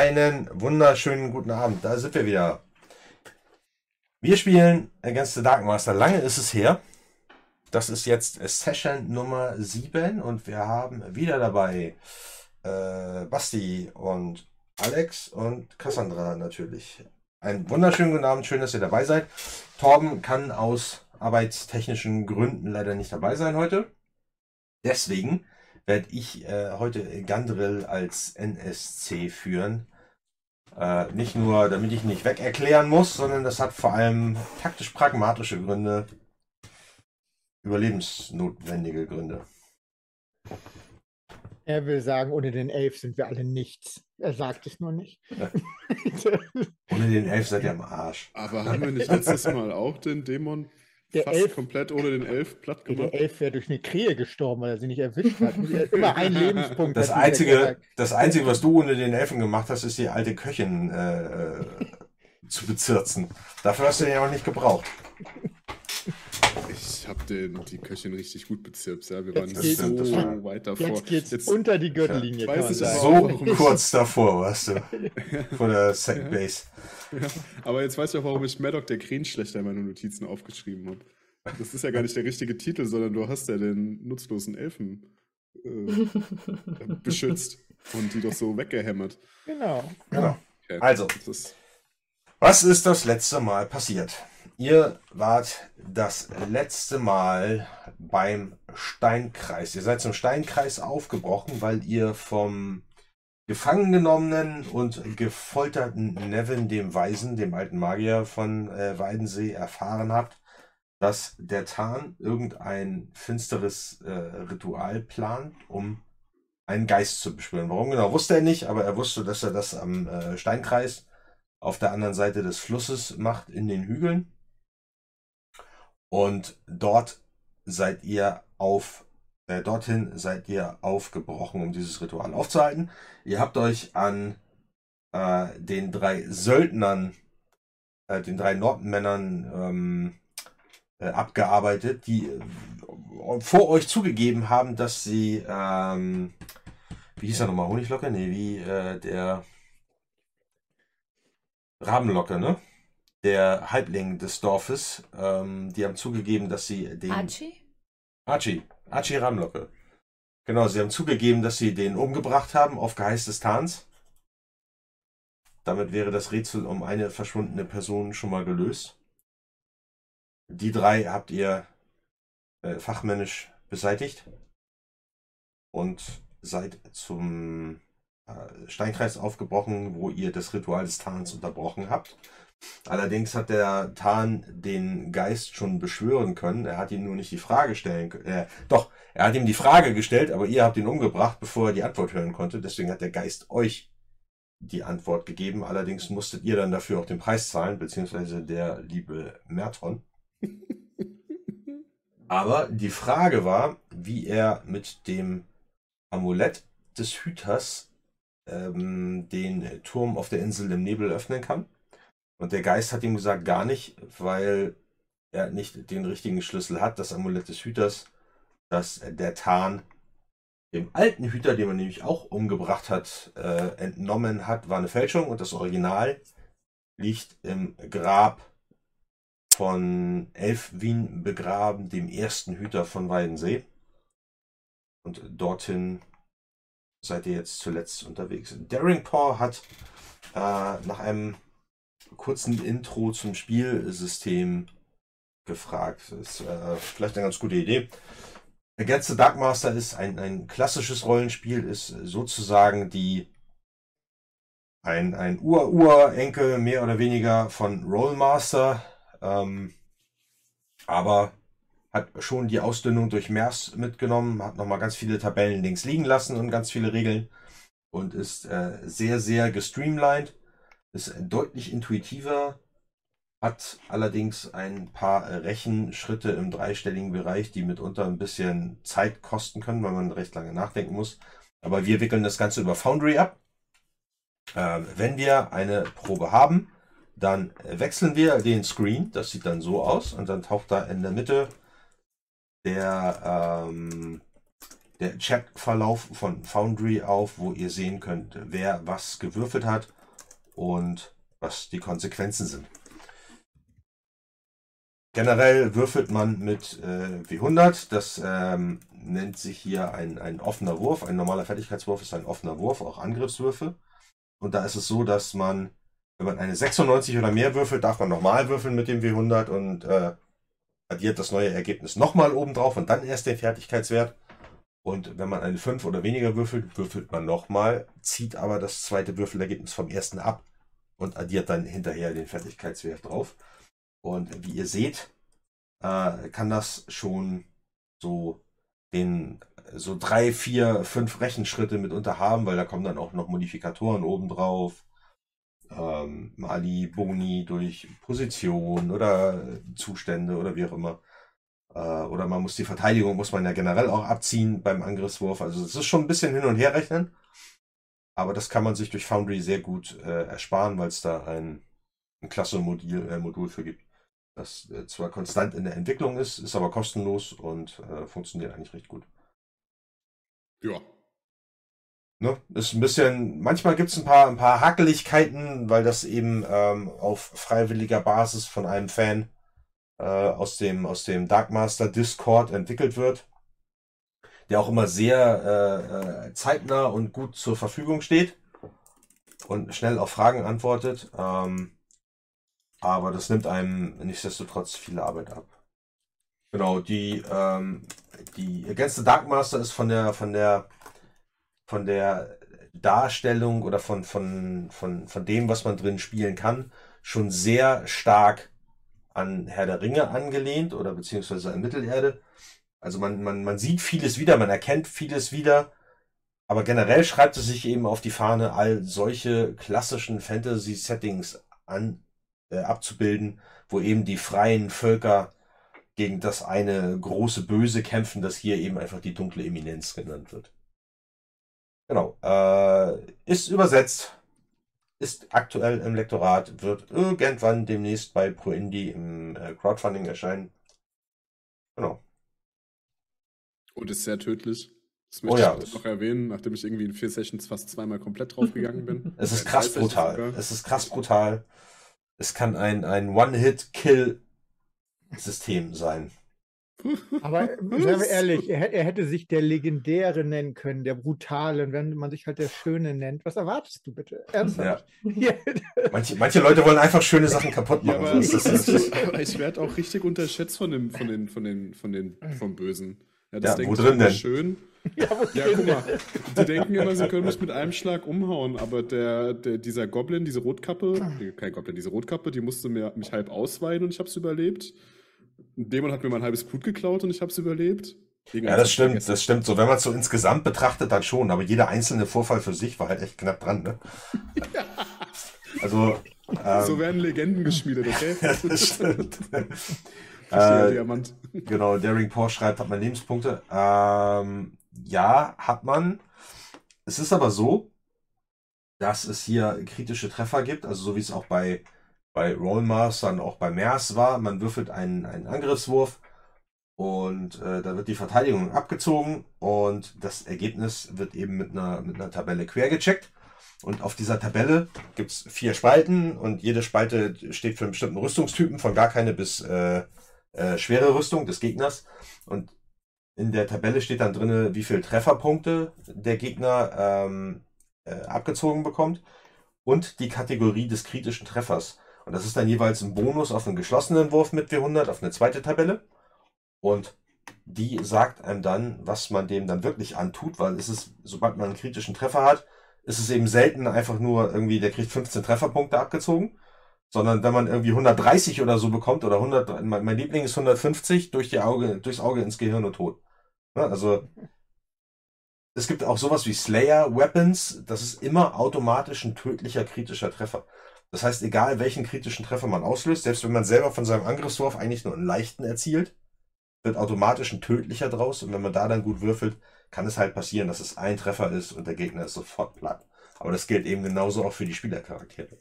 Einen wunderschönen guten Abend. Da sind wir wieder. Wir spielen Against the Dark Master. Lange ist es her. Das ist jetzt Session Nummer 7 und wir haben wieder dabei äh, Basti und Alex und Cassandra natürlich. Einen wunderschönen guten Abend, schön, dass ihr dabei seid. Torben kann aus arbeitstechnischen Gründen leider nicht dabei sein heute. Deswegen werde ich äh, heute Gandril als NSC führen. Äh, nicht nur, damit ich nicht weg erklären muss, sondern das hat vor allem taktisch-pragmatische Gründe, überlebensnotwendige Gründe. Er will sagen, ohne den Elf sind wir alle nichts. Er sagt es nur nicht. ohne den Elf seid ihr am Arsch. Aber haben wir nicht letztes Mal auch den Dämon der fast Elf, komplett ohne den Elf platt gemacht? Der Elf wäre durch eine Krähe gestorben, weil er sie nicht erwischt hat. Immer ein Lebenspunkt. Das einzige, das einzige, was du ohne den Elfen gemacht hast, ist die alte Köchin äh, äh zu bezirzen. Dafür hast du den ja auch nicht gebraucht. Ich habe die Köchin richtig gut bezirzt. Ja. Wir waren jetzt so das war, weit davor. Jetzt geht's jetzt, unter die Gürtellinie. Ja, weiß so kurz davor warst du. Vor der Second Base. Ja, aber jetzt weißt du auch, warum ich Maddock der Krähenschlechter in meine Notizen aufgeschrieben habe. Das ist ja gar nicht der richtige Titel, sondern du hast ja den nutzlosen Elfen äh, beschützt und die doch so weggehämmert. Genau. genau. Okay. Also, was ist das letzte Mal passiert? Ihr wart das letzte Mal beim Steinkreis. Ihr seid zum Steinkreis aufgebrochen, weil ihr vom gefangen genommenen und gefolterten Nevin, dem Weisen, dem alten Magier von äh, Weidensee, erfahren habt, dass der Tarn irgendein finsteres äh, Ritual plant, um einen Geist zu beschwören. Warum genau wusste er nicht, aber er wusste, dass er das am äh, Steinkreis auf der anderen Seite des Flusses macht, in den Hügeln. Und dort seid ihr auf, äh, dorthin seid ihr aufgebrochen, um dieses Ritual aufzuhalten. Ihr habt euch an äh, den drei Söldnern, äh, den drei Nordmännern ähm, äh, abgearbeitet, die äh, vor euch zugegeben haben, dass sie, ähm, wie hieß er nochmal, Honiglocke? Nee, wie äh, der Rabenlocke, ne? Der Halbling des Dorfes. Ähm, die haben zugegeben, dass sie den. Archie? Archie. Archie Ramlocke. Genau, sie haben zugegeben, dass sie den umgebracht haben auf Geheiß des Tans. Damit wäre das Rätsel um eine verschwundene Person schon mal gelöst. Die drei habt ihr äh, fachmännisch beseitigt und seid zum äh, Steinkreis aufgebrochen, wo ihr das Ritual des Tans unterbrochen habt. Allerdings hat der Tarn den Geist schon beschwören können. Er hat ihm nur nicht die Frage stellen können. Äh, doch, er hat ihm die Frage gestellt, aber ihr habt ihn umgebracht, bevor er die Antwort hören konnte. Deswegen hat der Geist euch die Antwort gegeben. Allerdings musstet ihr dann dafür auch den Preis zahlen, beziehungsweise der liebe Merton. aber die Frage war, wie er mit dem Amulett des Hüters ähm, den Turm auf der Insel im Nebel öffnen kann. Und der Geist hat ihm gesagt, gar nicht, weil er nicht den richtigen Schlüssel hat, das Amulett des Hüters, dass der Tarn dem alten Hüter, den man nämlich auch umgebracht hat, äh, entnommen hat, war eine Fälschung und das Original liegt im Grab von Elfwin begraben, dem ersten Hüter von Weidensee. Und dorthin seid ihr jetzt zuletzt unterwegs. Daringpaw hat äh, nach einem kurzen Intro zum Spielsystem gefragt. Das ist äh, vielleicht eine ganz gute Idee. Against the Dark Master ist ein, ein klassisches Rollenspiel, ist sozusagen die ein, ein Ur-Urenkel mehr oder weniger von Rollmaster, ähm, aber hat schon die Ausdünnung durch MERS mitgenommen, hat nochmal ganz viele Tabellen links liegen lassen und ganz viele Regeln und ist äh, sehr, sehr gestreamlined ist deutlich intuitiver, hat allerdings ein paar Rechenschritte im dreistelligen Bereich, die mitunter ein bisschen Zeit kosten können, weil man recht lange nachdenken muss. Aber wir wickeln das Ganze über Foundry ab. Äh, wenn wir eine Probe haben, dann wechseln wir den Screen. Das sieht dann so aus und dann taucht da in der Mitte der, ähm, der Chatverlauf von Foundry auf, wo ihr sehen könnt, wer was gewürfelt hat und was die Konsequenzen sind. Generell würfelt man mit äh, W100. Das ähm, nennt sich hier ein, ein offener Wurf. Ein normaler Fertigkeitswurf ist ein offener Wurf, auch Angriffswürfe. Und da ist es so, dass man, wenn man eine 96 oder mehr würfelt, darf man nochmal würfeln mit dem W100 und äh, addiert das neue Ergebnis nochmal oben drauf und dann erst den Fertigkeitswert. Und wenn man eine 5 oder weniger würfelt, würfelt man nochmal, zieht aber das zweite Würfelergebnis vom ersten ab und addiert dann hinterher den Fertigkeitswert drauf. Und wie ihr seht, äh, kann das schon so den so drei, vier, fünf Rechenschritte mitunter haben, weil da kommen dann auch noch Modifikatoren obendrauf. Ähm, Mali, Boni durch Position oder Zustände oder wie auch immer. Äh, oder man muss die Verteidigung, muss man ja generell auch abziehen beim Angriffswurf. Also es ist schon ein bisschen hin und her rechnen. Aber das kann man sich durch Foundry sehr gut äh, ersparen, weil es da ein, ein klasse Modul, äh, Modul für gibt. Das äh, zwar konstant in der Entwicklung ist, ist aber kostenlos und äh, funktioniert eigentlich recht gut. Ja. Ne? Ist ein bisschen, manchmal gibt es ein paar, ein paar Hakeligkeiten, weil das eben ähm, auf freiwilliger Basis von einem Fan äh, aus dem, aus dem Darkmaster Discord entwickelt wird, der auch immer sehr äh, äh, zeitnah und gut zur Verfügung steht und schnell auf Fragen antwortet. Ähm, aber das nimmt einem nichtsdestotrotz viel Arbeit ab. Genau, die, ähm, die ergänzte Darkmaster ist von der, von der, von der Darstellung oder von, von, von, von dem, was man drin spielen kann, schon sehr stark an Herr der Ringe angelehnt oder beziehungsweise an Mittelerde. Also man, man, man sieht vieles wieder, man erkennt vieles wieder, aber generell schreibt es sich eben auf die Fahne, all solche klassischen Fantasy-Settings an, äh, abzubilden, wo eben die freien Völker gegen das eine große Böse kämpfen, das hier eben einfach die dunkle Eminenz genannt wird. Genau. Äh, ist übersetzt, ist aktuell im Lektorat, wird irgendwann demnächst bei ProIndie im äh, Crowdfunding erscheinen. Genau. Und ist sehr tödlich. Das Oh möchte ja. ich noch erwähnen, nachdem ich irgendwie in vier Sessions fast zweimal komplett draufgegangen bin. Es ist krass brutal. sogar. Es ist krass brutal. Es kann ein, ein One-Hit-Kill-System sein. Aber seien wir ehrlich, er, er hätte sich der Legendäre nennen können, der Brutale. Und wenn man sich halt der Schöne nennt, was erwartest du bitte? Ernsthaft? Ja. Manche, manche Leute wollen einfach schöne Sachen kaputt Ja, machen. aber, das ist, das ist, aber ich werde auch richtig unterschätzt von dem, von den, von den, von den, vom Bösen. Ja, das Ja, sie drin denn? Schön. Ja, Ja, guck mal, die denken immer, sie können mich mit einem Schlag umhauen, aber der, der, dieser Goblin, diese Rotkappe, kein Goblin, diese Rotkappe, die musste mir, mich halb ausweiden und ich habe es überlebt. Ein Dämon hat mir mein halbes Blut geklaut und ich habe es überlebt. ja, das stimmt, das stimmt. So, wenn man es so insgesamt betrachtet, dann schon. Aber jeder einzelne Vorfall für sich war halt echt knapp dran, ne? Also, ähm, So werden Legenden geschmiedet, okay? das stimmt. Äh, Diamant. Genau, Daring Porsche schreibt, hat man Lebenspunkte. Ähm, ja, hat man. Es ist aber so, dass es hier kritische Treffer gibt, also so wie es auch bei, bei Rollmaster und auch bei MERS war. Man würfelt einen, einen Angriffswurf und äh, da wird die Verteidigung abgezogen und das Ergebnis wird eben mit einer, mit einer Tabelle quer gecheckt. Und auf dieser Tabelle gibt's vier Spalten und jede Spalte steht für einen bestimmten Rüstungstypen, von gar keine bis äh, äh, schwere Rüstung des Gegners. Und in der Tabelle steht dann drinne, wie viel Trefferpunkte der Gegner ähm, äh, abgezogen bekommt und die Kategorie des kritischen Treffers. Und das ist dann jeweils ein Bonus auf einen geschlossenen Wurf mit W100 auf eine zweite Tabelle. Und die sagt einem dann, was man dem dann wirklich antut, weil es ist, sobald man einen kritischen Treffer hat, ist es eben selten einfach nur irgendwie, der kriegt 15 Trefferpunkte abgezogen, sondern wenn man irgendwie 130 oder so bekommt oder 100, mein, mein Liebling ist 150 durch die Auge, durchs Auge ins Gehirn und tot. Ne? Also es gibt auch sowas wie Slayer Weapons, das ist immer automatisch ein tödlicher kritischer Treffer. Das heißt, egal welchen kritischen Treffer man auslöst, selbst wenn man selber von seinem Angriffswurf eigentlich nur einen leichten erzielt, wird automatisch ein tödlicher draus und wenn man da dann gut würfelt, kann es halt passieren, dass es ein Treffer ist und der Gegner ist sofort platt. Aber das gilt eben genauso auch für die Spielercharaktere.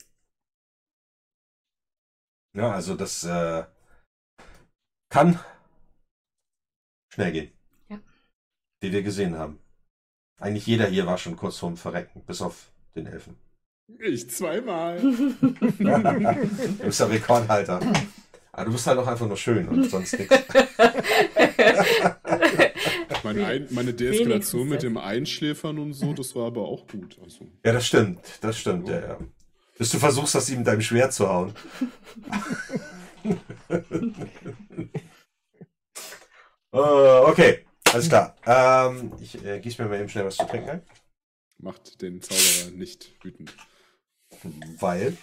Ja, also das äh, kann schnell gehen. die wir gesehen haben. Eigentlich jeder hier war schon kurz vorm Verrecken, bis auf den Elfen. Ich zweimal. du bist der Rekordhalter. Aber du bist halt auch einfach nur schön und sonst nichts. Meine, Ein meine Deeskalation mit dem Einschläfern und so, das war aber auch gut. Also. Ja, das stimmt. Das stimmt, ja, ja. Bis du versuchst, das ihm mit deinem Schwert zu hauen. uh, okay, alles klar. Ähm, ich äh, gieße mir mal eben schnell was zu trinken ein. Macht den Zauberer nicht wütend. Weil?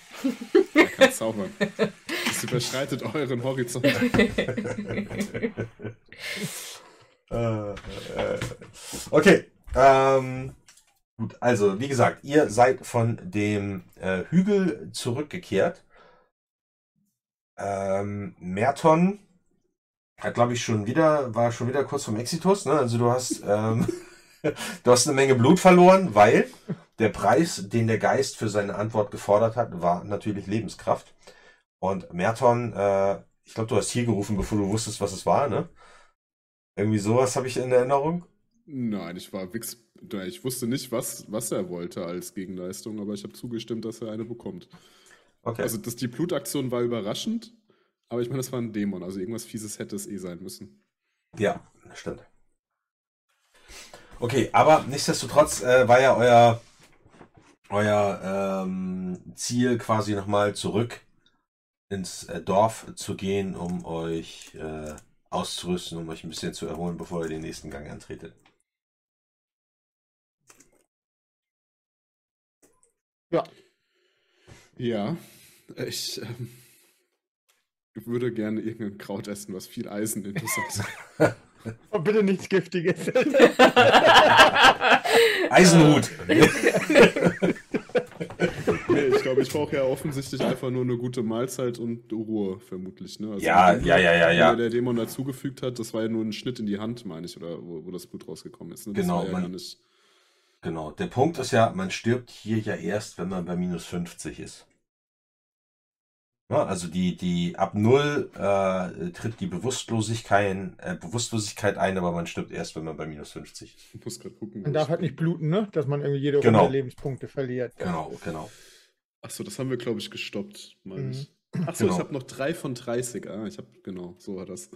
Er kann zaubern. Es überschreitet euren Horizont. Äh, äh, okay. Ähm, gut, also wie gesagt, ihr seid von dem äh, Hügel zurückgekehrt. Ähm, Merton hat, glaube ich, schon wieder, war schon wieder kurz vom Exitus. Ne? Also du hast, ähm, du hast eine Menge Blut verloren, weil der Preis, den der Geist für seine Antwort gefordert hat, war natürlich Lebenskraft. Und Merton, äh, ich glaube, du hast hier gerufen, bevor du wusstest, was es war, ne? Irgendwie sowas habe ich in Erinnerung. Nein, ich war Wix. Ich wusste nicht, was, was er wollte als Gegenleistung, aber ich habe zugestimmt, dass er eine bekommt. Okay. Also das, die Blutaktion war überraschend, aber ich meine, das war ein Dämon, also irgendwas Fieses hätte es eh sein müssen. Ja, stimmt. Okay, aber nichtsdestotrotz äh, war ja euer, euer ähm, Ziel quasi nochmal zurück ins äh, Dorf zu gehen, um euch äh, auszurüsten, um euch ein bisschen zu erholen, bevor ihr den nächsten Gang antretet. Ja. Ja, ich ähm, würde gerne irgendein Kraut essen, was viel Eisen in sich hat. Und bitte nichts Giftiges. Eisenhut. nee, ich glaube, ich brauche ja offensichtlich einfach nur eine gute Mahlzeit und Ruhe, vermutlich. Ne? Also ja, ja, ja, ja, ja. Der Dämon dazugefügt hat, das war ja nur ein Schnitt in die Hand, meine ich, oder wo, wo das Blut rausgekommen ist. Ne? genau, ja man, genau. Der Punkt ist ja, man stirbt hier ja erst, wenn man bei minus 50 ist. Ja, also die, die ab null äh, tritt die Bewusstlosigkeit, äh, Bewusstlosigkeit ein, aber man stirbt erst, wenn man bei minus 50 ist. Ich muss gerade gucken. Man darf halt nicht bluten, ne? Dass man irgendwie jede genau. Lebenspunkte verliert. Genau, genau. Achso, das haben wir, glaube ich, gestoppt, meine mhm. ich. Achso, genau. ich habe noch drei von 30. Ah, ich habe, genau, so war das.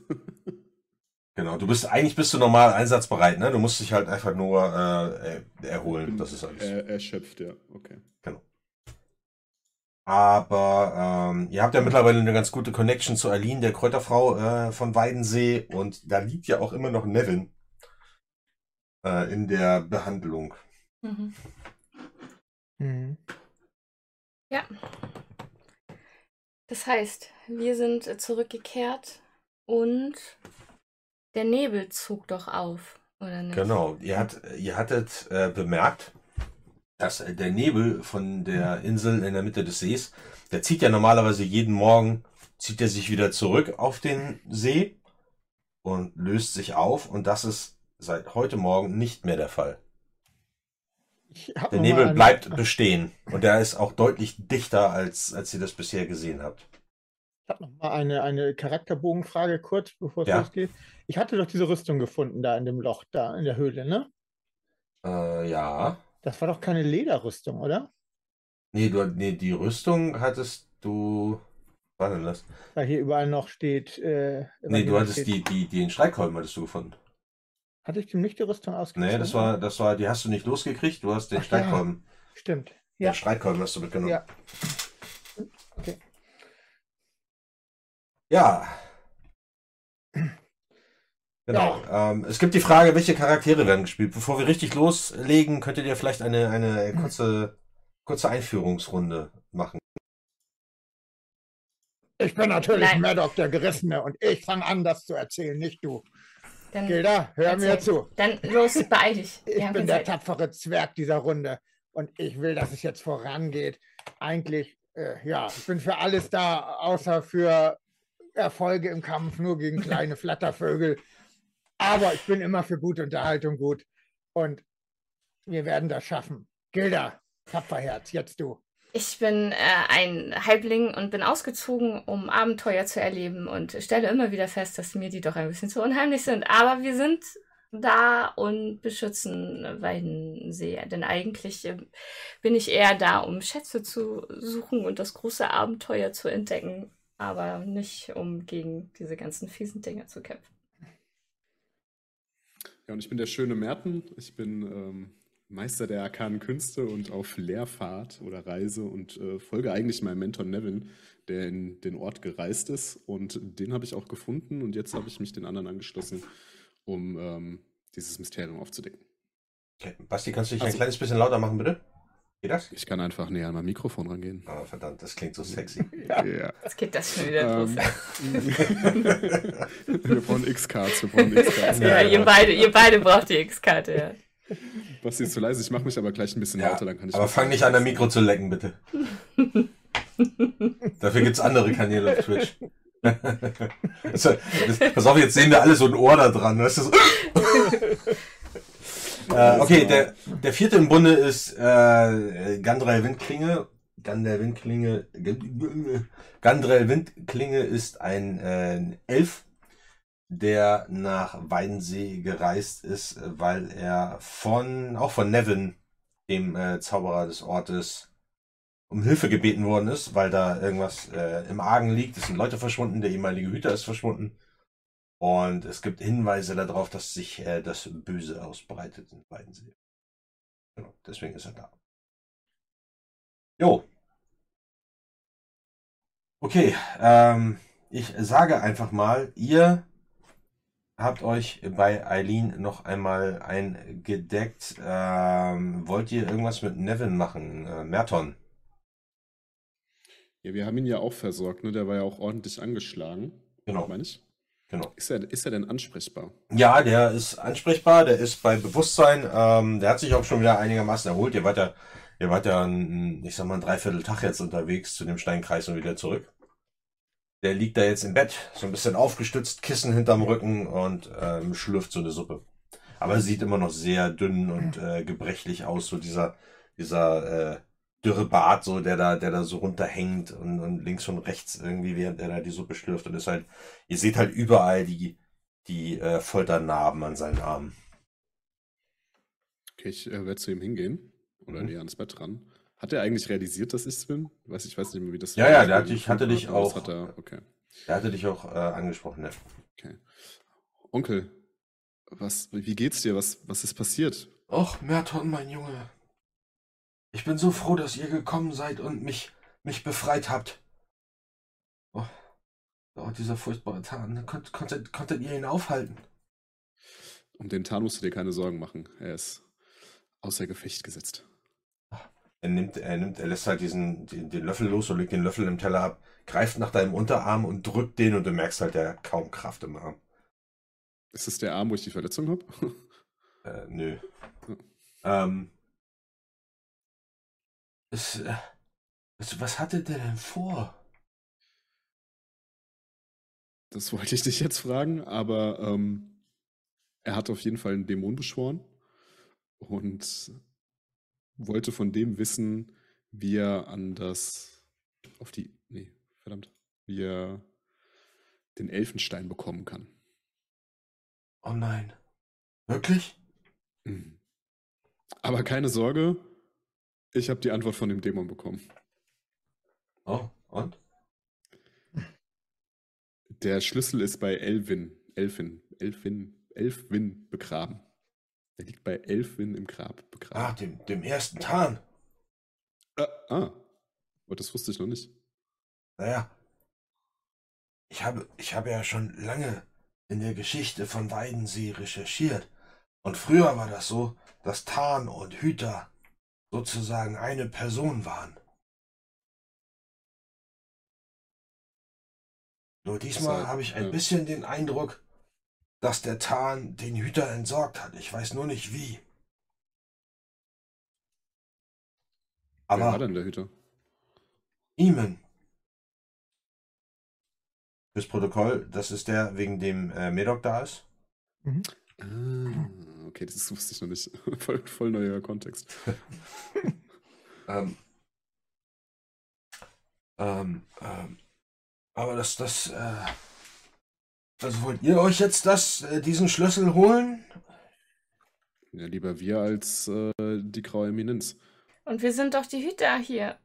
genau, du bist, eigentlich bist du normal einsatzbereit, ne? Du musst dich halt einfach nur äh, erholen, das ist alles. Er, erschöpft, ja, okay. Genau. Aber ähm, ihr habt ja mittlerweile eine ganz gute Connection zu Aline, der Kräuterfrau äh, von Weidensee. Und da liegt ja auch immer noch Nevin äh, in der Behandlung. Mhm. Mhm. Ja. Das heißt, wir sind zurückgekehrt und der Nebel zog doch auf, oder nicht? Genau. Ihr, hat, ihr hattet äh, bemerkt, dass äh, der Nebel von der Insel in der Mitte des Sees, der zieht ja normalerweise jeden Morgen, zieht er sich wieder zurück auf den See und löst sich auf. Und das ist seit heute Morgen nicht mehr der Fall. Der Nebel bleibt bestehen und der ist auch deutlich dichter, als, als ihr das bisher gesehen habt. Ich habe noch mal eine, eine Charakterbogenfrage kurz, bevor es ja. losgeht. Ich hatte doch diese Rüstung gefunden da in dem Loch, da in der Höhle, ne? Äh, ja. Das war doch keine Lederrüstung, oder? Nee, du, nee, die Rüstung hattest du. Denn das? Weil hier überall noch steht. Äh, nee, du hattest steht, die, die, die in Streikholm hattest du gefunden. Hatte ich dem nicht die Rüstung ausgezogen? Nee, das war, das war, die hast du nicht losgekriegt, du hast den Ach. Ja. Stimmt. Ja. Den Streitkolben hast du mitgenommen. Ja. Okay. Ja. Genau. Ja. Ähm, es gibt die Frage, welche Charaktere werden gespielt. Bevor wir richtig loslegen, könntet ihr vielleicht eine, eine kurze, kurze Einführungsrunde machen. Ich bin natürlich Nein. Maddox der Gerissene und ich fange an, das zu erzählen, nicht du. Dann Gilda, hör erzähl. mir zu. Dann los, beeil dich. Ich bin der tapfere Zwerg dieser Runde und ich will, dass es jetzt vorangeht. Eigentlich, äh, ja, ich bin für alles da, außer für Erfolge im Kampf, nur gegen kleine Flattervögel. Aber ich bin immer für gute Unterhaltung gut. Und wir werden das schaffen. Gilda, Tapferherz, jetzt du. Ich bin äh, ein Halbling und bin ausgezogen, um Abenteuer zu erleben und stelle immer wieder fest, dass mir die doch ein bisschen zu unheimlich sind. Aber wir sind da und beschützen Weidensee. Denn eigentlich äh, bin ich eher da, um Schätze zu suchen und das große Abenteuer zu entdecken, aber nicht um gegen diese ganzen fiesen Dinge zu kämpfen. Ja, und ich bin der schöne Merten. Ich bin ähm, Meister der arkanen Künste und auf Lehrfahrt oder Reise und äh, folge eigentlich meinem Mentor Nevin, der in den Ort gereist ist. Und den habe ich auch gefunden und jetzt habe ich mich den anderen angeschlossen, um ähm, dieses Mysterium aufzudecken. Okay. Basti, kannst du dich also, ein kleines bisschen lauter machen, bitte? Geht das? Ich kann einfach näher an mein Mikrofon rangehen. Oh, verdammt, das klingt so sexy. ja. ja. Jetzt geht das schon wieder los. Ähm, wir brauchen X-Cards, wir brauchen X-Cards. Ja, ihr beide, ihr beide braucht die X-Karte, ja. Basti ist zu leise, ich mache mich aber gleich ein bisschen ja, lauter, dann kann ich. Aber fang nicht an, der Mikro zu lecken, bitte. Dafür gibt es andere Kanäle auf Twitch. Pass auf, jetzt sehen wir alle so ein Ohr da dran. Weißt du? So äh, okay, der, der vierte im Bunde ist äh, Gandrel Windklinge. Gandrel Windklinge. Gandrel Windklinge ist ein äh, Elf, der nach Weidensee gereist ist, weil er von auch von Nevin, dem äh, Zauberer des Ortes, um Hilfe gebeten worden ist, weil da irgendwas äh, im Argen liegt. Es sind Leute verschwunden, der ehemalige Hüter ist verschwunden. Und es gibt Hinweise darauf, dass sich äh, das Böse ausbreitet in beiden Serien. Genau, deswegen ist er da. Jo. Okay, ähm, ich sage einfach mal, ihr habt euch bei Eileen noch einmal eingedeckt. Ähm, wollt ihr irgendwas mit Nevin machen? Äh, Merton? Ja, wir haben ihn ja auch versorgt, ne? Der war ja auch ordentlich angeschlagen. Genau. Meine ich? Genau. Ist er, ist er denn ansprechbar? Ja, der ist ansprechbar, der ist bei Bewusstsein, ähm, der hat sich auch schon wieder einigermaßen erholt. Ihr wart ja, ihr wart ja ein, ich sag mal, ein Dreiviertel-Tag jetzt unterwegs zu dem Steinkreis und wieder zurück. Der liegt da jetzt im Bett, so ein bisschen aufgestützt, Kissen hinterm Rücken und ähm, schlürft so eine Suppe. Aber sieht immer noch sehr dünn und äh, gebrechlich aus, so dieser, dieser äh, dürre Bart, so, der da, der da so runterhängt und, und links und rechts irgendwie, während er da die Suppe schlürft. Und ist halt, ihr seht halt überall die, die äh, Folternarben an seinen Armen. Okay, ich äh, werde zu ihm hingehen oder mhm. näher ans Bett ran. Hat er eigentlich realisiert, dass ich es bin? Weiß ich weiß nicht mehr, wie das Ja, war. ja, der hat dich, hatte dich auch. Hat er, okay. Der hatte dich auch äh, angesprochen, ne? Okay. Onkel, was, wie geht's dir? Was, was ist passiert? Och, Merton, mein Junge. Ich bin so froh, dass ihr gekommen seid und mich, mich befreit habt. Oh, oh dieser furchtbare Tarn. Kon konntet, konntet ihr ihn aufhalten? Um den Tarn musst du dir keine Sorgen machen. Er ist außer Gefecht gesetzt. Er nimmt, er nimmt, er lässt halt diesen, den, den Löffel los und legt den Löffel im Teller ab, greift nach deinem Unterarm und drückt den und du merkst halt, der hat kaum Kraft im Arm. Ist das der Arm, wo ich die Verletzung habe? äh, nö. Ähm, es, es, was hatte der denn vor? Das wollte ich dich jetzt fragen, aber ähm, er hat auf jeden Fall einen Dämon beschworen und wollte von dem wissen, wie er an das, auf die, nee, verdammt, wie er den Elfenstein bekommen kann. Oh nein. Wirklich? Mhm. Aber keine Sorge, ich habe die Antwort von dem Dämon bekommen. Oh, und? Der Schlüssel ist bei Elvin, Elfin, Elfin, Elfwin begraben. Der liegt bei Elfwin im Grab begraben. Ah, dem, dem ersten Tarn. Ah, ah. Oh, das wusste ich noch nicht. Naja, ich habe, ich habe ja schon lange in der Geschichte von Weidensee recherchiert. Und früher war das so, dass Tarn und Hüter sozusagen eine Person waren. Nur diesmal habe ich ein ja. bisschen den Eindruck, dass der Tarn den Hüter entsorgt hat. Ich weiß nur nicht wie. Aber Wer war denn der Hüter? Eamon. Fürs Protokoll, das ist der, wegen dem äh, Medoc da ist. Mhm. Okay, das wusste ich noch nicht. voll, voll neuer Kontext. ähm, ähm, ähm, aber das, das, äh, also wollt ihr euch jetzt das, äh, diesen Schlüssel holen? Ja, lieber wir als äh, die graue Eminenz. Und wir sind doch die Hüter hier.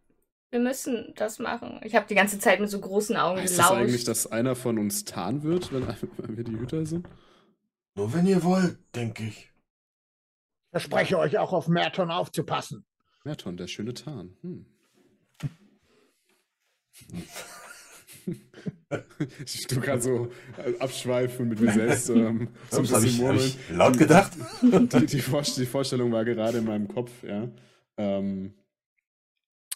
Wir müssen das machen. Ich habe die ganze Zeit mit so großen Augen Heißt das eigentlich, gelauscht. dass einer von uns tarn wird, wenn, wenn wir die Hüter sind? Nur wenn ihr wollt, denke ich. Ich verspreche euch auch auf Merton aufzupassen. Merton, der schöne Tarn. Hm. Ich tu gerade so äh, abschweifen mit mir selbst. Ähm, so ein bisschen ich, hab murmeln. ich laut gedacht? die, die, Vorst- die Vorstellung war gerade in meinem Kopf, ja. Ähm,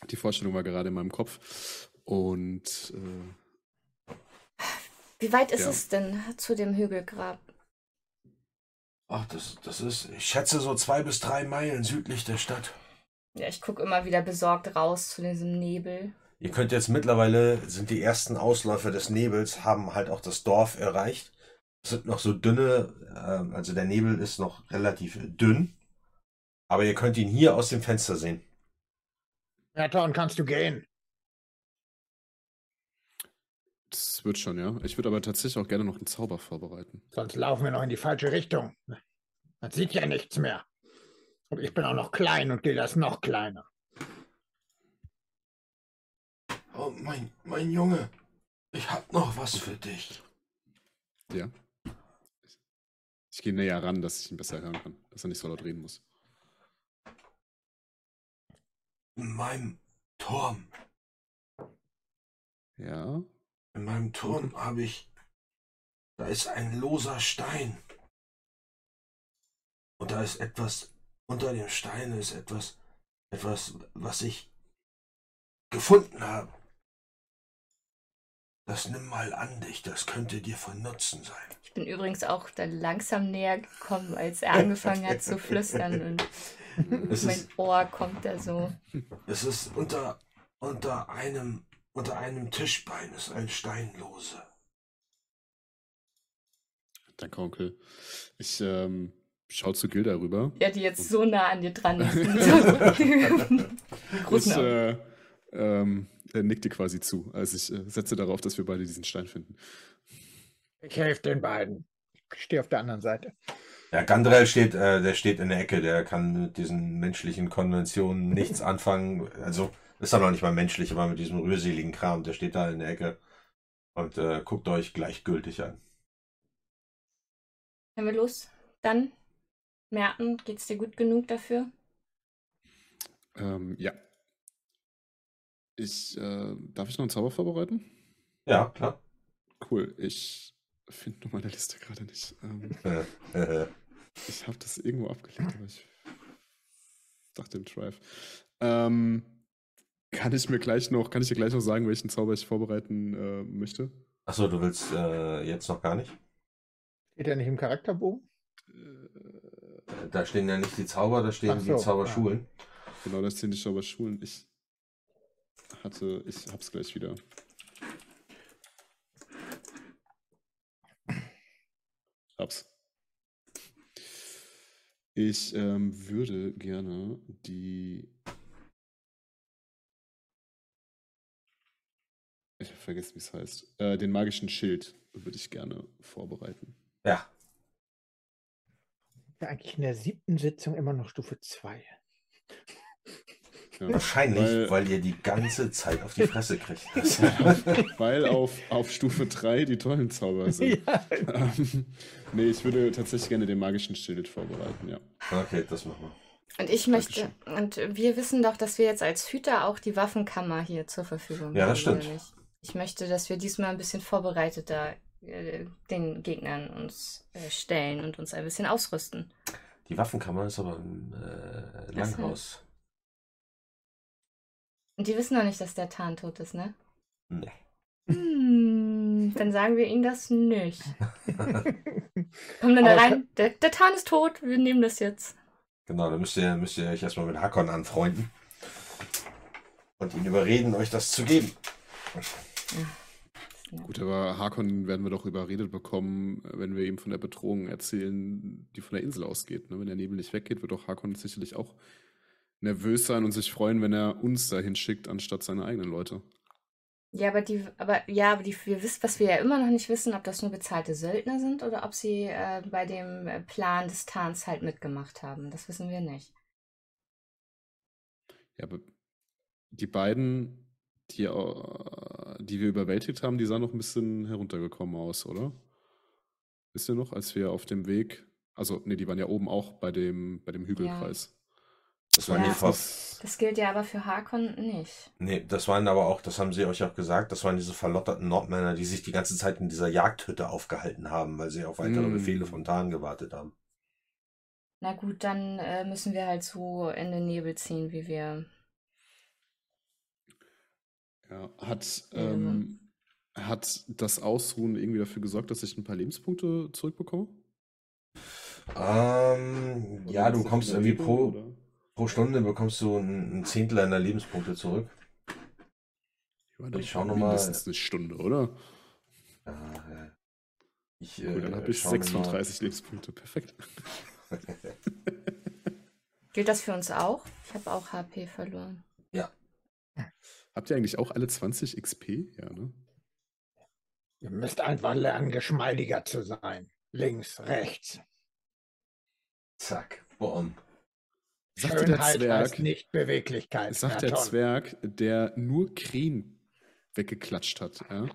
die Vorstellung war gerade in meinem Kopf. Und äh, Wie weit ist Ja. es denn zu dem Hügelgrab? Ach, das, das ist, ich schätze, so zwei bis drei Meilen südlich der Stadt. Ja, ich gucke immer wieder besorgt raus zu diesem Nebel. Ihr könnt jetzt mittlerweile, sind die ersten Ausläufer des Nebels, haben halt auch das Dorf erreicht. Es sind noch so dünne, ähm, also der Nebel ist noch relativ dünn. Aber ihr könnt ihn hier aus dem Fenster sehen. Merton, kannst du gehen? Das wird schon, ja. Ich würde aber tatsächlich auch gerne noch einen Zauber vorbereiten. Sonst laufen wir noch in die falsche Richtung. Man sieht ja nichts mehr. Und ich bin auch noch klein und Gilda ist noch kleiner. Oh, mein, mein Junge, ich hab noch was für dich. Ja. Ich gehe näher ran, dass ich ihn besser hören kann, dass er nicht so laut reden muss. In meinem Turm. Ja. In meinem Turm habe ich. Da ist ein loser Stein. Und da ist etwas. Unter dem Stein ist etwas. Etwas, was ich gefunden habe. Das nimm mal an dich, das könnte dir von Nutzen sein. Ich bin übrigens auch dann langsam näher gekommen, als er angefangen hat zu flüstern. Und Es mein ist, Ohr kommt da so. Es ist unter, unter einem, unter einem Tischbein ist ein Steinlose. Danke, Onkel. Ich ähm, schau zu Gilda rüber. Ja, die jetzt so nah an dir dran ist. Ich äh, ähm, er nickte quasi zu. Also ich äh, setze darauf, dass wir beide diesen Stein finden. Ich helfe den beiden. Ich stehe auf der anderen Seite. ja, Gandrel steht, äh, der steht in der Ecke, der kann mit diesen menschlichen Konventionen nichts anfangen. Also ist er noch nicht mal menschlich, aber mit diesem rührseligen Kram, der steht da in der Ecke und äh, guckt euch gleichgültig an. Können wir los? Dann, Merten, geht's dir gut genug dafür? Ähm, ja. Ich, äh, darf ich noch einen Zauber vorbereiten? Ja, klar. Cool. Ich finde nur meine Liste gerade nicht. Ähm, Äh, äh, ich habe das irgendwo abgelegt, aber ich dachte im Drive. Ähm, kann ich mir gleich noch, kann ich dir gleich noch sagen, welchen Zauber ich vorbereiten äh, möchte? Achso, du willst äh, jetzt noch gar nicht? Steht er nicht im Charakterbogen? Äh, Da stehen ja nicht die Zauber, da stehen so, die Zauberschulen. Genau, das sind die Zauberschulen. Ich hatte, ich hab's gleich wieder. Hab's. Ich ähm, würde gerne die. Ich habe vergessen, wie es heißt. Äh, den magischen Schild würde ich gerne vorbereiten. Ja, Ja, eigentlich in der siebten Sitzung immer noch Stufe 2. Ja, wahrscheinlich, Weil- weil, ihr die ganze Zeit auf die Fresse kriegt. Weil auf, auf Stufe 3 die tollen Zauber sind. Ja. Ähm, nee, ich würde tatsächlich gerne den magischen Schild vorbereiten, ja. okay, das machen wir. Und ich möchte, und wir wissen doch, dass wir jetzt als Hüter auch die Waffenkammer hier zur Verfügung Ja, haben. das stimmt. Ich möchte, dass wir diesmal ein bisschen vorbereiteter äh, den Gegnern uns äh, stellen und uns ein bisschen ausrüsten. Die Waffenkammer ist aber im äh, Langhaus. Und die wissen noch nicht, dass der Tarn tot ist, ne? Nee. Hm, dann sagen wir ihnen das nicht. Komm dann da rein. Der, der Tarn ist tot, wir nehmen das jetzt. Genau, da müsst ihr, müsst ihr euch erstmal mit Hakon anfreunden. Und ihn überreden, euch das zu geben. Gut, aber Hakon werden wir doch überredet bekommen, wenn wir ihm von der Bedrohung erzählen, die von der Insel ausgeht. Ne? Wenn der Nebel nicht weggeht, wird doch Hakon sicherlich auch nervös sein und sich freuen, wenn er uns dahin schickt, anstatt seine eigenen Leute. Ja, aber die, aber ja, aber die, wir wissen, was wir ja immer noch nicht wissen, ob das nur bezahlte Söldner sind oder ob sie äh, bei dem Plan des Tans halt mitgemacht haben. Das wissen wir nicht. Ja, aber die beiden, die, äh, die wir überwältigt haben, die sahen noch ein bisschen heruntergekommen aus, oder? Wisst ihr noch, als wir auf dem Weg, also, nee, die waren ja oben auch bei dem, bei dem Hügelkreis. Das waren Ja. Ver Das gilt ja aber für Hakon nicht. Nee, das waren aber auch, das haben sie euch auch gesagt, das waren diese verlotterten Nordmänner, die sich die ganze Zeit in dieser Jagdhütte aufgehalten haben, weil sie auf weitere Mm. Befehle von Tarn gewartet haben. Na gut, dann äh, müssen wir halt so in den Nebel ziehen, wie wir. Ja, hat, Ja. ähm, hat das Ausruhen irgendwie dafür gesorgt, dass ich ein paar Lebenspunkte zurückbekomme? Ähm, ja, du ist das kommst irgendwie pro, oder? pro Stunde bekommst du ein, ein Zehntel deiner Lebenspunkte zurück. Ja, Ich schau noch mal. Mindestens eine Stunde, oder? Ja, äh, ich, Cool, dann äh, habe ich schau mir mal- 36 Lebenspunkte. Perfekt. Gilt das für uns auch? Ich habe auch HP verloren. Habt ihr eigentlich auch alle 20 XP? Ja, ne? Ihr müsst einfach lernen, geschmeidiger zu sein. Links, rechts. Zack, boom. Sagte der Schönheit heißt Zwerg, nicht Beweglichkeit. sagt der. Zwerg, der nur Krähen weggeklatscht hat, ja?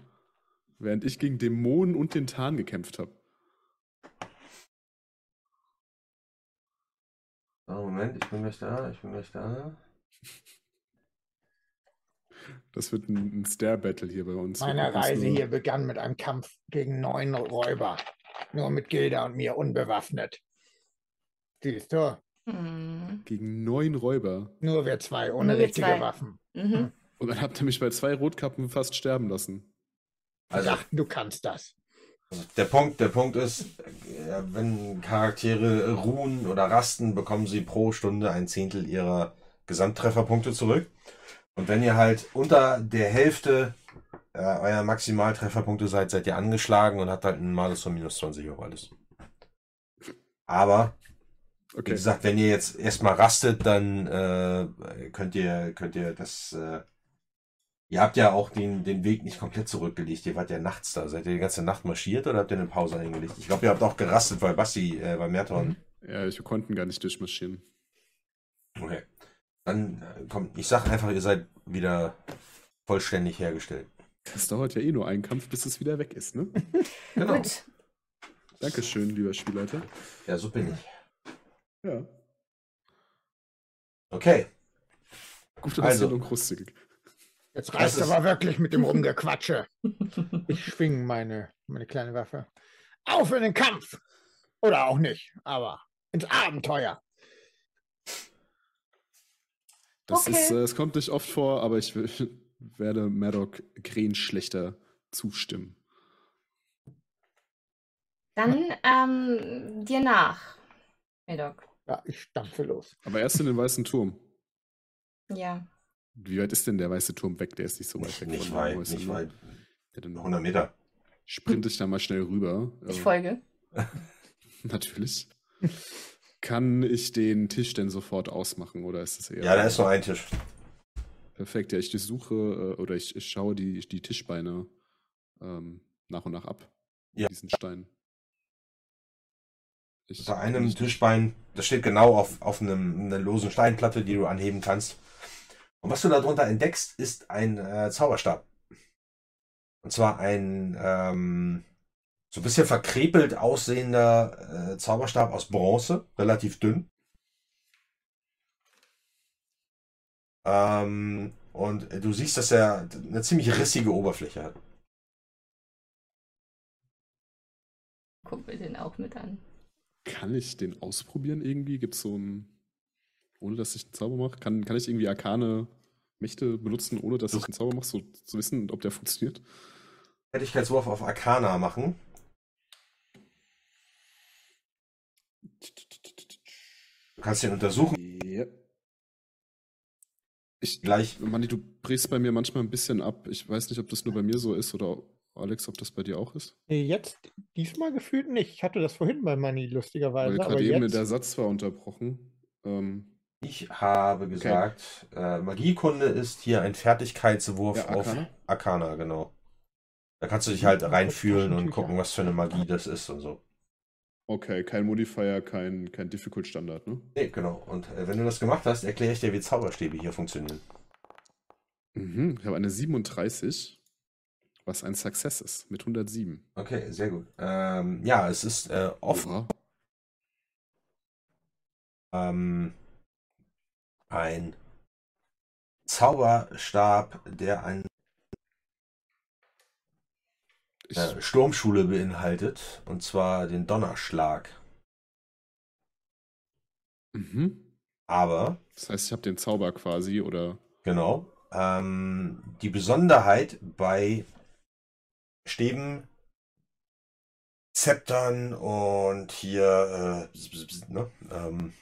Während ich gegen Dämonen und den Tarn gekämpft habe. So, Moment, ich bin gleich da, ich bin gleich da. Das wird ein, ein Stare-Battle hier bei uns. Meine Reise hier begann mit einem Kampf gegen neun Räuber. Nur mit Gilda und mir unbewaffnet. Siehst du, Hm. Gegen neun Räuber. nur wir zwei ohne wir richtige zwei. Waffen. Mhm. Und dann habt ihr mich bei zwei Rotkappen fast sterben lassen. Also, dachten, du kannst das. der Punkt, der Punkt ist, äh, wenn Charaktere ruhen oder rasten, bekommen sie pro Stunde ein Zehntel ihrer Gesamttrefferpunkte zurück. Und wenn ihr halt unter der Hälfte äh, eurer Maximaltrefferpunkte seid, seid ihr angeschlagen und habt halt einen Malus von minus 20 auf alles. Aber Wie Okay. gesagt, wenn ihr jetzt erstmal rastet, dann äh, könnt ihr könnt ihr das. Äh, ihr habt ja auch den, den Weg nicht komplett zurückgelegt. Ihr wart ja nachts da. Seid ihr die ganze Nacht marschiert oder habt ihr eine Pause eingelegt? Ich glaube, ihr habt auch gerastet, weil Basti, äh, bei Merton. Ja, ich wir konnten gar nicht durchmarschieren. Okay. Dann äh, kommt, ich sag einfach, ihr seid wieder vollständig hergestellt. Das dauert ja eh nur einen Kampf, bis es wieder weg ist, ne? Genau. Gut. Dankeschön, lieber Spielleiter. Ja, so bin ich. Ja. Okay. Gute Also. Erzählung, großzügig. Jetzt ist- aber wirklich mit dem Rumgequatsche. Ich schwinge meine, meine kleine Waffe. Auf in den Kampf! Oder auch nicht, aber ins Abenteuer. Das Okay. ist, äh, es kommt nicht oft vor, aber ich will, werde Maddock Krähen schlechter zustimmen. Dann ähm, dir nach, Medoc. Ja, ich stampfe los. Aber erst in den Weißen Turm. Ja. Wie weit ist denn der Weiße Turm weg? Der ist nicht so weit weg Nicht weit, nicht ne? weit. Ja, dann 100 Meter. sprinte ich da mal schnell rüber. Ich Äh, folge. Natürlich. Kann ich den Tisch denn sofort ausmachen oder ist das eher. Ja, da ist nur ein Tisch. Perfekt, ja, ich durchsuche äh, oder ich, ich schaue die, die Tischbeine ähm, nach und nach ab. Ja. Diesen Stein. Ich, Unter einem ich- Tischbein, das steht genau auf, auf einem, einer losen Steinplatte, die du anheben kannst. Und was du darunter entdeckst, ist ein äh, Zauberstab. Und zwar ein ähm, so ein bisschen verkrepelt aussehender äh, Zauberstab aus Bronze, relativ dünn. Ähm, und du siehst, dass er eine ziemlich rissige Oberfläche hat. Guck mir den auch mit an. Kann ich den ausprobieren irgendwie? Gibt es so ein. Ohne dass ich einen Zauber mache? Kann, kann ich irgendwie arkane Mächte benutzen, ohne dass Du- ich einen Zauber mache, so zu wissen, ob der funktioniert? Fertigkeitswurf auf Arcana machen. Du kannst ihn untersuchen. Ja. Ich, Gleich. Manni, du brichst bei mir manchmal ein bisschen ab. Ich weiß nicht, ob das nur bei mir so ist oder Alex, ob das bei dir auch ist. Nee, Jetzt, diesmal gefühlt nicht. Ich hatte das vorhin bei Weil lustigerweise. Aber gerade eben jetzt, der Satz war unterbrochen. Ähm, Ich habe gesagt, äh, Magiekunde ist hier ein Fertigkeitswurf Ja, auf Arcana? Arcana, genau. Da kannst du dich halt reinfühlen und gucken, was für eine Magie das ist und so. Okay, kein Modifier, kein, kein Difficult Standard, ne? Nee, genau. Und äh, wenn du das gemacht hast, erkläre ich dir, wie Zauberstäbe hier funktionieren. Mhm, ich habe eine 37, was ein Success ist, mit 107. Okay, sehr gut. Ähm, ja, es ist äh, Oha. ähm, ein Zauberstab, der eine Ich, äh, Sturmschule beinhaltet, und zwar den Donnerschlag. mhm. Aber, Das heißt, ich habe den Zauber quasi, oder? genau, ähm, die Besonderheit bei Stäben, Zeptern und hier, äh, ne, ähm,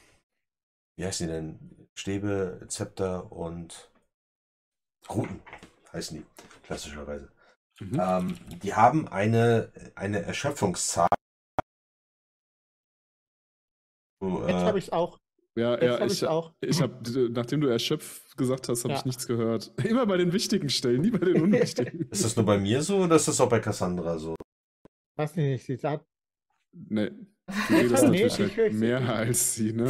wie heißen die denn? Stäbe, Zepter und Ruten heißen die, klassischerweise. Mhm. Ähm, die haben eine, eine Erschöpfungszahl. So, Jetzt äh, habe ich es auch. Ja, Jetzt ja, habe ich auch. ich habe, nachdem du erschöpft gesagt hast, habe Ja. ich nichts gehört. Immer bei den wichtigen Stellen, nie bei den unwichtigen. ist das nur bei mir so oder ist das auch bei Cassandra so? Weiß ich nicht, sie sagt, nee, du redest Nee, natürlich halt mehr als sie, ne?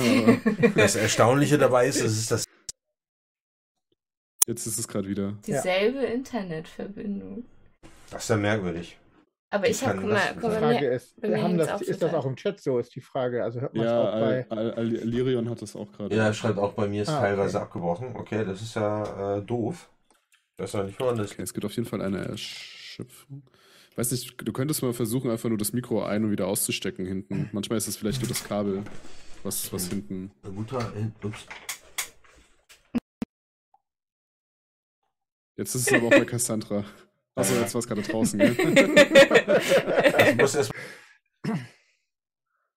Aber Das Erstaunliche dabei ist, es ist das. jetzt ist es gerade wieder. Dieselbe Internetverbindung. Das ist ja merkwürdig. Aber ich habe, mal, die guck mal, Frage ist, haben das, auch ist das auch im Chat so, ist die Frage. Also hört man es Ja, auch bei. Al Al Al Lirion hat das auch gerade. Ja, er schreibt auch bei mir ist Ah, teilweise okay. abgebrochen. Okay, das ist ja äh, doof. Das ist ja nicht. Das Okay, es gibt auf jeden Fall eine Erschöpfung. Weiß nicht, du könntest mal versuchen, einfach nur das Mikro ein- und wieder auszustecken hinten. Manchmal ist es vielleicht nur das Kabel, was, was hinten. Mutter in. Ups. Jetzt ist es aber auch bei Cassandra. Achso, jetzt war es gerade draußen, gell? Also muss erst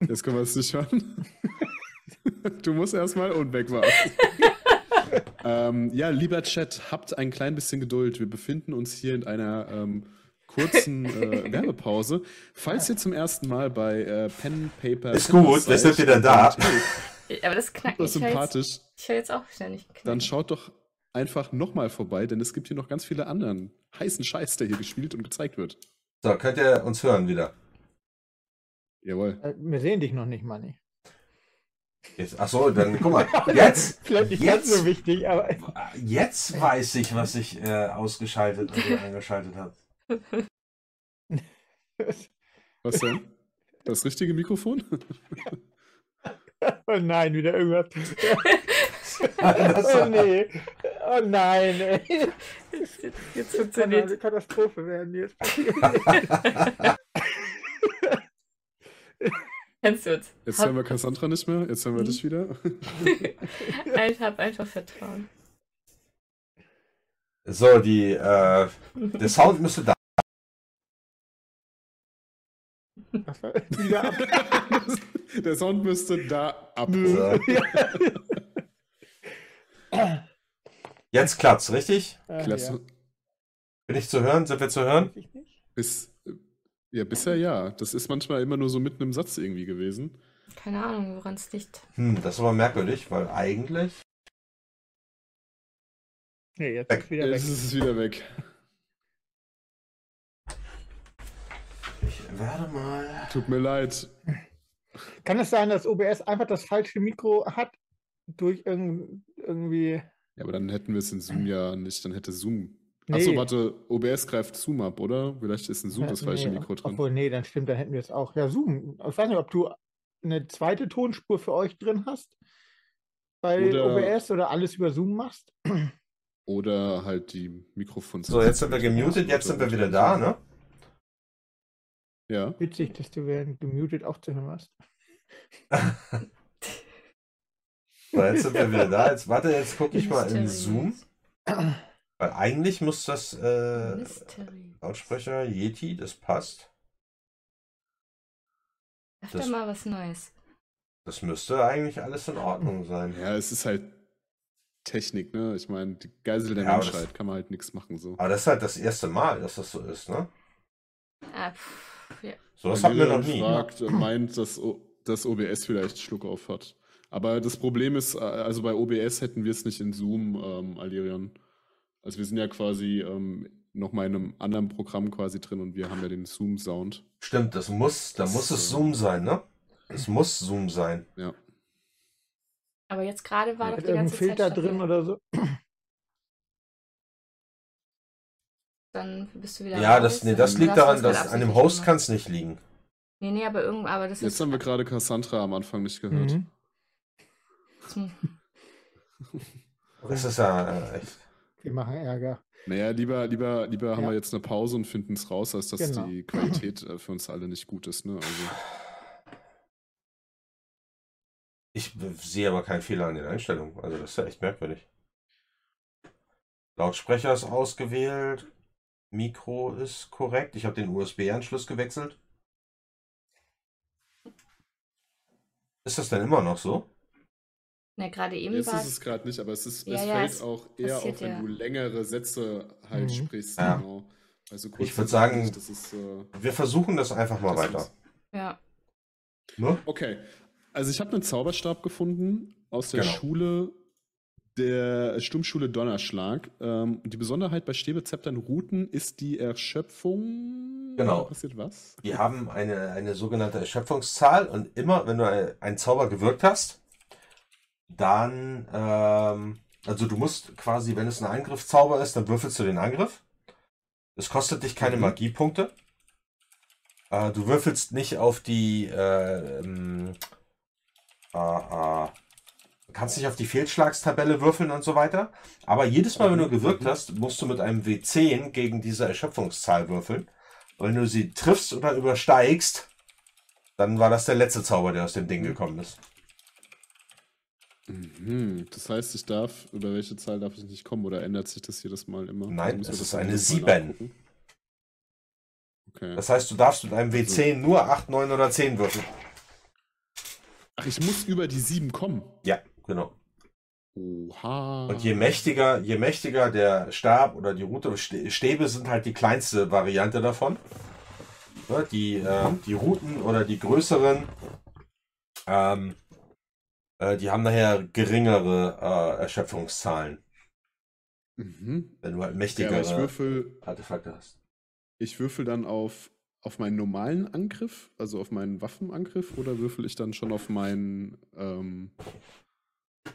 Jetzt können wir es nicht hören. Du musst erstmal und weg war. ähm, ja, lieber Chat, habt ein klein bisschen Geduld. Wir befinden uns hier in einer ähm, kurzen äh, Werbepause. Falls ihr zum ersten Mal bei äh, Pen, Paper. Ist Pen gut, wir sind wieder da. Aber das knackt nicht. Ich höre jetzt, sympathisch. ich hör jetzt auch wieder nicht knacken. Dann schaut doch einfach nochmal vorbei, denn es gibt hier noch ganz viele anderen heißen Scheiß, der hier gespielt und gezeigt wird. So, könnt ihr uns hören wieder. Jawohl. Äh, Wir sehen dich noch nicht, Manni. Jetzt, ach so, dann guck mal. Jetzt, Vielleicht nicht ganz Jetzt? so wichtig, aber jetzt weiß ich, was ich äh, ausgeschaltet und eingeschaltet habe. Was denn? Das richtige Mikrofon? oh nein, wieder irgendwas. Das oh nee. Oh nein, ey. Jetzt, Das kann funktioniert eine Katastrophe werden jetzt. Kannst du uns. Jetzt Hab, hören wir Cassandra nicht mehr, jetzt hören wir dich wieder. ich hab einfach Vertrauen. So, die, äh, der Sound müsste da. Der Sound müsste da ab. So. Jetzt klappt's, richtig? Klasse. Bin ich zu hören? Sind wir zu hören? Bis, ja, bisher ja. Das ist manchmal immer nur so mitten im Satz irgendwie gewesen. Keine Ahnung, woran es liegt. Hm, das ist aber merkwürdig, weil eigentlich. Nee, jetzt Weg. ist wieder weg. Jetzt ist es wieder weg. Ich werde mal. Tut mir leid. Kann es sein, dass OBS einfach das falsche Mikro hat? Durch irgend, irgendwie. Ja, aber dann hätten wir es in Zoom ja nicht. Dann hätte Zoom. Nee. Achso, warte. OBS greift Zoom ab, oder? Vielleicht ist in Zoom das falsche nee, Mikro drin. Obwohl, nee, dann stimmt, dann hätten wir es auch. Ja, Zoom. Ich weiß nicht, ob du eine zweite Tonspur für euch drin hast bei Oder- OBS oder alles über Zoom machst. Oder halt die Mikrofons. So, jetzt sind wir gemutet, jetzt sind wir wieder da, ne? Ja. Witzig, dass du während gemutet auch zu hören warst. So, jetzt sind wir wieder da. Jetzt warte, jetzt gucke ich mal in. Zoom. Weil eigentlich muss das äh. Lautsprecher Yeti, das passt. Öfter das- mal was Neues. Das müsste eigentlich alles in Ordnung sein. Ja, es ist halt Technik, ne? Ich meine, die Geisel der Ja, Menschheit kann man halt nichts machen so. Aber das ist halt das erste Mal, dass das so ist, ne? Ah, pff, ja. So, das Wenn hatten wir noch nie. fragt, meint, dass, O- dass OBS vielleicht Schluck auf hat. Aber das Problem ist, äh, also bei OBS hätten wir es nicht in Zoom, ähm, Alirion. Also wir sind ja quasi ähm, nochmal in einem anderen Programm quasi drin und wir haben ja den Zoom-Sound. Stimmt, das muss, da Das, muss es äh, Zoom sein, ne? Es muss Zoom sein. Ja. Aber jetzt gerade war Ja. doch die irgendein ganze Filter Zeit drin oder so? Dann bist du wieder Ja, das, nee, das liegt daran, das dass an dem Host kann es nicht liegen. Nee, nee, aber irgend, aber das Jetzt ist. haben wir gerade Cassandra am Anfang nicht gehört. Mhm. Hm. Das ist ja äh, echt. Wir machen Ärger. Naja, lieber, lieber, lieber haben Ja. wir jetzt eine Pause und finden es raus, als dass Genau. die Qualität äh, für uns alle nicht gut ist. Ne? Also, Ich sehe aber keinen Fehler an den Einstellungen. Also das ist ja echt merkwürdig. Lautsprecher ist ausgewählt. Mikro ist korrekt. Ich habe den USB-Anschluss gewechselt. Ist das denn immer noch so? Ne, gerade eben jetzt war ist es gerade nicht, aber es, ist, Ja, es ja, fällt es auch eher auf, wenn ja. du längere Sätze halt Mhm. sprichst. Ja. Genau. Also Ich würd sagen- ist, äh, Wir versuchen das einfach mal das weiter. ist- ja. Ne? Okay, also ich habe einen Zauberstab gefunden aus der Genau. Schule der Sturmschule Donnerschlag. Ähm, die Besonderheit bei Stäbezeptern Routen ist die Erschöpfung. Genau. Passiert was? Die haben eine, eine sogenannte Erschöpfungszahl und immer, wenn du ein- einen Zauber gewirkt hast, dann, ähm, also du musst quasi, wenn es ein Angriffszauber ist, dann würfelst du den Angriff. Es kostet dich keine Mhm. Magiepunkte. Äh, du würfelst nicht auf die, äh, äh, kannst nicht auf die Fehlschlagstabelle würfeln und so weiter. Aber jedes Mal, wenn du gewirkt hast, musst du mit einem W10 gegen diese Erschöpfungszahl würfeln. Wenn du sie triffst oder übersteigst, dann war das der letzte Zauber, der aus dem Ding gekommen ist. Mhm. Das heißt, ich darf, über welche Zahl darf ich nicht kommen oder ändert sich das jedes Mal immer? Nein, es das ist eine jedes Mal 7. nachgucken? Okay. Das heißt, du darfst mit einem W10 nur 8, 9 oder 10 würfeln. Ach, ich muss über die 7 kommen. Ja, genau. Oha. Und je mächtiger, je mächtiger der Stab oder die Rute, Stä- Stäbe sind halt die kleinste Variante davon. Ja, die, äh, die Routen oder die größeren, ähm, äh, die haben nachher geringere äh, Erschöpfungszahlen, Mhm. wenn du halt Ja, mächtigere ich würfel, Artefakte hast. ich würfel dann auf, auf meinen normalen Angriff, also auf meinen Waffenangriff, oder würfel ich dann schon auf meinen, ähm,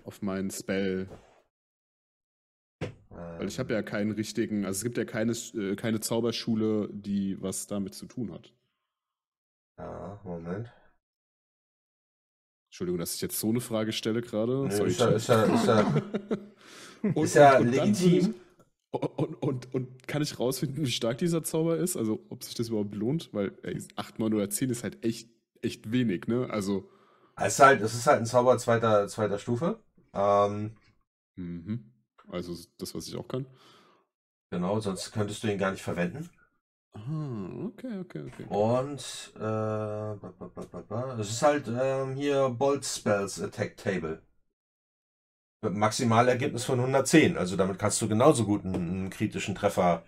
auf meinen Spell? Weil ich habe ja keinen richtigen, also es gibt ja keine, äh, keine Zauberschule, die was damit zu tun hat. Ja, Moment. Entschuldigung, dass ich jetzt so eine Frage stelle gerade. Sorry, ist ja- ist ja- ist ja- Und- ist ja und- dann legitim. ich- Und, und, und kann ich rausfinden, wie stark dieser Zauber ist? Also, ob sich das überhaupt lohnt? Weil ey, 8, 9 oder 10 ist halt echt, echt wenig, ne? Also, Es ist halt, es ist halt ein Zauber zweiter, zweiter Stufe. Ähm, mhm. also das, was ich auch kann. genau, sonst könntest du ihn gar nicht verwenden. Ah, okay, okay, okay. Und äh, ba, ba, ba, ba, ba. es ist halt ähm, hier Bolt Spells Attack Table. Mit Maximalergebnis von 110. Also damit kannst du genauso gut einen, einen kritischen Treffer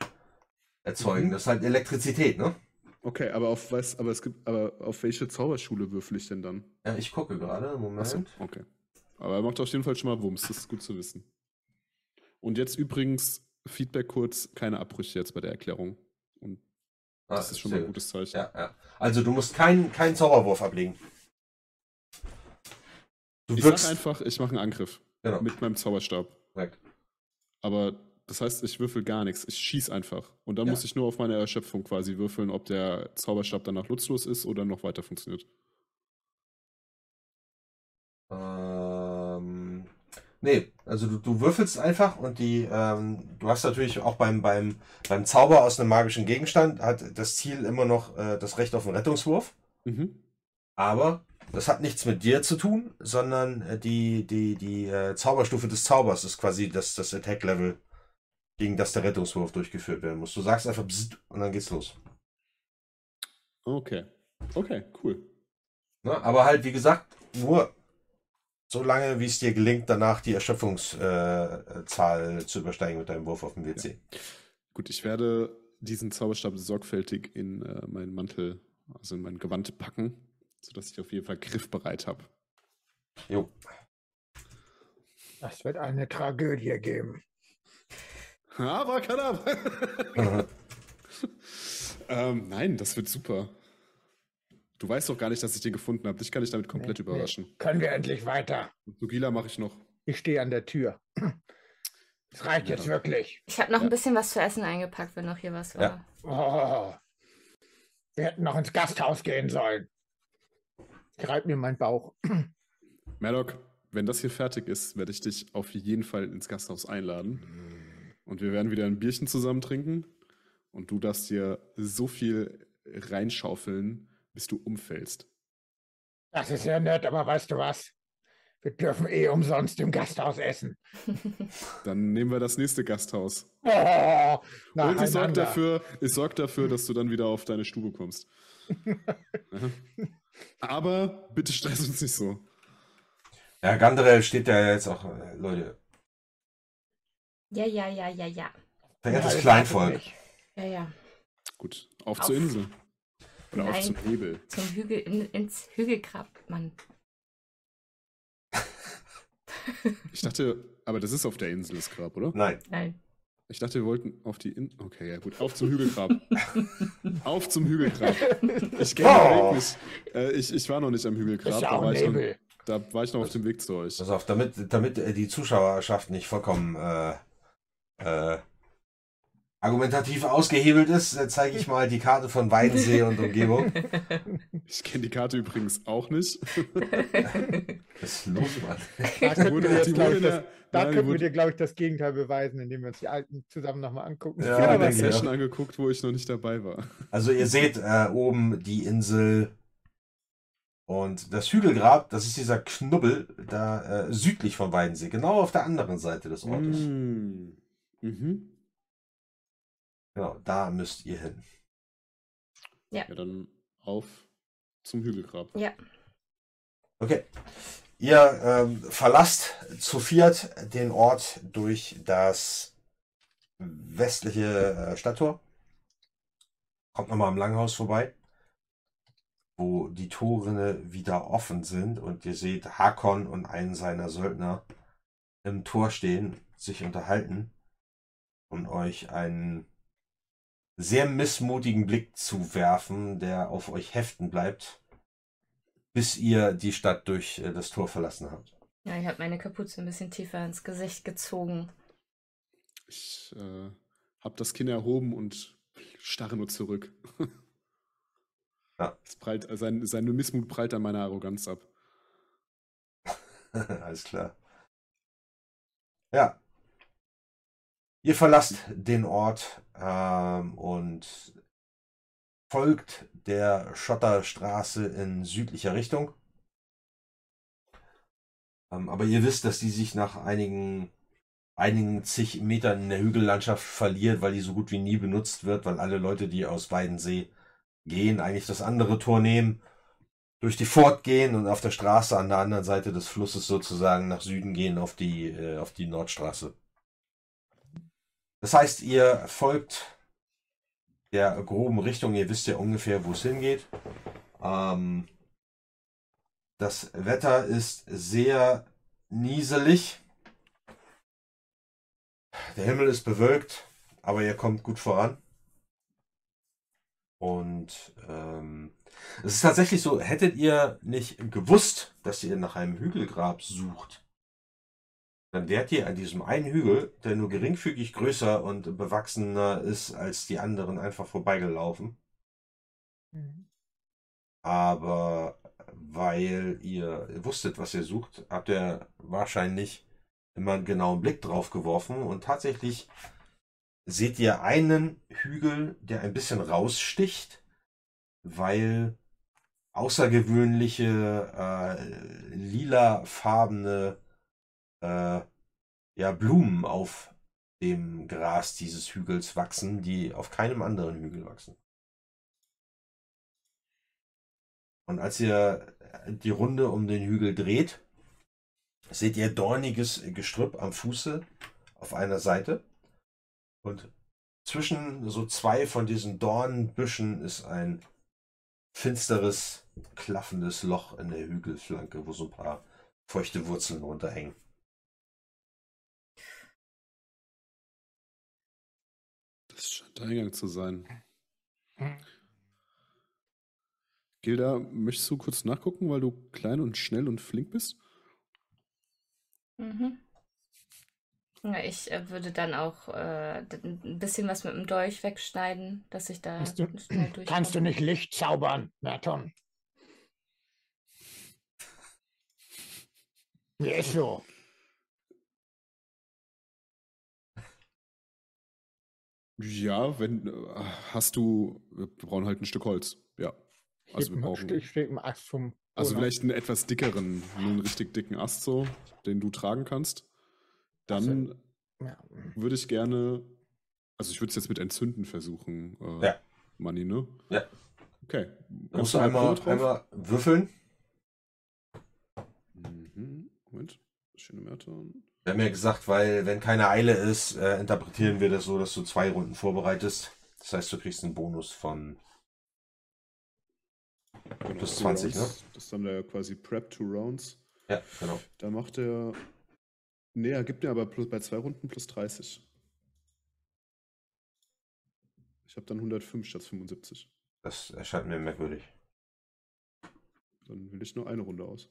erzeugen. Mhm. Das ist halt Elektrizität, ne? Okay, aber auf was, aber es gibt, aber auf welche Zauberschule würfel ich denn dann? Ja, ich gucke gerade. Moment. Achso, okay. Aber er macht auf jeden Fall schon mal Wumms, das ist gut zu wissen. Und jetzt übrigens Feedback kurz, keine Abbrüche jetzt bei der Erklärung. Ah, das ist schon mal ein gut. gutes Zeichen. Ja, ja. Also du musst keinen keinen Zauberwurf ablegen. Du Ich sag einfach, ich mache einen Angriff Genau. mit meinem Zauberstab. Korrekt. Aber das heißt, ich würfel gar nichts. Ich schieß einfach. Und dann Ja. muss ich nur auf meine Erschöpfung quasi würfeln, ob der Zauberstab danach nutzlos ist oder noch weiter funktioniert. Nee, also du, du würfelst einfach und die, ähm, du hast natürlich auch beim, beim, beim Zauber aus einem magischen Gegenstand hat das Ziel immer noch äh, das Recht auf einen Rettungswurf. Mhm. Aber das hat nichts mit dir zu tun, sondern äh, die, die, die äh, Zauberstufe des Zaubers ist quasi das, das Attack-Level, gegen das der Rettungswurf durchgeführt werden muss. Du sagst einfach Bzzzt und dann geht's los. Okay. Okay, cool. Ne? Aber halt, wie gesagt, nur so lange, wie es dir gelingt, danach die Erschöpfungszahl äh, zu übersteigen mit deinem Wurf auf dem WC. Gut, ich werde diesen Zauberstab sorgfältig in äh, meinen Mantel, also in mein Gewand packen, sodass ich auf jeden Fall griffbereit habe. Jo. Das wird eine Tragödie geben. Aber Kadabra. ähm, nein, das wird super. Du weißt doch gar nicht, dass ich den gefunden habe. Dich kann ich damit komplett Nee, nee. überraschen. Können wir endlich weiter? Und Sugila mache ich noch. Ich stehe an der Tür. Es reicht jetzt Ja. wirklich. Ich habe noch Ja. ein bisschen was zu essen eingepackt, wenn noch hier was war. Ja. Oh, wir hätten noch ins Gasthaus gehen sollen. Ich reibe mir meinen Bauch. Maddock, wenn das hier fertig ist, werde ich dich auf jeden Fall ins Gasthaus einladen. Und wir werden wieder ein Bierchen zusammen trinken. Und du darfst dir so viel reinschaufeln, bis du umfällst. Das ist ja nett, aber weißt du was? Wir dürfen eh umsonst im Gasthaus essen. Dann nehmen wir das nächste Gasthaus. Oh, Und ich sorge nacheinander. dafür, ich sorg dafür, dass du dann wieder auf deine Stube kommst. Ja. Aber bitte stress uns nicht so. Ja, Gandrel steht da jetzt auch, äh, Leute, Ja, ja, ja, ja, ja. verehrtes Ja, Kleinvolk. Ja, ja. Gut, auf, Auf. zur Insel. Oder auf Nein. zum Hebel. Zum Hügel, in, ins Hügelgrab, Mann. Ich dachte, aber das ist auf der Insel das Grab, oder? Nein, Nein. Ich dachte, wir wollten auf die Insel. Okay, ja gut. Auf zum Hügelgrab. auf zum Hügelgrab. Ich kenne den Oh. Weg nicht. Äh, ich, ich war noch nicht am Hügelgrab. Da war, ich noch, Nebel. da war ich noch auf dem Weg zu euch. pass auf, damit, damit äh, die Zuschauerschaft nicht vollkommen äh, äh, argumentativ ausgehebelt ist, äh, zeige ich mal die Karte von Weidensee und Umgebung. Ich kenne die Karte übrigens auch nicht. Was ist los, Mann? Da könnten wurde- wir, jetzt, ich, das, da nein, könnten wir dir, glaube ich, das Gegenteil beweisen, indem wir uns die alten zusammen nochmal angucken. Ja, Ich habe eine Session auch. angeguckt, wo ich noch nicht dabei war. Also ihr seht äh, oben die Insel und das Hügelgrab, das ist dieser Knubbel da äh, südlich von Weidensee, genau auf der anderen Seite des Ortes. Mm. Mhm. Genau, da müsst ihr hin. Ja, dann auf zum Hügelgrab. Ja. Okay. Ihr ähm, verlasst zu viert den Ort durch das westliche äh, Stadttor. Kommt nochmal am Langhaus vorbei, wo die Tore wieder offen sind und ihr seht Hakon und einen seiner Söldner im Tor stehen, sich unterhalten und euch einen sehr missmutigen Blick zuwerfen, der auf euch heften bleibt bis ihr die Stadt durch äh, das Tor verlassen habt. Ja, ich habe meine Kapuze ein bisschen tiefer ins Gesicht gezogen. Ich äh, habe das Kinn erhoben und starre nur zurück. Ja. Es prallt, äh, sein, seine Missmut prallt an meiner Arroganz ab. Alles klar. Ja. Ihr verlasst den Ort ähm, und folgt der Schotterstraße in südlicher Richtung. Ähm, aber ihr wisst, dass die sich nach einigen, einigen zig Metern in der Hügellandschaft verliert, weil die so gut wie nie benutzt wird, weil alle Leute, die aus Weidensee gehen, eigentlich das andere Tor nehmen, durch die Fort gehen und auf der Straße an der anderen Seite des Flusses sozusagen nach Süden gehen auf die, äh, auf die Nordstraße. Das heißt, ihr folgt der groben Richtung, ihr wisst ja ungefähr, wo es hingeht. Ähm, das Wetter ist sehr nieselig. Der Himmel ist bewölkt, aber ihr kommt gut voran. Und ähm, es ist tatsächlich so, hättet ihr nicht gewusst, dass ihr nach einem Hügelgrab sucht, dann wärt ihr an diesem einen Hügel, der nur geringfügig größer und bewachsener ist als die anderen, einfach vorbeigelaufen. Mhm. Aber weil ihr wusstet, was ihr sucht, habt ihr wahrscheinlich immer einen genauen Blick drauf geworfen und tatsächlich seht ihr einen Hügel, der ein bisschen raussticht, weil außergewöhnliche äh, lilafarbene äh, ja, Blumen auf dem Gras dieses Hügels wachsen, die auf keinem anderen Hügel wachsen. Und als ihr die Runde um den Hügel dreht, seht ihr dorniges Gestrüpp am Fuße auf einer Seite. Und zwischen so zwei von diesen Dornbüschen ist ein finsteres, klaffendes Loch in der Hügelflanke, wo so ein paar feuchte Wurzeln runterhängen. Das scheint der Eingang zu sein. Hm. Gilda, möchtest du kurz nachgucken, weil du klein und schnell und flink bist? Mhm. Ja, ich äh, würde dann auch äh, ein bisschen was mit dem Dolch wegschneiden, dass ich da Kannst du, schnell durchkomme. kannst du nicht Licht zaubern, Merton? Mir ist so. Ja, wenn äh, hast du, wir brauchen halt ein Stück Holz. Ja. Ich Also wir heb- brauchen- Ich stehe im Ast vom. Also vielleicht einen etwas dickeren, einen richtig dicken Ast so, den du tragen kannst. Dann Ja. würde ich gerne, also ich würde es jetzt mit Entzünden versuchen, äh, Ja. Manni, ne? Ja. Okay. Da musst du mal einmal, einmal würfeln. Mhm. Moment. Schöne Merton. Wir haben ja gesagt, weil wenn keine Eile ist, äh, interpretieren wir das so, dass du zwei Runden vorbereitest. Das heißt, du kriegst einen Bonus von Genau, Plus two 20, Rounds. Das ist dann der quasi Prep Two Rounds. Ja, genau. Da macht er. Nee, er gibt mir aber plus, bei zwei Runden plus 30. Ich habe dann 105 statt 75. Das erscheint mir merkwürdig. Dann will ich nur eine Runde aus.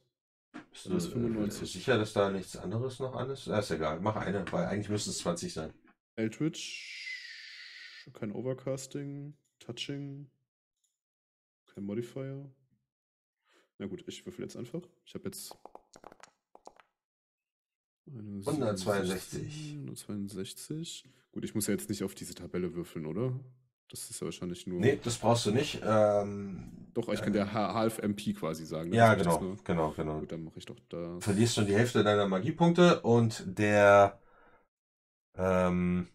Bist du ist 95. äh, sicher, dass da nichts anderes noch an ist? Ja, ist egal. Mach eine, weil eigentlich müsste es 20 sein. Eldritch, kein Overcasting, Touching, kein Modifier. Na gut, ich würfel jetzt einfach. Ich habe jetzt. eine 162. 162. Gut, ich muss ja jetzt nicht auf diese Tabelle würfeln, oder? Das ist ja wahrscheinlich nur. Nee, das brauchst du nicht. Ähm, Doch, ich äh, kann der H- Half MP quasi sagen. ne? Ja, genau, nur- genau, genau. Gut, dann mache ich doch Du das. verlierst schon die Hälfte deiner Magiepunkte und der ähm,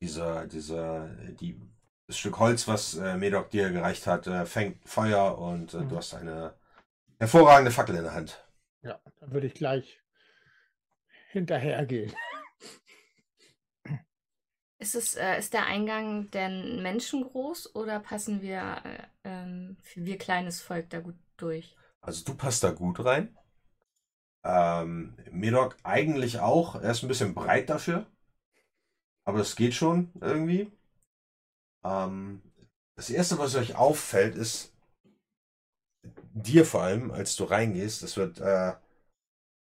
dieser, dieser, die, das Stück Holz, was äh, Medoc dir gereicht hat, äh, fängt Feuer und äh, Mhm. du hast eine hervorragende Fackel in der Hand. Ja, dann würde ich gleich hinterhergehen. Ist, es, äh, ist der Eingang denn menschengroß oder passen wir, äh, ähm, wir kleines Volk da gut durch? Also du passt da gut rein. Ähm, Medoc eigentlich auch. Er ist ein bisschen breit dafür. Aber es geht schon irgendwie. Ähm, das erste, was euch auffällt, ist dir vor allem, als du reingehst, es wird äh,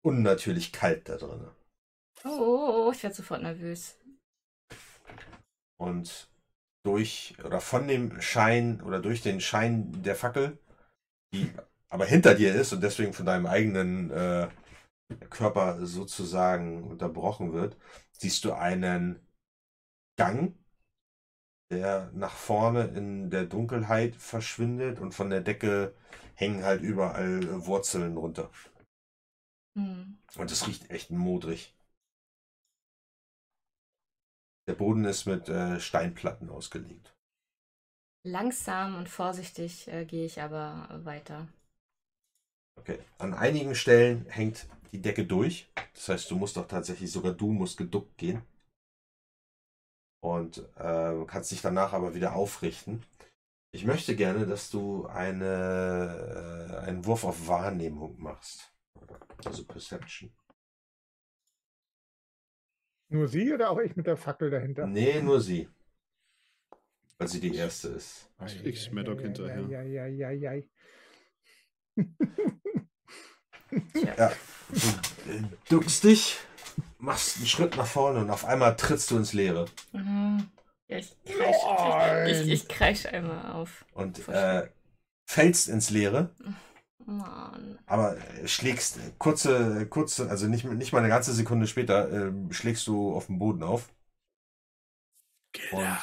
unnatürlich kalt da drin. Oh, oh, oh, ich werde sofort nervös. Und durch oder von dem Schein oder durch den Schein der Fackel, die aber hinter dir ist und deswegen von deinem eigenen äh, Körper sozusagen unterbrochen wird, siehst du einen Gang, der nach vorne in der Dunkelheit verschwindet und von der Decke hängen halt überall Wurzeln runter. Hm. Und es riecht echt modrig. Der Boden ist mit äh, Steinplatten ausgelegt. Langsam und vorsichtig äh, gehe ich aber weiter. Okay. An einigen Stellen hängt die Decke durch. Das heißt, du musst doch tatsächlich, sogar du musst geduckt gehen. Und äh, kannst dich danach aber wieder aufrichten. Ich möchte gerne, dass du eine, äh, einen Wurf auf Wahrnehmung machst. Also Perception. Nur sie oder auch ich mit der Fackel dahinter? Nee, nur sie. Weil sie die erste ist. Ich krieg Maddock hinterher. Ja, ja, ja, ja, ja. Du äh, duckst dich, machst einen Schritt nach vorne und auf einmal trittst du ins Leere. Mhm. Ja, ich kreisch, ich, ich, ich kreisch einmal auf. Und äh, fällst ins Leere, Mann. aber äh, schlägst äh, kurze, kurze, also nicht, nicht mal eine ganze Sekunde später, äh, schlägst du auf den Boden auf. Und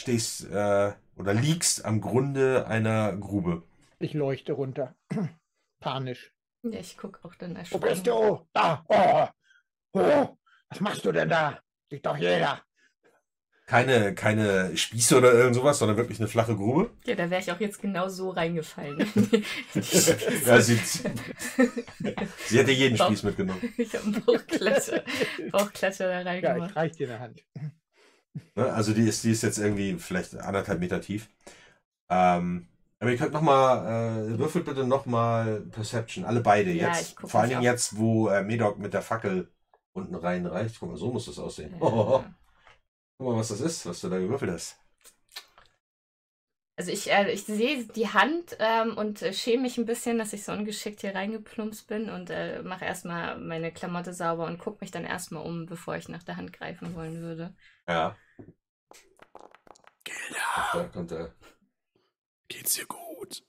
stehst äh, oder liegst am Grunde einer Grube. Ich leuchte runter. Panisch. Ja, ich guck auch dann Wo erschrocken. bist du? Da. Oh. Oh. Was machst du denn da? Sieht doch jeder. Keine, keine Spieße oder irgend sowas, sondern wirklich eine flache Grube. Ja, da wäre ich auch jetzt genau so reingefallen. Ja, sie, sie hätte jeden Bauch- Spieß mitgenommen. ich habe einen Bauchklatscher, Bauchklatscher da Ja, reingemacht. ich reich dir in der Hand. Ne? Also die ist, die ist jetzt irgendwie vielleicht anderthalb Meter tief. Ähm, Aber ihr könnt nochmal, äh, würfelt bitte nochmal Perception, alle beide Ja, jetzt. Vor allen Dingen jetzt, wo äh, Medoc mit der Fackel unten reinreicht. Guck mal, so muss das aussehen. Ja. Oh, Guck mal, was das ist, was du da gewürfelt hast. Also ich, äh, ich sehe die Hand ähm, und äh, schäme mich ein bisschen, dass ich so ungeschickt hier reingeplumpst bin und äh, mache erstmal meine Klamotte sauber und gucke mich dann erstmal um, bevor ich nach der Hand greifen wollen würde. Ja. Gilda, Da kommt er. geht's dir gut?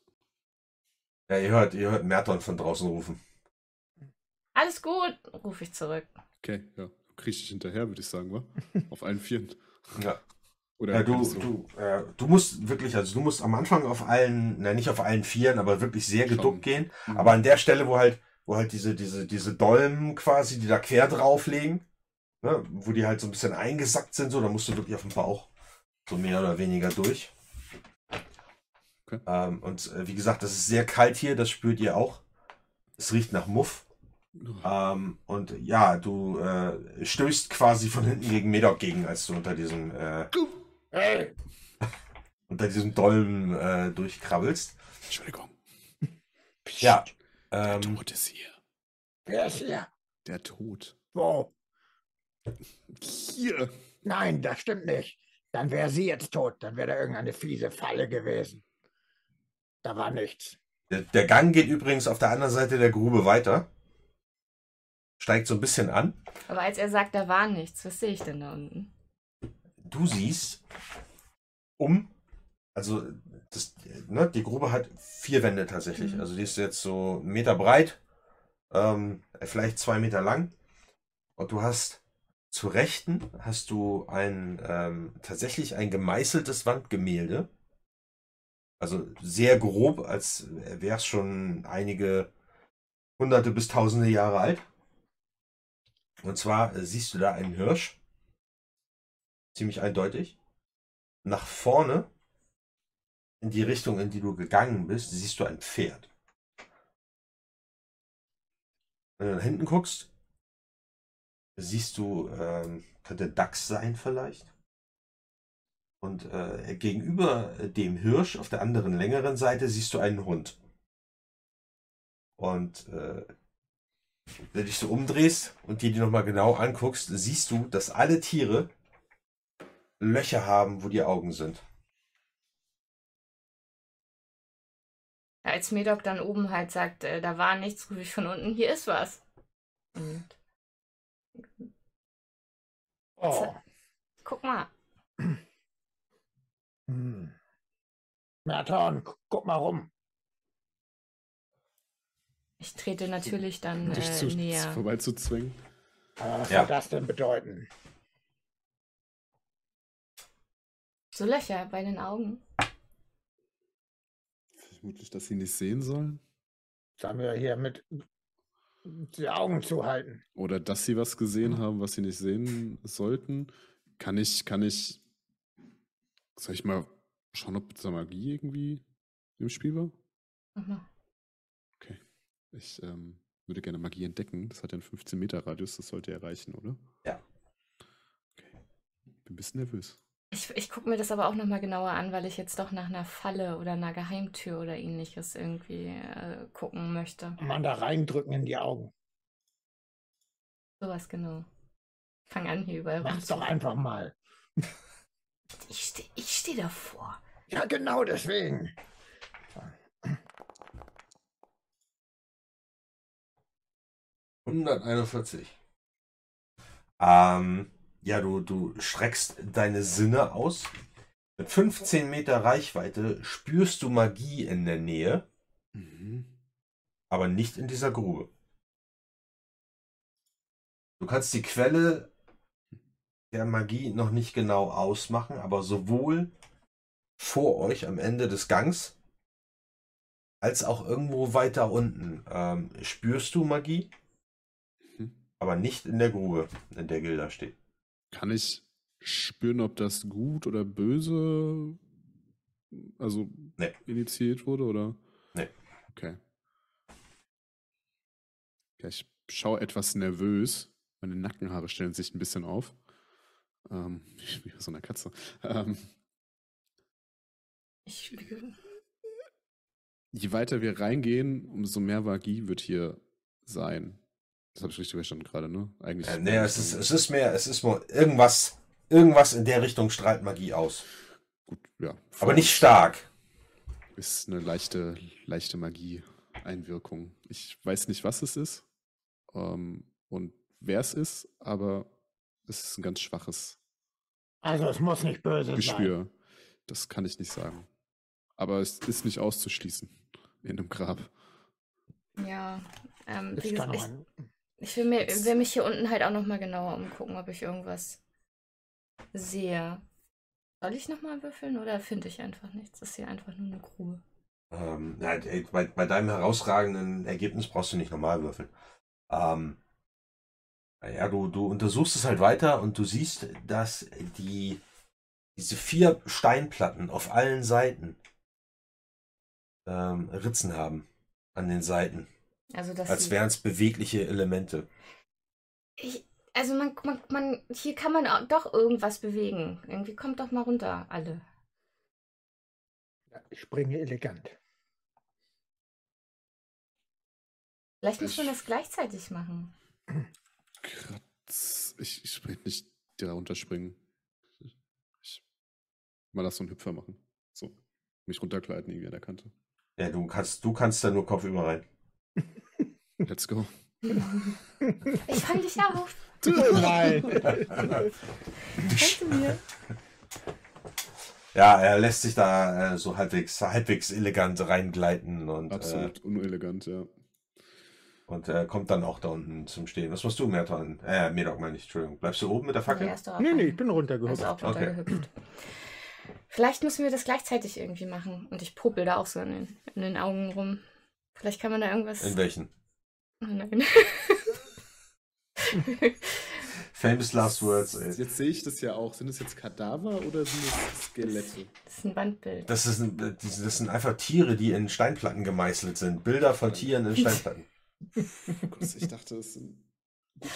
Ja, ihr hört, ihr hört Merton von draußen rufen. Alles gut, rufe ich zurück. Okay, ja. Ich hinterher, würde ich sagen, wa? Auf allen Vieren. Ja. Oder Ja, du, kannst du, äh, du musst wirklich, also du musst am Anfang auf allen, na nicht auf allen Vieren, aber wirklich sehr Schon. geduckt gehen. Mhm. Aber an der Stelle, wo halt, wo halt diese, diese, diese Dolmen quasi, die da quer drauf liegen, ne, wo die halt so ein bisschen eingesackt sind, so, da musst du wirklich auf dem Bauch so mehr oder weniger durch. Okay. Ähm, und äh, wie gesagt, das ist sehr kalt hier, das spürt ihr auch. Es riecht nach Muff. Ähm, und ja, du äh, stößt quasi von hinten gegen Medoc gegen, als du unter diesem äh, Hey, unter diesem Dolmen äh, durchkrabbelst. Entschuldigung. Ja. Der Ähm, Tod ist hier. wer ist hier? Der Tod. Wo? Hier. Nein, das stimmt nicht. Dann wäre sie jetzt tot. Dann wäre da irgendeine fiese Falle gewesen. Da war nichts. der, der Gang geht übrigens auf der anderen Seite der Grube weiter. Steigt so ein bisschen an. Aber als er sagt, da war nichts, was sehe ich denn da unten? Du siehst um, also das, ne, die Grube hat vier Wände tatsächlich. Mhm. Also die ist jetzt so einen Meter breit, ähm, vielleicht zwei Meter lang. Und du hast zur Rechten hast du ein ähm, tatsächlich ein gemeißeltes Wandgemälde. Also sehr grob, als wäre es schon einige hunderte bis tausende Jahre alt. Und zwar äh, siehst du da einen Hirsch. Ziemlich eindeutig. Nach vorne, in die Richtung, in die du gegangen bist, siehst du ein Pferd. Wenn du nach hinten guckst, siehst du, ähm, könnte Dachs sein vielleicht. Und äh, gegenüber dem Hirsch auf der anderen längeren Seite siehst du einen Hund. Und äh, wenn du dich so umdrehst und dir die nochmal genau anguckst, siehst du, dass alle Tiere Löcher haben, wo die Augen sind. Als Medoc dann oben halt sagt, äh, da war nichts, rufe ich von unten, hier ist was. Und Oh. guck mal, Hm. Merton, gu- guck mal rum. Ich trete natürlich dann Dich äh, zu, näher. vorbei zu zwingen. Was Ja. soll das denn bedeuten? So Löcher bei den Augen. Vermutlich, dass sie nicht sehen sollen. Sollen wir hier mit die Augen zuhalten? Oder dass sie was gesehen haben, was sie nicht sehen sollten. Kann ich, kann ich, soll ich mal schauen, ob da Magie irgendwie im Spiel war? Mach mal. Ich ähm, würde gerne Magie entdecken. Das hat ja einen 15 Meter Radius, das sollte erreichen, oder? Ja. Okay. Bin ein bisschen nervös. Ich, ich gucke mir das aber auch nochmal genauer an, weil ich jetzt doch nach einer Falle oder einer Geheimtür oder ähnliches irgendwie äh, gucken möchte. Man da reindrücken in die Augen. Sowas genau. Fang an hier überall Mach's doch einfach mal. Ich stehe ich steh davor. Ja, genau deswegen. 141. Ähm, ja, du, du streckst deine Sinne aus. Mit 15 Meter Reichweite spürst du Magie in der Nähe, Mhm. aber nicht in dieser Grube. Du kannst die Quelle der Magie noch nicht genau ausmachen, aber sowohl vor euch am Ende des Gangs als auch irgendwo weiter unten ähm, spürst du Magie. Aber nicht in der Grube, in der Gilda steht. Kann ich spüren, ob das gut oder böse also Nee. initiiert wurde, oder? Nee. Okay. okay. Ich schaue etwas nervös. Meine Nackenhaare stellen sich ein bisschen auf. Ähm, wie bei so einer Katze. Ähm, Ich, je weiter wir reingehen, umso mehr Magie wird hier sein. Das habe ich richtig verstanden gerade, ne? Eigentlich. Äh, nee, es ist, es ist mehr, es ist nur irgendwas, irgendwas in der Richtung strahlt Magie aus. Gut, ja. Aber nicht stark. Ist eine leichte, leichte Magie-Einwirkung. Ich weiß nicht, was es ist ähm, und wer es ist, aber es ist ein ganz schwaches Also es muss nicht böse sein. Gespür. Das kann ich nicht sagen. Aber es ist nicht auszuschließen in einem Grab. Ja, ähm, Ich, auch ich, ich will, mir, will mich hier unten halt auch nochmal genauer umgucken, ob ich irgendwas sehe. Soll ich nochmal würfeln oder finde ich einfach nichts? Das ist hier einfach nur eine Grube. Ähm, ja, bei, bei deinem herausragenden Ergebnis brauchst du nicht normal würfeln. Ähm, ja, du, du untersuchst es halt weiter und du siehst, dass die diese vier Steinplatten auf allen Seiten ähm, Ritzen haben an den Seiten, Also, dass als wären es bewegliche Elemente. Ich, also man, man, man, hier kann man auch doch irgendwas bewegen. Irgendwie kommt doch mal runter, alle. ich springe elegant. Vielleicht müssen wir das gleichzeitig machen. Kratz. Ich, ich will nicht da runterspringen. Ich, ich mal lass so einen Hüpfer machen. So. Mich runtergleiten irgendwie an der Kante. Ja, du kannst, du kannst da nur kopfüber rein. Let's go. Ich fang dich auf. Nein. Kannst du mir? Ja, er lässt sich da äh, so halbwegs, halbwegs elegant reingleiten und, äh, Absolut unelegant, ja. und äh, kommt dann auch da unten zum Stehen. Was machst du, Merton? Äh, Medok meine ich, Entschuldigung. Bleibst du oben mit der Fackel? Doch nee, nee, ich bin er runtergehüpft. auch Okay. runtergehüpft. Vielleicht müssen wir das gleichzeitig irgendwie machen. Und ich popel da auch so in den, in den Augen rum. Vielleicht kann man da irgendwas. In welchen? Oh nein. Famous Last Words, ey. Jetzt sehe ich das ja auch. Sind es jetzt Kadaver oder sind es Skelette? Das ist ein Wandbild. Das, ist ein, das sind einfach Tiere, die in Steinplatten gemeißelt sind. Bilder von Tieren in Steinplatten. Oh ich dachte, es sind. Okay.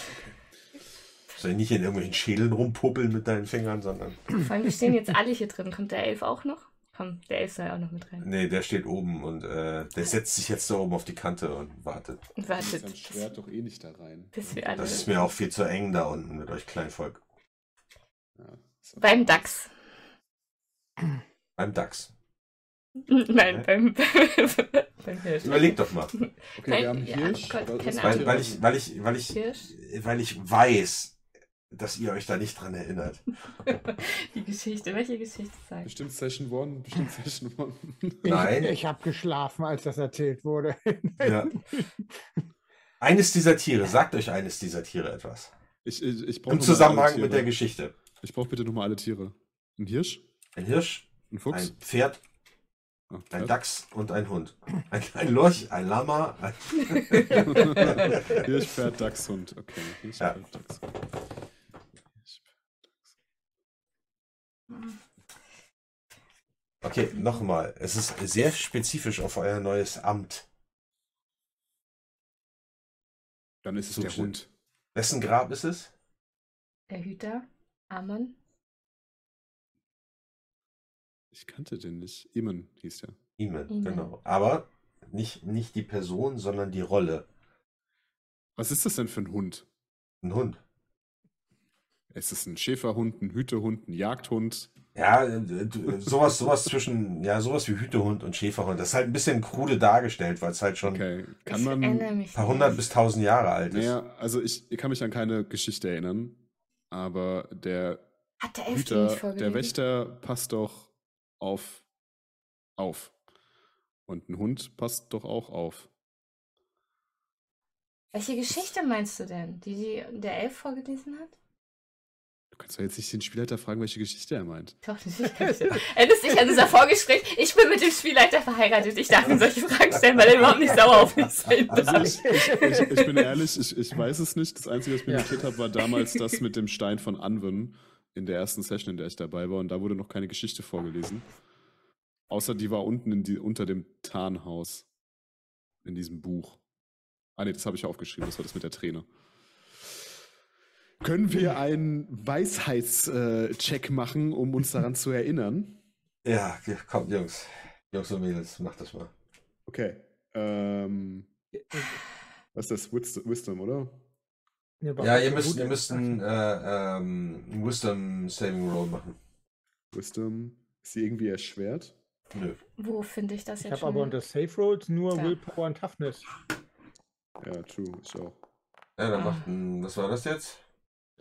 Soll ich nicht in irgendwelchen Schädeln rumpuppeln mit deinen Fingern, sondern. Vor allem, wir stehen jetzt alle hier drin. Kommt der Elf auch noch? Komm, der Elf soll auch noch mit rein. Nee, der steht oben und äh, der setzt sich jetzt da oben auf die Kante und wartet. Und wartet, bis, Schwert doch eh nicht da rein. bis wir alle. Das ist mir auch viel zu eng da unten mit euch Kleinvolk. Ja, ist Beim. Dachs. Beim Dachs. Nein, beim, beim Hirsch. Überleg doch mal. Okay, Nein, wir haben ja, Hirsch. Gott, Was- keine was Weil, weil, ich, weil, ich, weil, ich, Hirsch. weil ich weiß, dass ihr euch da nicht dran erinnert. Die Geschichte. Welche Geschichte sagt? Bestimmt Session 1, bestimmt Session 1. Ich, Nein. ich habe geschlafen, als das erzählt wurde. Ja. Eines dieser Tiere, sagt euch eines dieser Tiere etwas. Ich, ich, ich Im Zusammenhang mit der. Geschichte. Ich brauche bitte nochmal alle Tiere. Ein Hirsch, Ein Hirsch, ein Fuchs, ein Pferd, Ah, ein. Dachs und ein Hund. Ein, ein Lorch, ein Lama. Ein Hirsch, Pferd, Dachs, Hund. Okay, Hirsch, Ja. Pferd, Dachs. Hirsch, Okay, nochmal. Es ist sehr spezifisch auf euer neues Amt. Dann ist es der Zugeschnitten. Hund. Wessen Grab ist es? Der Hüter? Amon? Ich kannte den nicht. Iman hieß der. Iman, Iman. genau. Aber nicht, nicht die Person, sondern die Rolle. Was ist das denn für ein Hund? Ein Hund. Ist es ein Schäferhund, ein Hütehund, ein Jagdhund? Ja, äh, du- sowas, sowas zwischen, ja, sowas wie Hütehund und Schäferhund. Das ist halt ein bisschen krude dargestellt, weil es halt schon Okay, kann man. ein paar hundert bis tausend Jahre alt ist. Naja, also ich, ich kann mich an keine Geschichte erinnern, aber der Hat der Elf die nicht Hüter, der Wächter passt doch auf. auf. Und ein Hund passt doch auch auf. Welche Geschichte meinst du denn? Die, die der Elf vorgelesen hat? Du kannst doch jetzt nicht den Spielleiter fragen, welche Geschichte er meint. Doch, natürlich kann ich das. Erinnerst dich an unser Vorgespräch? Ich bin mit dem Spielleiter verheiratet. Ich darf ihm solche Fragen stellen, weil er überhaupt nicht sauer auf mich sein Also darf. ich, ich, ich bin ehrlich, ich, ich weiß es nicht. Das Einzige, was ich mir Ja. notiert habe, war damals das mit dem Stein von Anwen in der ersten Session, in der ich dabei war. Und da wurde noch keine Geschichte vorgelesen. Außer die war unten in die, unter dem Tarnhaus. In diesem Buch. Ah ne, das habe ich aufgeschrieben. Das war das mit der Träne. Können wir einen Weisheitscheck machen, um uns daran zu erinnern? Ja, ja, kommt, Jungs. Jungs und Mädels, macht das mal. Okay. Ähm, was ist das? Wis- Wisdom, oder? Ja, was ihr müsst, ihr ist. müsst einen äh, ähm, Wisdom Saving Roll machen. Wisdom. Ist sie irgendwie erschwert? Nö. Wo finde ich das Ich jetzt habe schon? aber unter Safe Rolls nur Da. Willpower und Toughness. Ja, true, ich auch. Ja, dann Ah. macht ein, was war das jetzt?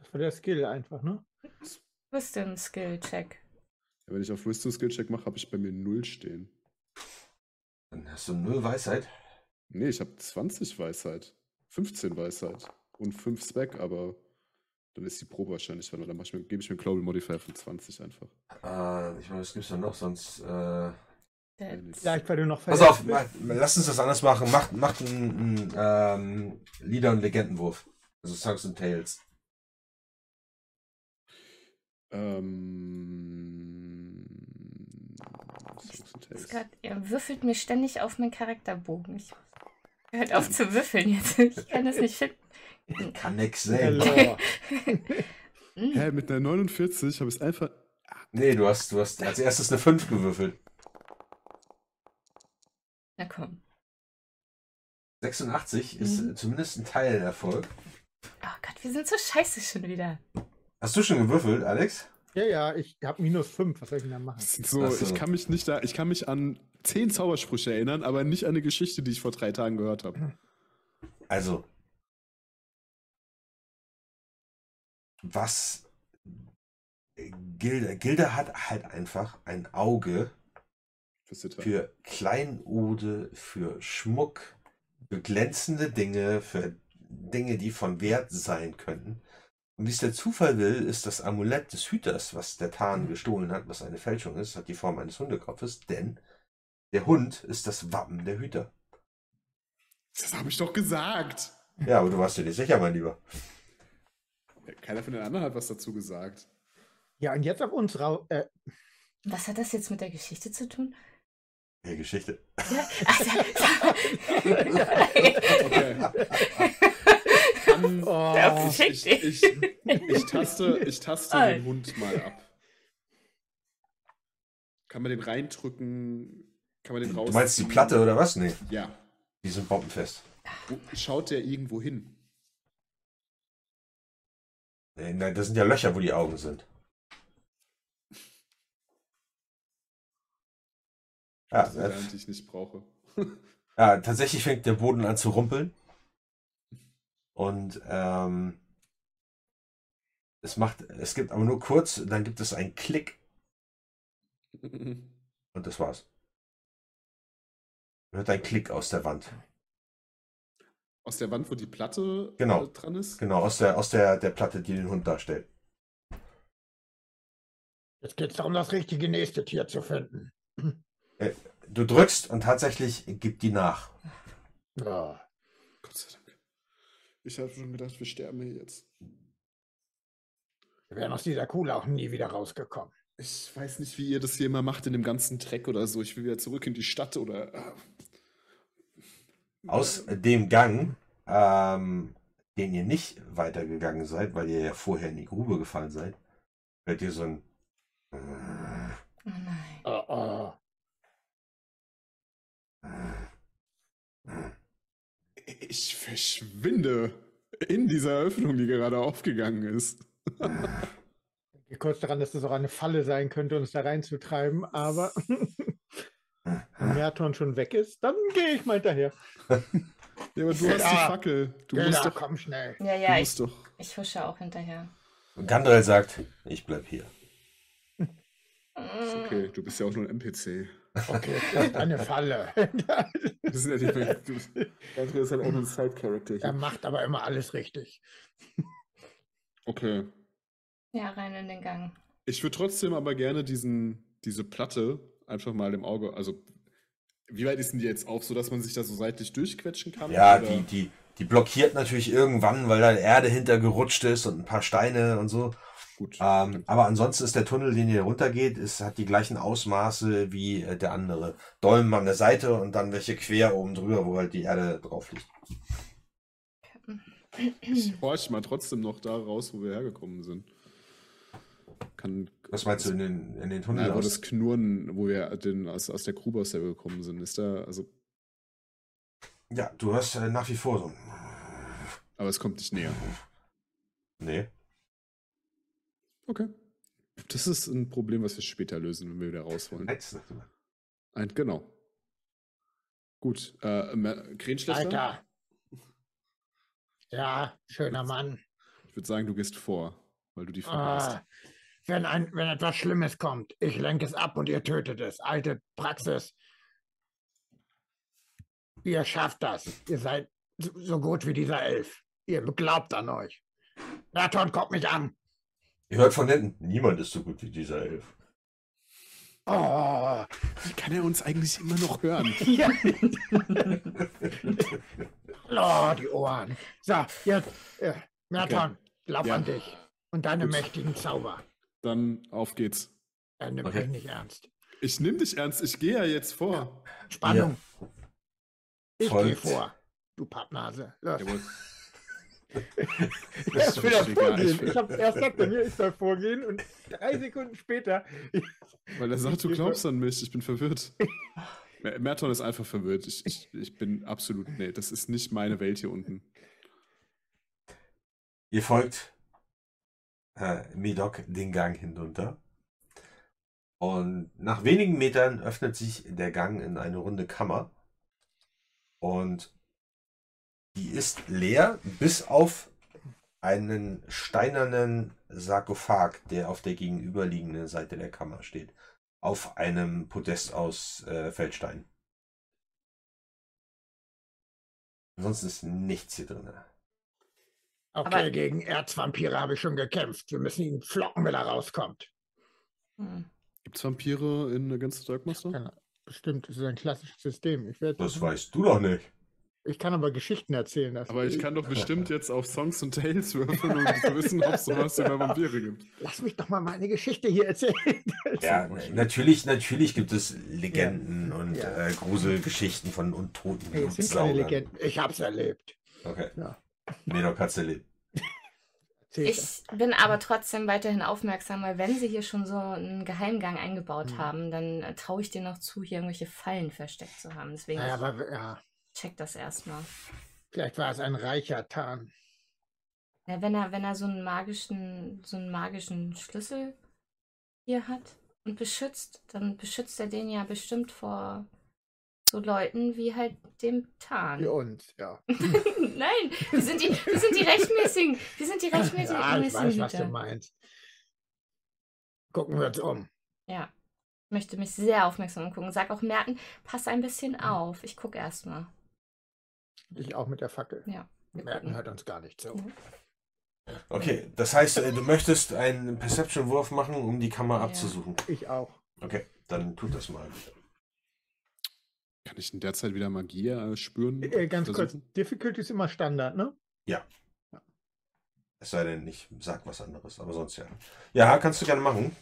Das war der Skill einfach, ne? Wisdom Skill Check. Ja, wenn ich auf Wisdom Skill Check mache, habe ich bei mir 0 stehen. Dann hast du null Weisheit. Nee, ich habe 20 Weisheit. 15 Weisheit. Und 5 Spec, aber dann ist die Probe wahrscheinlich, weil dann mach mir, gebe ich mir einen Global Modifier von 20 einfach. Äh, ich meine, was gibt's da noch? Sonst. Äh, Vielleicht, weil du noch pass auf, verletzt ma, lass uns das anders machen. Macht, macht einen, einen ähm, Lieder- und Legendenwurf. Also Songs and Tales. Ähm. Ihr würfelt mir ständig auf meinen Charakterbogen. Ich hört auf zu würfeln jetzt. Ich kann das nicht finden. Kann nix bist. Der sehen. Hm. Hä, mit einer 49 habe ich es einfach. Nee, du hast, du hast als erstes eine 5 gewürfelt. Na komm. 86 ist Mhm. zumindest ein Teilerfolg. Oh Gott, wir sind so scheiße schon wieder. Hast du schon gewürfelt, Alex? Ja, ja, ich habe minus 5. Was soll ich denn da machen? So, so. ich kann mich nicht da, ich kann mich an 10 Zaubersprüche erinnern, aber nicht an eine Geschichte, die ich vor drei Tagen gehört habe. Also. Was Gilde, Gilde hat halt einfach ein Auge für Kleinode, für Schmuck, für glänzende Dinge, für Dinge, die von Wert sein könnten. Und wie es der Zufall will, ist das Amulett des Hüters, was der Tarn gestohlen hat, was eine Fälschung ist, hat die Form eines Hundekopfes, denn der Hund ist das Wappen der Hüter. Das habe ich doch gesagt. Ja, aber du warst dir nicht sicher, mein Lieber. Keiner von den anderen hat was dazu gesagt. Ja, und jetzt auf uns rau. Äh, Was hat das jetzt mit der Geschichte zu tun? Die Geschichte. Ja, ach, Okay. Oh, ich, ich, ich, ich taste, ich taste den Hund mal ab. Kann man den reindrücken? Kann man den raus? Du meinst die Platte oder was? Nee, Ja. die sind bombenfest. Wo, schaut der irgendwo hin? Nee, nein, das sind ja Löcher, wo die Augen sind. Ja, Das äh, Lernen, die ich nicht brauche. ja, tatsächlich fängt der Boden an zu rumpeln. Und ähm, es macht, es gibt aber nur kurz, dann gibt es einen Klick und das war's. Man hört einen Klick aus der Wand. Aus der Wand, wo die Platte Genau. äh, dran ist? Genau, aus der, aus der, der Platte, die den Hund darstellt. jetzt geht es darum, das richtige nächste Tier zu finden. Du drückst und tatsächlich gibt die nach. Ja. Ich habe schon gedacht, wir sterben hier jetzt. Wir wären aus dieser Kuhle auch nie wieder rausgekommen. Ich weiß nicht, wie ihr das hier immer macht in dem ganzen Dreck oder so. Ich will wieder zurück in die Stadt oder. äh, Aus dem Gang, ähm, den ihr nicht weitergegangen seid, weil ihr ja vorher in die Grube gefallen seid, hört ihr so ein. Oh nein. Oh, oh. Ich verschwinde in dieser Öffnung, die gerade aufgegangen ist. Ich bin kurz daran, dass das auch eine Falle sein könnte, uns da reinzutreiben, aber wenn Merton schon weg ist, dann gehe ich mal hinterher. Ja, aber du hast die Ja. Fackel. Du Gilda, musst doch. komm schnell. Ja, ja, ich, musst doch. ich husche auch hinterher. Und Gandalf sagt, ich bleib hier. Ist okay, du bist ja auch nur ein NPC. Okay, das ist eine Falle. Das ist mehr. André ist halt auch nur ein Side-Character er macht aber immer alles richtig. Okay. Ja, rein in den Gang. Ich würde trotzdem aber gerne diesen, diese Platte einfach mal im Auge. Also, wie weit ist denn die jetzt auf, sodass man sich da so seitlich durchquetschen kann? Ja, Oder- die, die, die blockiert natürlich irgendwann, weil da Erde hintergerutscht ist und ein paar Steine und so. Gut. Ähm, aber ansonsten ist der Tunnel, den ihr runtergeht, ist, hat die gleichen Ausmaße wie äh, der andere. Dolmen an der Seite und dann welche quer oben drüber, wo halt die Erde drauf liegt. Ich horch mal trotzdem noch da raus, wo wir hergekommen sind. Kann. Was meinst du in den, in den Tunnel? Wo aus? das Knurren, wo wir den, aus, aus der Grube, aus der wir gekommen sind, ist da, also Ja, du hörst äh, nach wie vor so. Aber es kommt nicht näher. Nee. Okay. Das ist ein Problem, was wir später lösen, wenn wir wieder raus wollen. Eins. Ein, genau. Gut. Äh, Krähenschlechter? Weiter. Ja, schöner Mann. Ich würde sagen, du gehst vor, weil du die Frage hast. Ah, wenn, ein, wenn etwas Schlimmes kommt, ich lenke es ab und ihr tötet es. Alte Praxis. Ihr schafft das. Ihr seid so gut wie dieser Elf. Ihr glaubt an euch. Merton, guck mich an. Ihr hört von hinten, niemand ist so gut wie dieser Elf. Oh, Wie kann er uns eigentlich immer noch hören? ja. oh, die Ohren. So, jetzt, äh, Merton, glaub Ja. an dich und deine Gut. mächtigen Zauber. Dann auf geht's. Er nimmt Okay. mich nicht ernst. Ich nehme dich ernst, ich gehe ja jetzt vor. Spannung. Ich gehe vor. Du Pappnase. Los. Jawohl. Er ist will das vorgehen. ich- Ich hab, erst sagt er mir, ich soll vorgehen und drei Sekunden später. Weil er sagt, du glaubst an mich, ich bin verwirrt. Mer- Merton ist einfach verwirrt. Ich, ich, ich bin absolut, nee, das ist nicht meine Welt hier unten. Ihr folgt äh, Medoc den Gang hinunter. Und nach wenigen Metern öffnet sich der Gang in eine runde Kammer. Und die ist leer, bis auf einen steinernen Sarkophag, der auf der gegenüberliegenden Seite der Kammer steht. Auf einem Podest aus äh, Feldstein. Ansonsten ist nichts hier drin. Okay, Aber- gegen Erzvampire habe ich schon gekämpft. Wir müssen ihn flocken, wenn er rauskommt. Hm. Gibt's Vampire in Against the Dark Master? Kann, bestimmt, das ist ein klassisches System. Ich, werd, Das weißt du doch nicht. ich kann aber Geschichten erzählen. Aber ich kann doch bestimmt jetzt auf Songs und Tales würfeln, um zu wissen, ob es sowas über Vampire gibt. Lass mich doch mal meine Geschichte hier erzählen. Ja, natürlich, natürlich gibt es Legenden und Ja. Äh, Gruselgeschichten von untoten Nee, es sind keine. Legenden. Ich hab's erlebt. Okay. Ja. Medoc hat's erlebt. Ich bin aber trotzdem weiterhin aufmerksam, weil wenn sie hier schon so einen Geheimgang eingebaut Hm. haben, dann äh, traue ich dir noch zu, hier irgendwelche Fallen versteckt zu haben. Deswegen Naja, aber ja, check das erstmal. vielleicht war es ein reicher Tarn. Ja, wenn er, wenn er so einen magischen, so einen magischen Schlüssel hier hat und beschützt, dann beschützt er den ja bestimmt vor so Leuten wie halt dem Tarn. Für uns, ja. Nein, wir sind die, wir sind die rechtmäßigen, wir sind die rechtmäßigen ja, ich weiß, was du meinst. Gucken wir uns um. Ja. Ich möchte mich sehr aufmerksam umgucken. Sag auch Merten, pass ein bisschen auf. Ich gucke erstmal. Ich auch mit der Fackel. Ja. wir Merken gucken. hört uns gar nicht zu. Mhm. Okay, das heißt, äh, du möchtest einen Perception-Wurf machen, um die Kammer Ja. abzusuchen. Ich auch. Okay, dann tut das mal. Kann ich in der Zeit wieder Magie äh, spüren? Äh, ganz kurz, versuchen? Difficulty ist immer Standard, ne? Es sei denn, ich sag was anderes, aber sonst ja. Ja, kannst du gerne machen.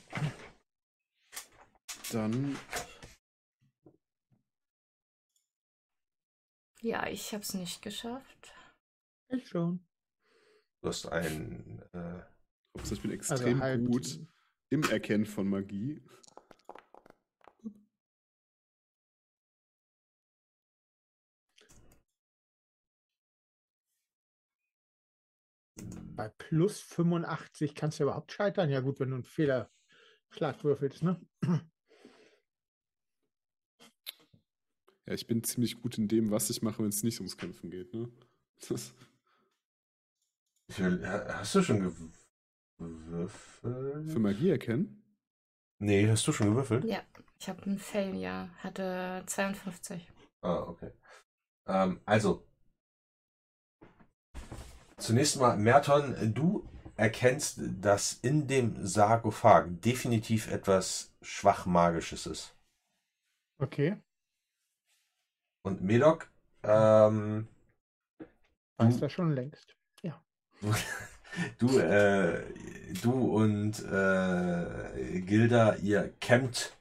Dann Ja, ich habe es nicht geschafft. Ich schon. Du hast ein. Äh, ups, ich bin Also extrem halt, gut im Erkennen von Magie. Bei plus 85 kannst du überhaupt scheitern. Ja gut, wenn du einen Fehlerschlag würfelst, ne? Ja, ich bin ziemlich gut in dem, was ich mache, wenn es nicht ums Kämpfen geht. Ne? Ha- hast du schon gewürfelt? für Magie erkennen? Nee, hast du schon gewürfelt? Ja, ich habe einen Failure. Hatte 52. Ah, okay. Ähm, also. Zunächst mal, Merton, du erkennst, dass in dem Sarkophag definitiv etwas Schwachmagisches ist. Okay. Und Medoc, ähm, Weiß das schon längst. du, äh, du und äh, Gilda, ihr kämmt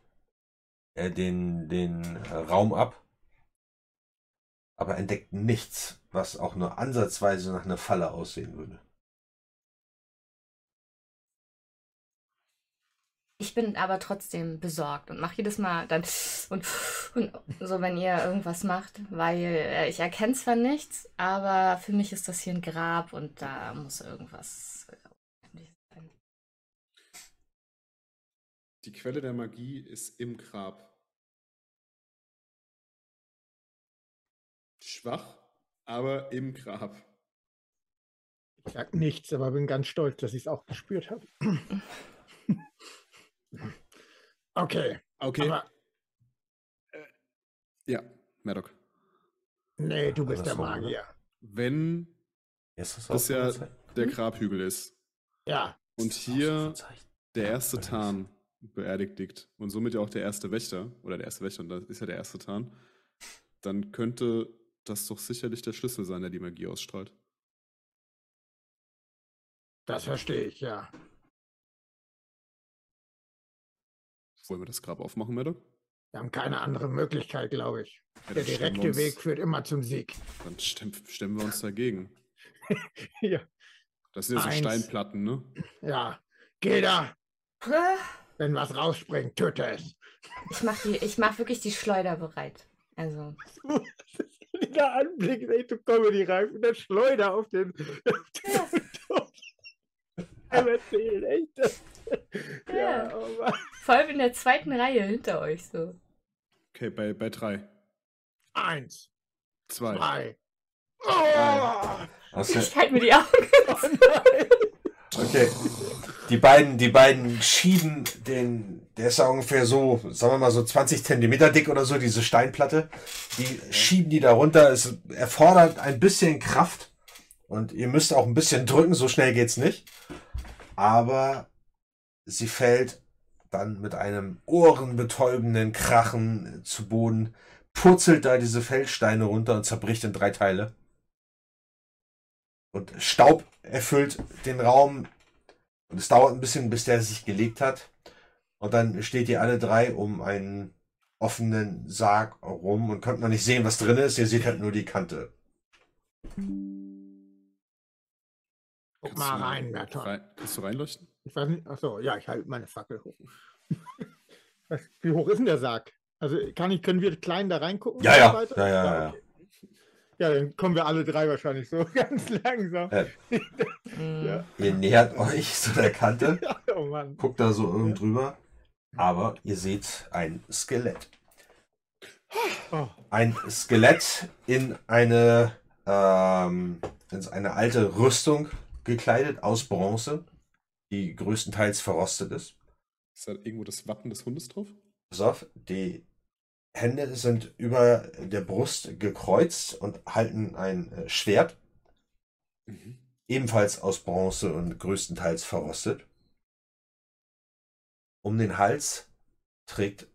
äh, den, den Raum ab, aber entdeckt nichts, was auch nur ansatzweise nach einer Falle aussehen würde. Ich bin aber trotzdem besorgt und mache jedes Mal dann und, und so, wenn ihr irgendwas macht, weil äh, ich erkenne zwar nichts, aber für mich ist das hier ein Grab und da muss irgendwas äh, sein. Die Quelle der Magie ist im Grab. Schwach, aber im Grab. Ich sag nichts, aber bin ganz stolz, dass ich es auch gespürt habe. okay. Okay. Aber ja, Maddock. nee, du bist der oder? Magier. Wenn Ist das, das ja der Grabhügel ist Ja, und hier der erste Tarn beerdigt liegt und somit ja auch der erste Wächter, oder der erste Wächter, und das ist ja der erste Tarn, dann könnte das doch sicherlich der Schlüssel sein, der die Magie ausstrahlt. das verstehe ich, ja. Wollen wir das Grab aufmachen, Maddock? Wir haben keine andere Möglichkeit, glaube ich. Ja, Der direkte uns- Weg führt immer zum Sieg. Dann stemmen, wir uns dagegen. ja. Das sind ja so Eins. Steinplatten, ne? ja. Geh da! Wenn was rausspringt, töte es. Ich mache die, ich mach wirklich die Schleuder bereit. Also, Der Anblick ist echt so Comedy-reif mit der Schleuder auf den. Ja. Beim Erzählen, echt. Ja, Ja. oh Mann. vor allem in der zweiten Reihe hinter euch so. Okay, bei, bei drei. Eins, Zwei. zwei. Oh, Ich halte mir die Augen. oh nein. Okay. Die beiden, die beiden schieben den, der ist ja ungefähr so, sagen wir mal so 20 Zentimeter dick oder so, diese Steinplatte. Die schieben die da runter. Es erfordert ein bisschen Kraft. Und ihr müsst auch ein bisschen drücken, so schnell geht's nicht. Aber sie fällt dann mit einem ohrenbetäubenden Krachen zu Boden, purzelt da diese Feldsteine runter und zerbricht in drei Teile. Und Staub erfüllt den Raum. Und es dauert ein bisschen, bis der sich gelegt hat. Und dann steht ihr alle drei um einen offenen Sarg rum und könnt noch nicht sehen, was drin ist. Ihr seht halt nur die Kante. Guck mal rein, Merton. rein- Kannst du reinleuchten? Ich weiß nicht, achso, ja, ich halte meine Fackel hoch. Wie hoch ist denn der Sarg? Also kann ich, können wir klein da reingucken? Ja, ja. Ja, ja, ja. okay. Ja, dann kommen wir alle drei wahrscheinlich so ganz langsam. Äh, Hm. Ja. ihr nähert euch zu der Kante, Ja, oh Mann. guckt da so irgend drüber. Aber ihr seht ein Skelett. Oh, Ein Skelett in eine, ähm, in eine alte Rüstung gekleidet aus Bronze, die größtenteils verrostet ist. Ist da irgendwo das Wappen des Hundes drauf? Pass auf, die Hände sind über der Brust gekreuzt und halten ein äh, Schwert, Mhm. ebenfalls aus Bronze und größtenteils verrostet. Um den Hals trägt,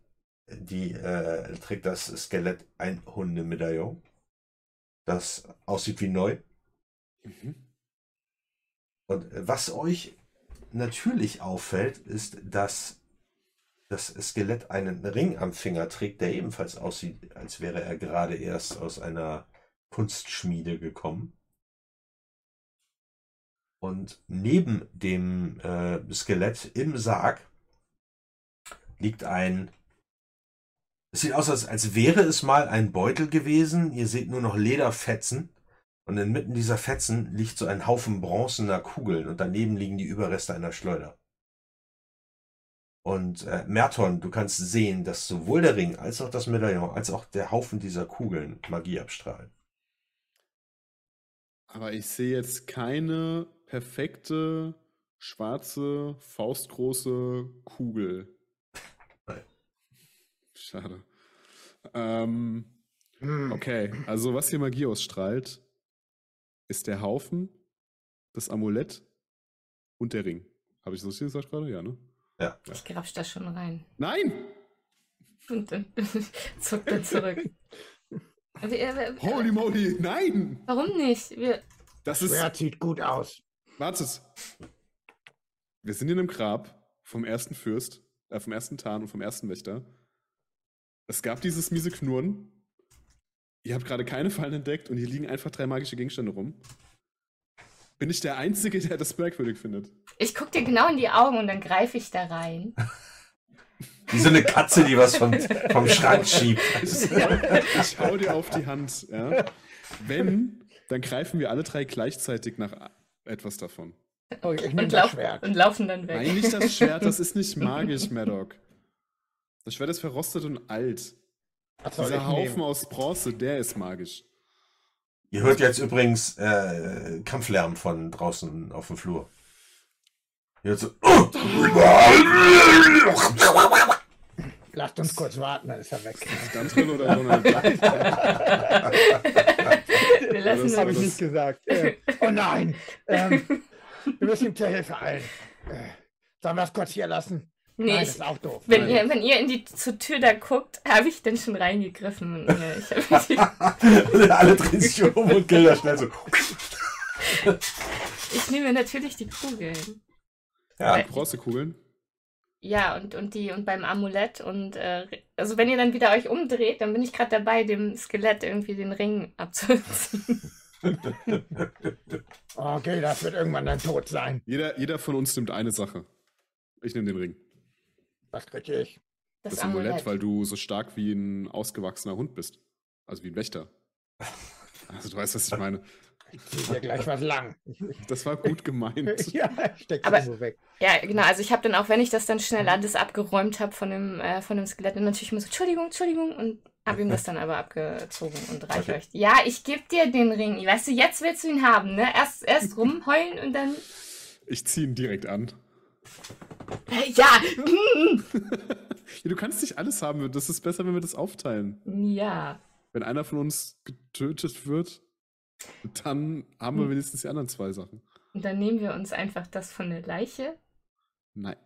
die, äh, trägt das Skelett ein Hundemedaillon, das aussieht wie neu. Mhm. Und was euch natürlich auffällt, ist, dass das Skelett einen Ring am Finger trägt, der ebenfalls aussieht, als wäre er gerade erst aus einer Kunstschmiede gekommen. Und neben dem äh, Skelett im Sarg liegt ein. Es sieht aus, als, als wäre es mal ein Beutel gewesen. Ihr seht nur noch Lederfetzen. Und inmitten dieser Fetzen liegt so ein Haufen bronzener Kugeln und daneben liegen die Überreste einer Schleuder. Und äh, Merton, du kannst sehen, dass sowohl der Ring als auch das Medaillon, als auch der Haufen dieser Kugeln Magie abstrahlen. Aber ich sehe jetzt keine perfekte, schwarze, faustgroße Kugel. Nein. Schade. Ähm, hm. okay, also was hier Magie ausstrahlt, ist der Haufen, das Amulett und der Ring. Habe ich das richtig gesagt gerade? Ja, ne? Ich grapsch da schon rein. Nein! Und dann zuckt er zurück. Wir, wir, Holy moly, nein! warum nicht? Wir, Das ist. Schwert sieht gut aus. Wartet. Wir sind in einem Grab vom ersten Fürst, äh, vom ersten Tarn und vom ersten Wächter. Es gab dieses miese Knurren. Ihr habt gerade keine Fallen entdeckt und hier liegen einfach drei magische Gegenstände rum. Bin ich der Einzige, der das merkwürdig findet? ich guck dir genau in die Augen und dann greife ich da rein. Wie so eine Katze, die was vom, vom Schrank schiebt. Ich hau dir auf die Hand. Ja? Wenn, dann greifen wir alle drei gleichzeitig nach etwas davon. Oh, ich nehme Und, das lauf, Schwert. und laufen dann weg. Nein, nicht das Schwert, das ist nicht magisch, Maddock. Das Schwert ist verrostet und alt. Soll Dieser Haufen nehmen? aus Bronze, der ist magisch. Ihr hört jetzt übrigens äh, Kampflärm von draußen auf dem Flur. Ihr hört so. Lasst uns kurz warten, dann ist er weg. Dantrill oder Donald? Wir lassen Das habe ich nicht gesagt. Äh, oh nein! Ähm, wir müssen ihm zur Hilfe eilen. Äh, sollen wir das kurz hier lassen? Nee, nein, ich, das ist auch doof. wenn, ihr, wenn ihr in die zur Tür da guckt, habe ich denn schon reingegriffen. Ich, Alle drehen sich um und Gilda schnell so. ich nehme natürlich die Kugeln. Ja, Bronzekugeln? Ja, und, und die und beim Amulett und äh, also wenn ihr dann wieder euch umdreht, dann bin ich gerade dabei, dem Skelett irgendwie den Ring abzuziehen. Okay, das wird irgendwann dann tot sein. Jeder, jeder von uns nimmt eine Sache. Ich nehme den Ring. Was kriege ich? Das, Das, Amulett, weil du so stark wie ein ausgewachsener Hund bist. Also wie ein Wächter. Also du weißt, was ich meine. Ich ziehe dir gleich was lang. Das war gut gemeint. ja, steck Aber- so weg. Ja, genau. Also ich habe dann auch, wenn ich das dann schnell alles abgeräumt habe von dem äh, von dem Skelett, dann natürlich immer so Entschuldigung, Entschuldigung und habe ihm das dann aber abgezogen und reiche Okay. euch. Ja, ich gebe dir den Ring. Weißt du, jetzt willst du ihn haben, ne? Erst erst rumheulen und dann Ich ziehe ihn direkt an. Ja. Ja, du kannst nicht alles haben. Das ist besser, wenn wir das aufteilen. Ja. Wenn einer von uns getötet wird, dann haben wir Hm. wenigstens die anderen zwei Sachen. Und dann nehmen wir uns einfach das von der Leiche. Nein.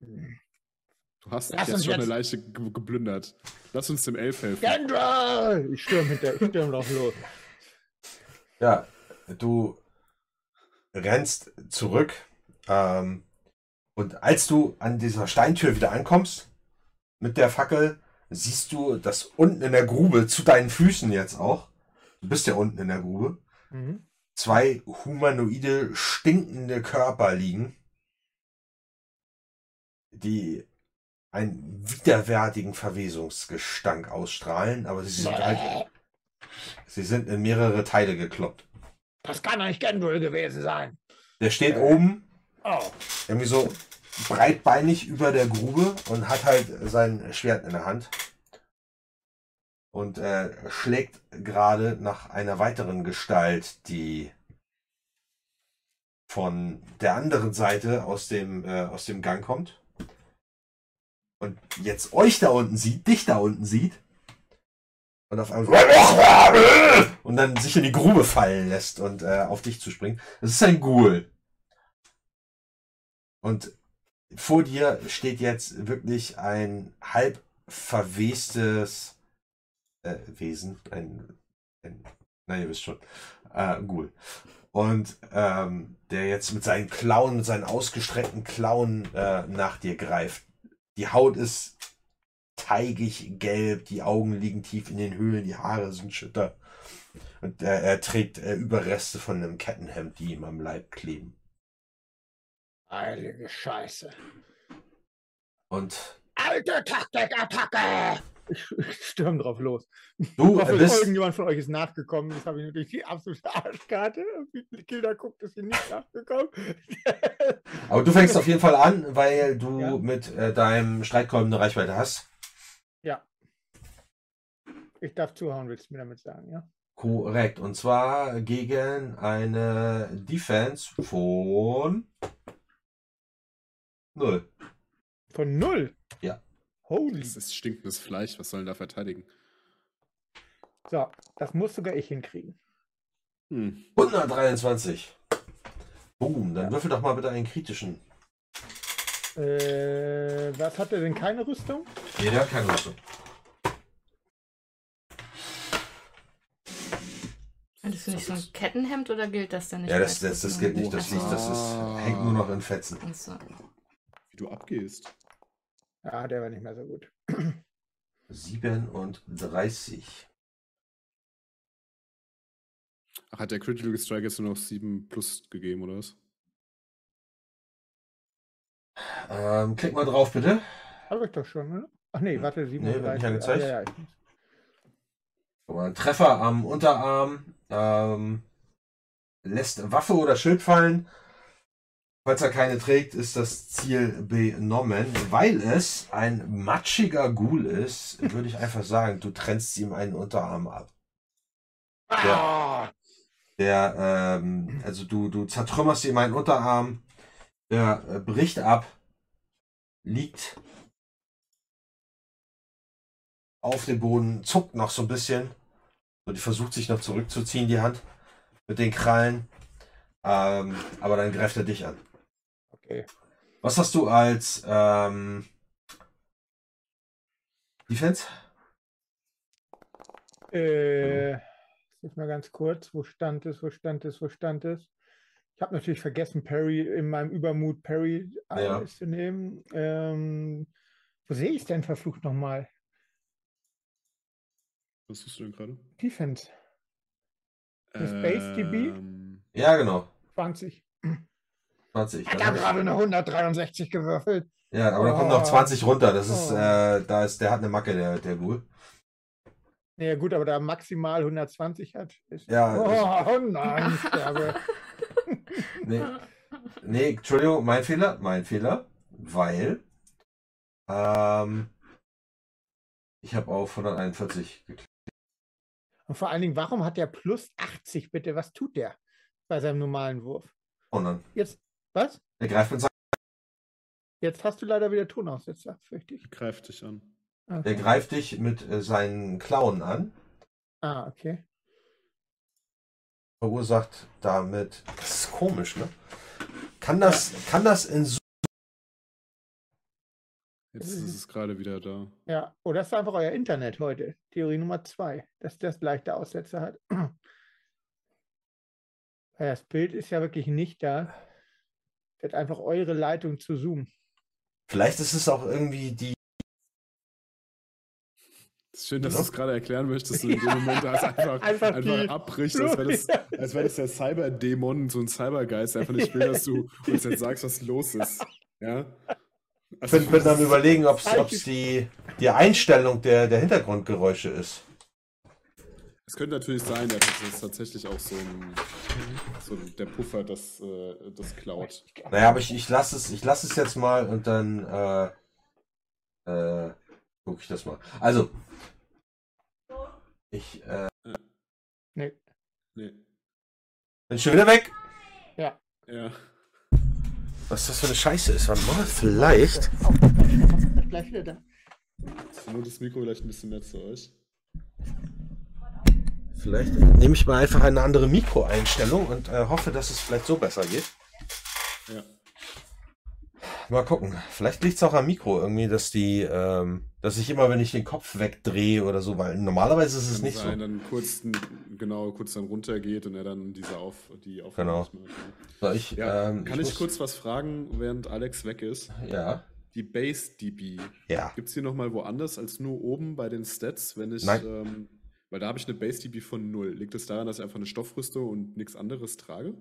Du hast Lass jetzt schon eine jetzt- Leiche ge geplündert. Lass uns dem Elf helfen. Gendra! Ich stürme hinter, ich stürme drauf los. ja, du rennst zurück. Ähm, und als du an dieser Steintür wieder ankommst, mit der Fackel, siehst du, dass unten in der Grube, zu deinen Füßen jetzt auch, du bist ja unten in der Grube, Mhm. zwei humanoide, stinkende Körper liegen, die einen widerwärtigen Verwesungsgestank ausstrahlen, aber sie sind halt, sie sind in mehrere Teile gekloppt. Das kann doch nicht Gendul gewesen sein. Der steht oben, Oh, irgendwie so breitbeinig über der Grube und hat halt sein Schwert in der Hand. Und äh, schlägt gerade nach einer weiteren Gestalt, die von der anderen Seite aus dem, äh, aus dem Gang kommt. Und jetzt euch da unten sieht, dich da unten sieht. Und auf einmal und dann sich in die Grube fallen lässt und äh, auf dich zu springen. Das ist ein Ghoul. Und vor dir steht jetzt wirklich ein halb verwestes äh, Wesen. Ein, ein, nein, ihr wisst schon. Äh, Ghoul. Und ähm, der jetzt mit seinen Klauen, mit seinen ausgestreckten Klauen äh, nach dir greift. Die Haut ist teigig gelb, die Augen liegen tief in den Höhlen, die Haare sind schütter. Und äh, er trägt äh, Überreste von einem Kettenhemd, die ihm am Leib kleben. heilige Scheiße. Und Alte Taktikattacke! Ich, ich stürme drauf los. du Ich hoffe, bist, irgendjemand von euch ist nachgekommen. Das habe ich natürlich die absolute Arschkarte. Wie Kilda guckt, ist hier nicht nachgekommen. aber du fängst auf jeden Fall an, weil du Ja. mit äh, deinem Streitkolben eine Reichweite hast. Ja. Ich darf zuhauen, willst du mir damit sagen, ja? Korrekt. Und zwar gegen eine Defense von null. Von null? Ja. Holy. Das ist stinkendes Fleisch. Was sollen da verteidigen? So, das muss sogar ich hinkriegen. Hm. 123. Boom, dann würfel doch mal bitte einen kritischen. Äh, was hat er denn keine Rüstung? Nee, der hat keine Rüstung. Hattest du nicht so ein Kettenhemd oder gilt das denn nicht? Ja, das, das, das gilt nicht. Das, liegt, das ist, hängt nur noch in Fetzen. So. Wie du abgehst. Ja, der war nicht mehr so gut. 37. Ach, hat der Critical Strike jetzt nur noch 7 plus gegeben, oder was? Ähm, klick mal drauf, bitte. Habe ich doch schon, ne? Ach nee, warte, 37. wird nicht angezeigt. Ah, ja, ja, ich- ein Treffer am Unterarm. Ähm, lässt Waffe oder Schild fallen. Falls er keine trägt, ist das Ziel benommen. Weil es ein matschiger Ghoul ist, würde ich einfach sagen, du trennst ihm einen Unterarm ab. Ah, Der, ähm, also du, du zertrümmerst ihm einen Unterarm, der äh, bricht ab, liegt auf dem Boden, zuckt noch so ein bisschen und versucht sich noch zurückzuziehen, die Hand mit den Krallen. Ähm, aber dann greift er dich an. okay. Was hast du als ähm, Defense? Äh, jetzt mal ganz kurz, wo stand es, wo stand es, wo stand es? Ich habe natürlich vergessen, Perry in meinem Übermut Perry Ja. alles zu nehmen. Ähm, wo sehe ich es denn verflucht nochmal? Was suchst du denn gerade? Defense Das Base DB? Ähm, Ja, genau. 20. 20. Hat er ich- gerade eine 163 gewürfelt. Ja, aber da kommt noch Oh. 20 runter. Das ist, Oh. äh, da ist, der hat eine Macke, der, der Ghoul. Ja gut, aber da maximal 120 hat. Ist, Ja, oh, oh nein, ich sterbe. Nee, nee, Entschuldigung, mein Fehler, mein Fehler, weil ähm, ich habe auf 141 geklickt. Und vor allen Dingen, warum hat der plus 80 bitte? Was tut der bei seinem normalen Wurf? Und dann, Jetzt, was? er greift mit seinem, Jetzt hast du leider wieder Tonaussetzer, fürchte ich. greift dich an. er Okay. greift dich mit äh, seinen Klauen an, Ah, okay. verursacht damit, das ist komisch, ne? Kann das, kann das in so, Jetzt ist es gerade wieder da. Ja, oder ist einfach euer Internet heute? Theorie Nummer zwei, dass das leichte Aussetzer hat. Das Bild ist ja wirklich nicht da. Wird einfach eure Leitung zu Zoom. vielleicht ist es auch irgendwie die, Es ist schön, dass du es gerade erklären möchtest. Und in dem Moment da es einfach, Einfach einfach, abbricht, als wäre das, als wäre das der Cyberdämon, so ein Cybergeist, der einfach nicht will, dass du uns jetzt sagst, was los ist. Ja? Ich bin, bin am überlegen, ob es die, die Einstellung der, der Hintergrundgeräusche ist. Es könnte natürlich sein, dass es tatsächlich auch so ein, so der Puffer das, äh, das klaut. Naja, aber ich, ich lasse es, ich lasse es jetzt mal und dann äh, äh, gucke ich das mal. Also, ich äh, Nee. Nee. bin schon wieder weg. Ja. Was das für eine Scheiße ist, warte mal, vielleicht. Gleich wieder da. Nur das Mikro vielleicht ein bisschen mehr zu euch. Vielleicht nehme ich mal einfach eine andere Mikroeinstellung und äh, hoffe, dass es vielleicht so besser geht. Ja. Mal gucken. Vielleicht liegt es auch am Mikro irgendwie, dass die, ähm, dass ich immer, wenn ich den Kopf wegdrehe oder so, weil normalerweise ist es Kann nicht sein, so. dann kurz, genau, kurz dann runtergeht und er dann diese auf, die Aufnahme Genau. So, ich, Ja, ähm, kann ich, muss- kurz was fragen, während Alex weg ist? Ja. Die Base DB, Ja. gibt es die nochmal woanders als nur oben bei den Stats, wenn ich, Nein. ähm, weil da habe ich eine Base DB von 0. Liegt es daran, dass ich einfach eine Stoffrüstung und nichts anderes trage?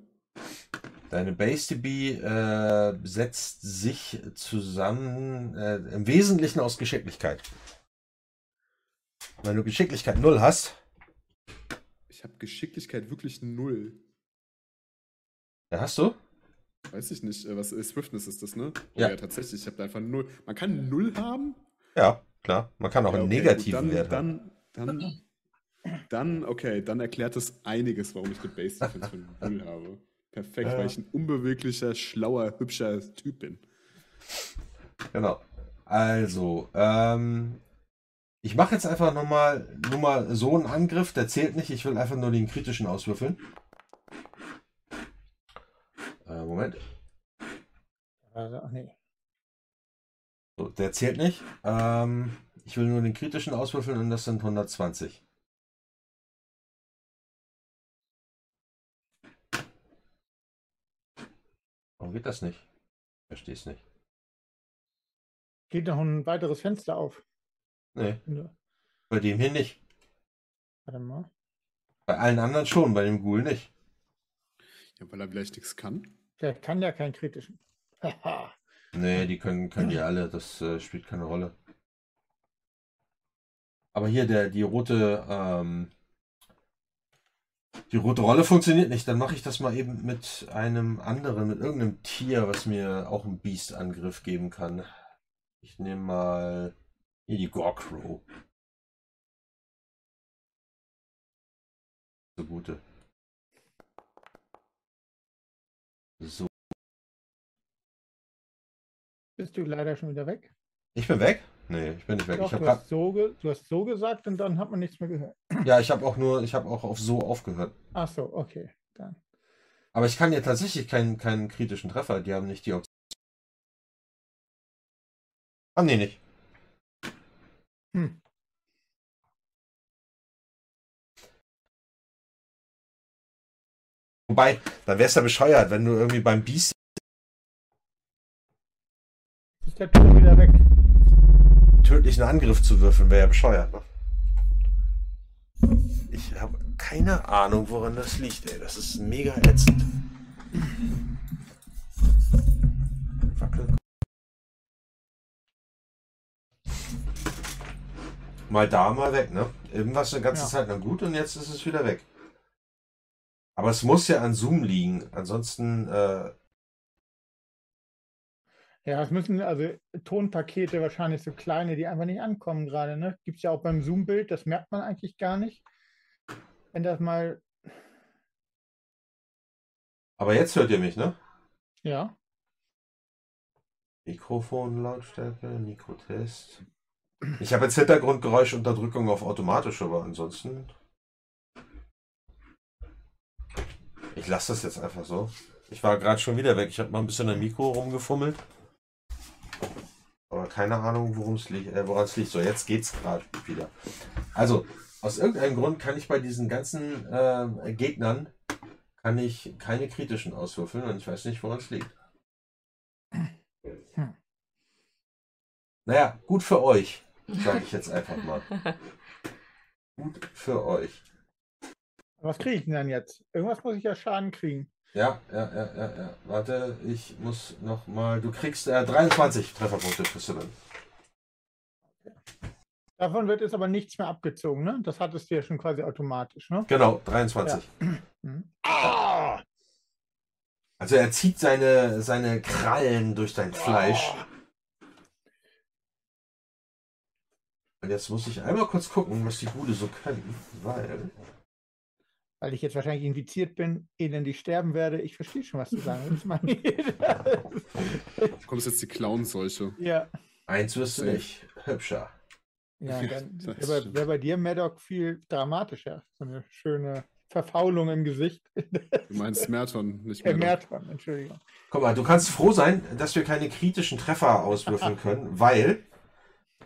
Deine Base DB äh, setzt sich zusammen äh, im Wesentlichen aus Geschicklichkeit. Wenn du Geschicklichkeit 0 hast, Ich habe Geschicklichkeit wirklich 0. dann hast du. Weiß ich nicht, äh, was äh, Swiftness ist das, ne? Oh, Ja. ja. tatsächlich, ich habe da einfach 0. Man kann 0 haben? Ja, klar. Man kann auch Ja, einen okay, negativen gut, Wert haben. dann, dann, dann, dann, okay, dann erklärt das einiges, warum ich eine Base Defense von 0 habe. Perfekt, Ja. weil ich ein unbeweglicher, schlauer, hübscher Typ bin. Genau. Also, ähm, ich mache jetzt einfach nochmal nur mal so einen Angriff, der zählt nicht, ich will einfach nur den kritischen auswürfeln. Äh, Moment. Also, ach nee. So, der zählt nicht. Ähm, ich will nur den kritischen auswürfeln und das sind 120. Warum geht das nicht? Verstehe es nicht. Geht noch ein weiteres Fenster auf. Nee, Ja, bei dem hier nicht. Warte mal. Bei allen anderen schon, bei dem Ghoul nicht. Ja, weil er vielleicht nichts kann. Der kann ja keinen kritischen. Haha. Nee, die können, können die alle, das äh, spielt keine Rolle. Aber hier, der, die rote, ähm, die rote Rolle funktioniert nicht. Dann mache ich das mal eben mit einem anderen, mit irgendeinem Tier, was mir auch einen Beast-Angriff geben kann. Ich nehme mal hier die Gorkrow. So gute. So. Bist du leider schon wieder weg? Ich bin weg? Nee, ich bin nicht weg. Doch, ich du, hast so du hast so gesagt und dann hat man nichts mehr gehört. ja, ich habe auch nur, ich habe auch auf so aufgehört. Ach so, okay. Dann. Aber ich kann ja tatsächlich keinen, keinen kritischen Treffer. Die haben nicht die Option. Ah, nee, nicht. Hm. Wobei, dann wär's ja bescheuert, wenn du irgendwie beim Biest Ist der Ton wieder weg? Einen tödlichen Angriff zu würfeln, wäre ja bescheuert. Ne? Ich habe keine Ahnung, woran das liegt, ey. Das ist mega ätzend. Wackel. Mal da, mal weg, ne? Irgendwas eine ganze Ja. Zeit lang gut und jetzt ist es wieder weg. Aber es muss ja an Zoom liegen. Ansonsten, äh, Ja, es müssen also Tonpakete wahrscheinlich so kleine, die einfach nicht ankommen gerade. Ne? Gibt es ja auch beim Zoom-Bild, das merkt man eigentlich gar nicht. Wenn das mal, aber jetzt hört ihr mich, ne? ja, Mikrofon, Lautstärke, Mikrotest. Ich habe jetzt Hintergrundgeräuschunterdrückung auf automatisch, aber ansonsten. Ich lasse das jetzt einfach so. Ich war gerade schon wieder weg. Ich habe mal ein bisschen am Mikro rumgefummelt. Aber keine Ahnung, worum es liegt, äh, woran es liegt. So, jetzt geht's gerade wieder. Also, aus irgendeinem Grund kann ich bei diesen ganzen äh, Gegnern kann ich keine kritischen auswürfeln und ich weiß nicht, woran es liegt. Hm. Naja, gut für euch, sage ich jetzt einfach mal. Gut für euch. was kriege ich denn dann jetzt? Irgendwas muss ich ja Schaden kriegen. Ja, ja, ja, ja, ja. Warte, ich muss noch mal. Du kriegst äh, 23 Trefferpunkte, kriegst du dann. Davon wird jetzt aber nichts mehr abgezogen, ne? Das hattest du ja schon quasi automatisch, ne? Genau, 23. Hm. Ah! Also er zieht seine, seine Krallen durch dein Fleisch. Und jetzt muss ich einmal kurz gucken, was die Bude so können, weil. Weil ich jetzt wahrscheinlich infiziert bin, elendig sterben werde. Ich verstehe schon, was du sagen willst. Kommt jetzt die Clown-Seuche. ja, Eins wirst du nicht. Hübscher. ja, dann wäre bei, wär bei dir, Maddox, viel dramatischer. So eine schöne Verfaulung im Gesicht. Du meinst Merton, nicht Äh, Merton. Merton, Entschuldigung. Guck mal, du kannst froh sein, dass wir keine kritischen Treffer auswürfeln können, weil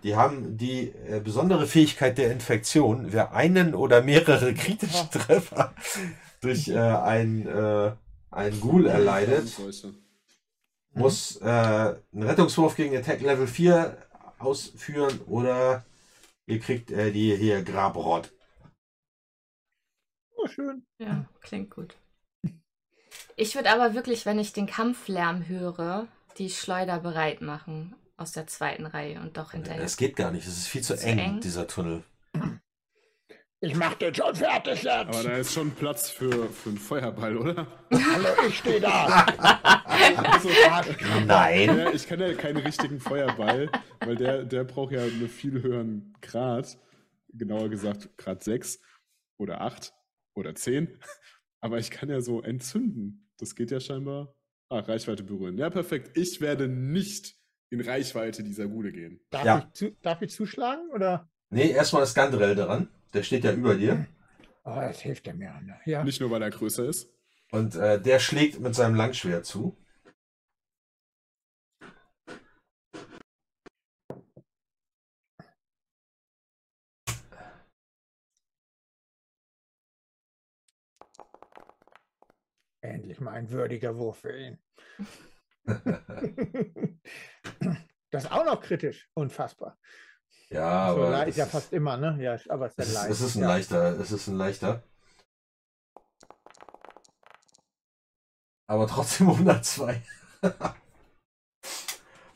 die haben die äh, besondere Fähigkeit der Infektion. Wer einen oder mehrere kritische Treffer durch äh, ein, äh, ein Ghoul erleidet, Clown-Seuche. muss äh, einen Rettungswurf gegen Attack Level 4 ausführen oder ihr kriegt äh, die hier Grabrott. Oh, schön. Ja, klingt gut. Ich würde aber wirklich, wenn ich den Kampflärm höre, die Schleuder bereit machen aus der zweiten Reihe und doch hinterher. Das geht gar nicht, es ist viel zu, Zu eng, eng? dieser Tunnel. Ich mach den schon fertig jetzt. Aber da ist schon Platz für, für einen Feuerball, oder? Hallo, ich stehe da. Also, Nein. ja, ich kann ja keinen richtigen Feuerball, weil der, der braucht ja einen viel höheren Grad. Genauer gesagt, Grad 6 oder 8 oder 10. Aber ich kann ja so entzünden. Das geht ja scheinbar. Ah, Reichweite berühren. Ja, perfekt. Ich werde nicht in Reichweite dieser Gude gehen. Darf, Ja. ich, zu, darf ich zuschlagen? Oder? Nee, erstmal ist Gandrel dran. Der steht ja über dir. Oh, das hilft ja mir. Ne? Ja. Nicht nur, weil er größer ist. Und äh, der schlägt mit seinem Langschwert zu. Endlich mal ein würdiger Wurf für ihn. das ist auch noch kritisch. Unfassbar. Ja, so, aber ist ja fast immer, ne? Ja, aber es ist leicht. es ist ein ja. leichter, es ist ein leichter. Aber trotzdem 102.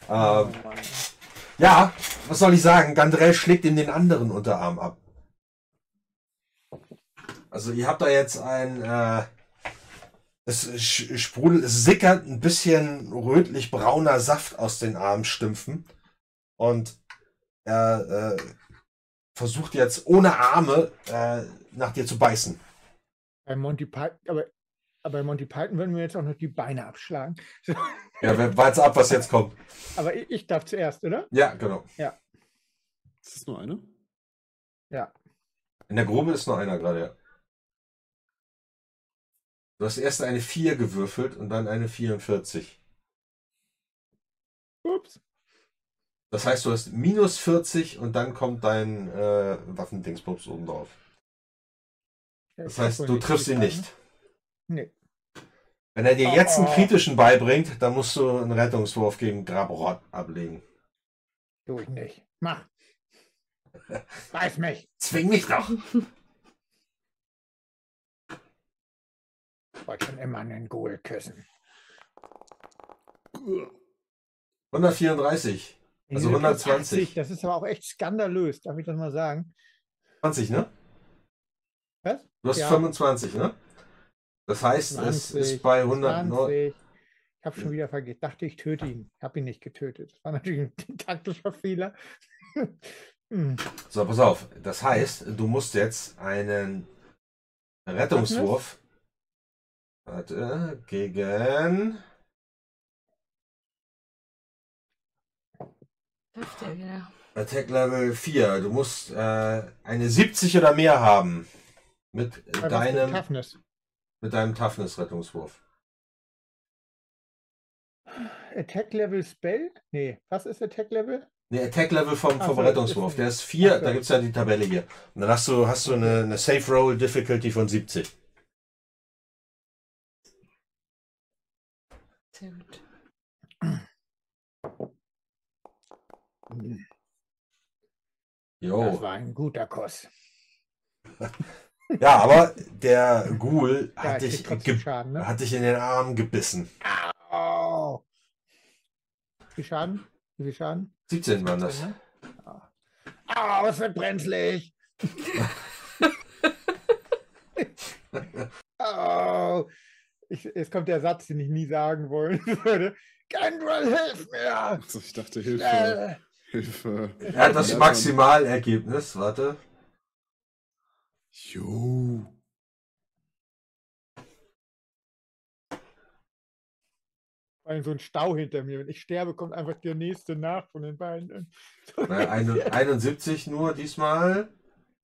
Ähm, ja, was soll ich sagen? Gandrell schlägt ihm den anderen Unterarm ab. Also ihr habt da jetzt ein, äh, es sprudelt, es sickert ein bisschen rötlich-brauner Saft aus den Armstümpfen. Und er äh, versucht jetzt ohne Arme äh, nach dir zu beißen. Bei Monty Python, aber, aber bei Monty Python würden wir jetzt auch noch die Beine abschlagen. So, Ja, wer- wart's ab, was jetzt kommt. aber ich, ich darf zuerst, oder? Ja, genau. Ist das nur eine? Ja. In der Grube ist nur einer gerade, ja. Du hast erst eine 4 gewürfelt und dann eine 44. Ups. Das heißt, du hast minus 40 und dann kommt dein äh, Waffendingsbums oben drauf. Das ich heißt, du triffst ihn nicht. Nee. Wenn er dir jetzt einen Oh. kritischen beibringt, dann musst du einen Rettungswurf gegen Grabrot ablegen. Tu ich nicht. Mach. Beiß mich. Zwing mich doch! wollte schon immer einen Ghoul küssen. 134. Also Diese 120. 80, Das ist aber auch echt skandalös, darf ich das mal sagen? 20, ne? Was? Du hast Ja. 25, ne? Das heißt, es 20, ist bei 109. 20. Ich habe schon wieder vergessen. Dachte, ich töte ihn. Ich habe ihn nicht getötet. Das war natürlich ein taktischer Fehler. Hm. So, pass auf. Das heißt, du musst jetzt einen Rettungswurf. Warte, gegen. Läuft der wieder. Attack Level 4. Du musst äh, eine 70 oder mehr haben. Mit für deinem, Toughness. mit deinem Toughness-Rettungswurf. Attack Level Spell? Nee, was ist Attack Level? Ne, Attack Level vom, vom so, Rettungswurf. ist- Der ist 4, ach so. da gibt es ja die Tabelle hier. Und dann hast du, hast du eine, eine Safe Roll Difficulty von 70. Sehr gut. Hm, Das Jo. war ein guter Kuss. Ja, aber der Ghoul Ja, hat, ich dich Schaden, ne? hat dich in den Arm gebissen. Au! Wie viel Schaden? Wie viel Schaden? 17 waren das. Ne? Au, es wird brenzlig! Au! Ich, jetzt kommt der Satz, den ich nie sagen wollen würde. Gandrel, hilf mir! Also ich dachte, Hilfe, Schnell! Hilfe. Er hat das Ja, Maximalergebnis, warte. Jo. Weil so ein Stau hinter mir. Wenn ich sterbe, kommt einfach der nächste nach von den beiden. Eine- 71 nur diesmal.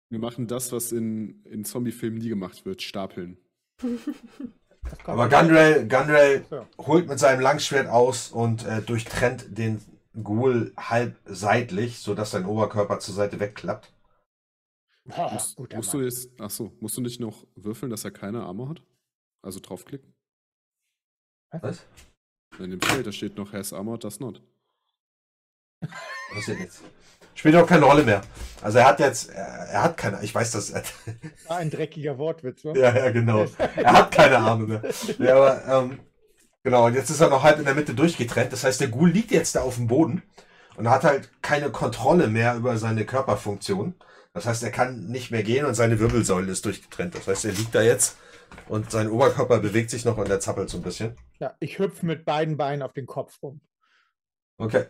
Wir machen das, was in, in Zombie-Filmen nie gemacht wird, stapeln. Aber Gunrail, Gunrail So. holt mit seinem Langschwert aus und äh, durchtrennt den Ghoul halb seitlich, sodass sein Oberkörper zur Seite wegklappt. Boah, Musst, guter musst du jetzt, ach so, musst du nicht noch würfeln, dass er keine Arme hat? Also draufklicken? Was? In dem Feld, da steht noch Has Armor, das not. Passiert nichts. Spielt auch keine Rolle mehr. Also er hat jetzt, er, hat keine, ich weiß das, War ein dreckiger Wortwitz, wa? ja, ja, genau. Er hat keine Arme mehr. Ja, aber, ähm, genau, und jetzt ist er noch halb in der Mitte durchgetrennt. Das heißt, der Ghoul liegt jetzt da auf dem Boden und hat halt keine Kontrolle mehr über seine Körperfunktion. Das heißt, er kann nicht mehr gehen und seine Wirbelsäule ist durchgetrennt. Das heißt, er liegt da jetzt und sein Oberkörper bewegt sich noch und er zappelt so ein bisschen. Ja, ich hüpfe mit beiden Beinen auf den Kopf rum. Okay.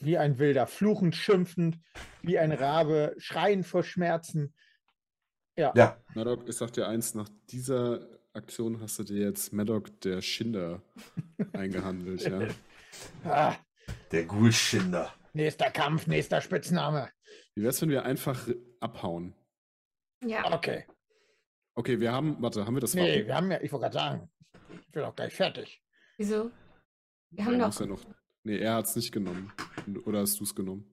Wie ein Wilder, fluchend, schimpfend, wie ein Rabe, schreiend vor Schmerzen. Ja, Maddock, ich sag dir eins, nach dieser Aktion hast du dir jetzt Maddock der Schinder eingehandelt, ja. Ah, der Ghoul-Schinder. nächster Kampf, nächster Spitzname. Wie wär's, wenn wir einfach abhauen? Ja, Okay. Okay, wir haben, warte, haben wir das Nee, Wappen? wir haben ja, ich wollte gerade sagen, ich bin auch gleich fertig. wieso? Wir haben doch. muss ja noch. Nee, er hat's nicht genommen. Oder hast du's genommen?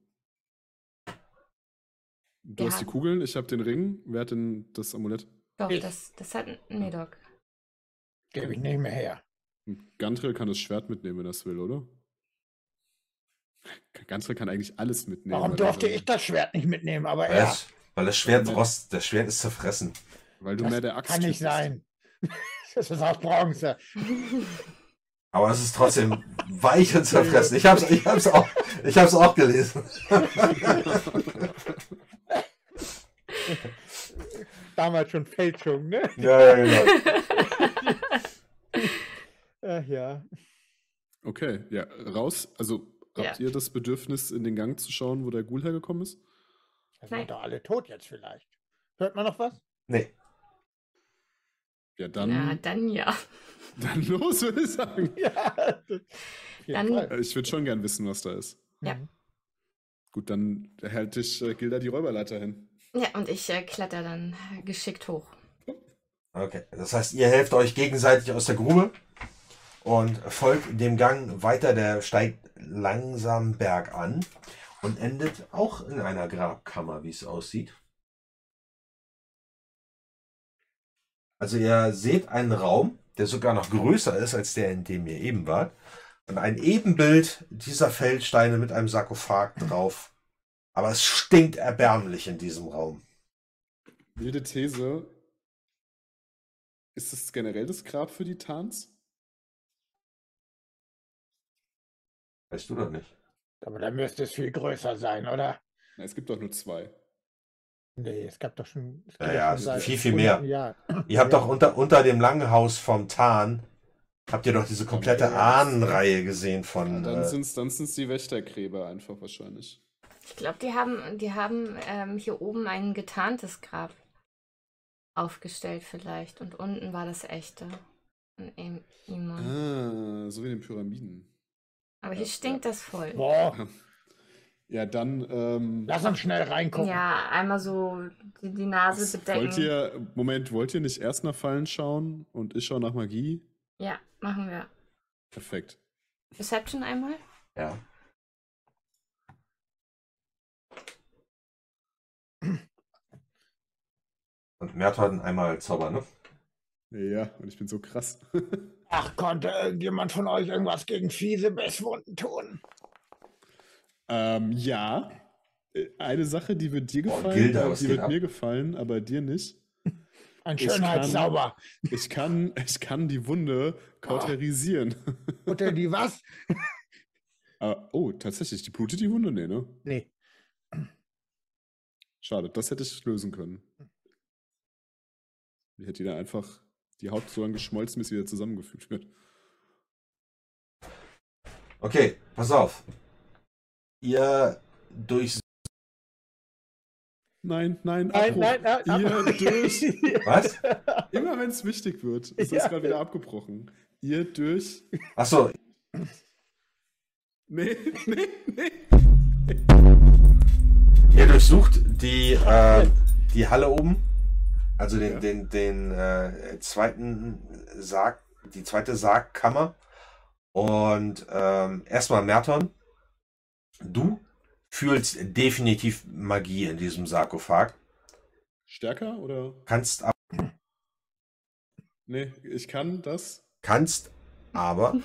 Du Wir hast die Kugeln, ich habe den Ring. Wer hat denn das Amulett? Doch, Ich. das, das hat Medok. Gebe ich nicht mehr her. Und Gantrel kann das Schwert mitnehmen, wenn er es will, oder? Gantrel kann eigentlich alles mitnehmen. Warum durfte ich das Schwert nicht mitnehmen? Aber Weil, er, das, weil das Schwert rost, das Schwert ist zerfressen. Weil du das mehr der Axt kann nicht sein. Das ist aus Bronze. Aber es ist trotzdem weich und zerfressen. Ich hab's, ich hab's auch, ich hab's auch gelesen. Damals schon Fälschung, ne? ja, ja, genau. Ach ja. Okay, ja, raus. Also habt Ja. ihr das Bedürfnis, in den Gang zu schauen, wo der Ghoul hergekommen ist? Da sind doch alle tot jetzt vielleicht. Hört man noch was? Nee. Ja, dann, Ja, dann ja. dann los, würde ich sagen. Ja. Dann-. Äh, Ich würde schon gern wissen, was da ist. Ja. Mhm. Gut, dann hält dich äh, Gilda die Räuberleiter hin. Ja, und ich äh, kletter dann geschickt hoch. Okay. Das heißt, ihr helft euch gegenseitig aus der Grube und folgt dem Gang weiter. Der steigt langsam bergan und endet auch in einer Grabkammer, wie es aussieht. Also ihr seht einen Raum, der sogar noch größer ist als der, in dem ihr eben wart. Und ein Ebenbild dieser Feldsteine mit einem Sarkophag drauf. Aber es stinkt erbärmlich in diesem Raum. Wilde These. Ist das generell das Grab für die Tans? Weißt du doch nicht. Aber dann müsste es viel größer sein, oder? Na, es gibt doch nur zwei. Nee, es gab doch schon. es Ja, gibt ja, schon ist viel, viel mehr. Jahren. Ihr habt Ja. doch unter, unter dem Langhaus vom Tarn, habt ihr doch diese komplette Ja, ja. Ahnenreihe gesehen Ja, von. dann Äh, sind es dann sind's die Wächtergräber einfach wahrscheinlich. Ich glaube, die haben, die haben ähm, hier oben ein getarntes Grab aufgestellt vielleicht. Und unten war das echte. Von. Ah, so wie in den Pyramiden. Aber hier ja, stinkt das voll. Boah, Ja, dann ähm, lass uns schnell reingucken. Ja, einmal so die, die Nase bedecken. wollt ihr, Moment, wollt ihr nicht erst nach Fallen schauen und ich schaue nach Magie? Ja, machen wir. Perfekt. Reception einmal? ja. Und Merton einmal zaubern, ne? Ja, und ich bin so krass. Ach, konnte irgendjemand von euch irgendwas gegen fiese Bisswunden tun? Ähm, ja. Äh, Eine Sache, die wird dir Boah, gefallen, Gilda, äh, die wird ab? mir gefallen, aber dir nicht. Ein Ich kann- Schönheitszauber. Ich kann, ich kann die Wunde kauterisieren. Oder die was? Ah, oh, tatsächlich, die blutet die Wunde? Nee, ne? Nee. Schade, das hätte ich lösen können. Ich hätte die dann einfach die Haut so lange geschmolzen, bis sie wieder zusammengefügt wird. Okay, pass auf. Ihr durch. Nein, nein, Nein, Abbruch. nein, nein. Ihr durch. Was? Immer wenn es wichtig wird, ist Ja. das gerade wieder abgebrochen. Ihr durch. Achso, Nee, nee, nee. ihr durchsucht die, äh, die Halle oben. Also den, Ja. den, den äh, zweiten Sarg, die zweite Sargkammer. Und ähm, erstmal Merton. Du fühlst definitiv Magie in diesem Sarkophag. Stärker oder? Kannst, ab- Nee, ich kann das. kannst aber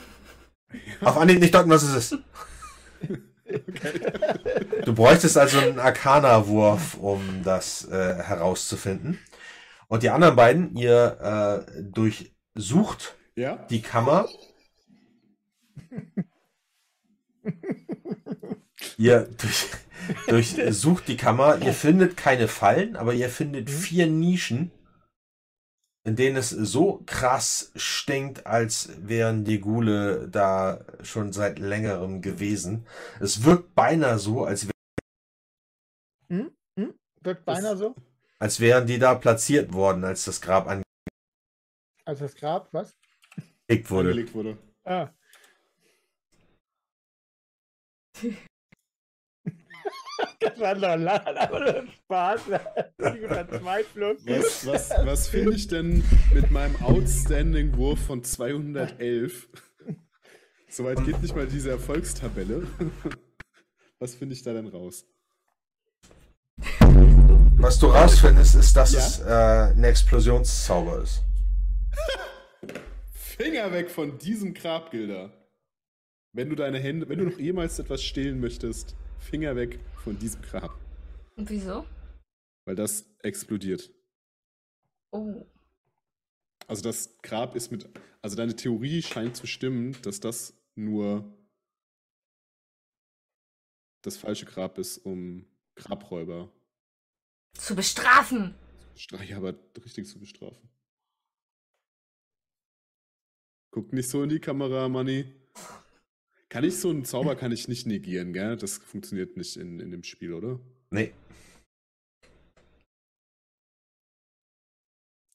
auf Anhieb nicht deuten, was es ist. Du bräuchtest also einen Arcana-Wurf, um das äh, herauszufinden. Und die anderen beiden, ihr äh, durchsucht Ja? die Kammer. ihr durch, durchsucht die Kammer. Ihr findet keine Fallen, aber ihr findet vier Nischen, in denen es so krass stinkt, als wären die Gule da schon seit längerem gewesen. Es wirkt beinahe so, als, wär- Hm? Hm? Wirkt beinahe so? als wären die da platziert worden, als das Grab Also das Grab, was? angelegt wurde. Angelegt wurde. Ah. das war doch nur Spaß. Die Verzweiflung. Was, was, was finde ich denn mit meinem Outstanding-Wurf von 211? Soweit geht nicht mal diese Erfolgstabelle. Was finde ich da denn raus? Was du rausfindest, ist, dass Ja? es äh, ein Explosionszauber ist. Finger weg von diesem Grabgilder. Wenn du deine Hände, wenn du noch jemals etwas stehlen möchtest, Finger weg von diesem Grab. Und wieso? Weil das explodiert. Oh. Also das Grab ist mit. Also deine Theorie scheint zu stimmen, dass das nur das falsche Grab ist, um Grabräuber Zu bestrafen. Streich aber richtig zu bestrafen. Guck nicht so in die Kamera, Manni. Kann ich so einen Zauber kann ich nicht negieren, gell? Das funktioniert nicht in, in dem Spiel, oder? Nee.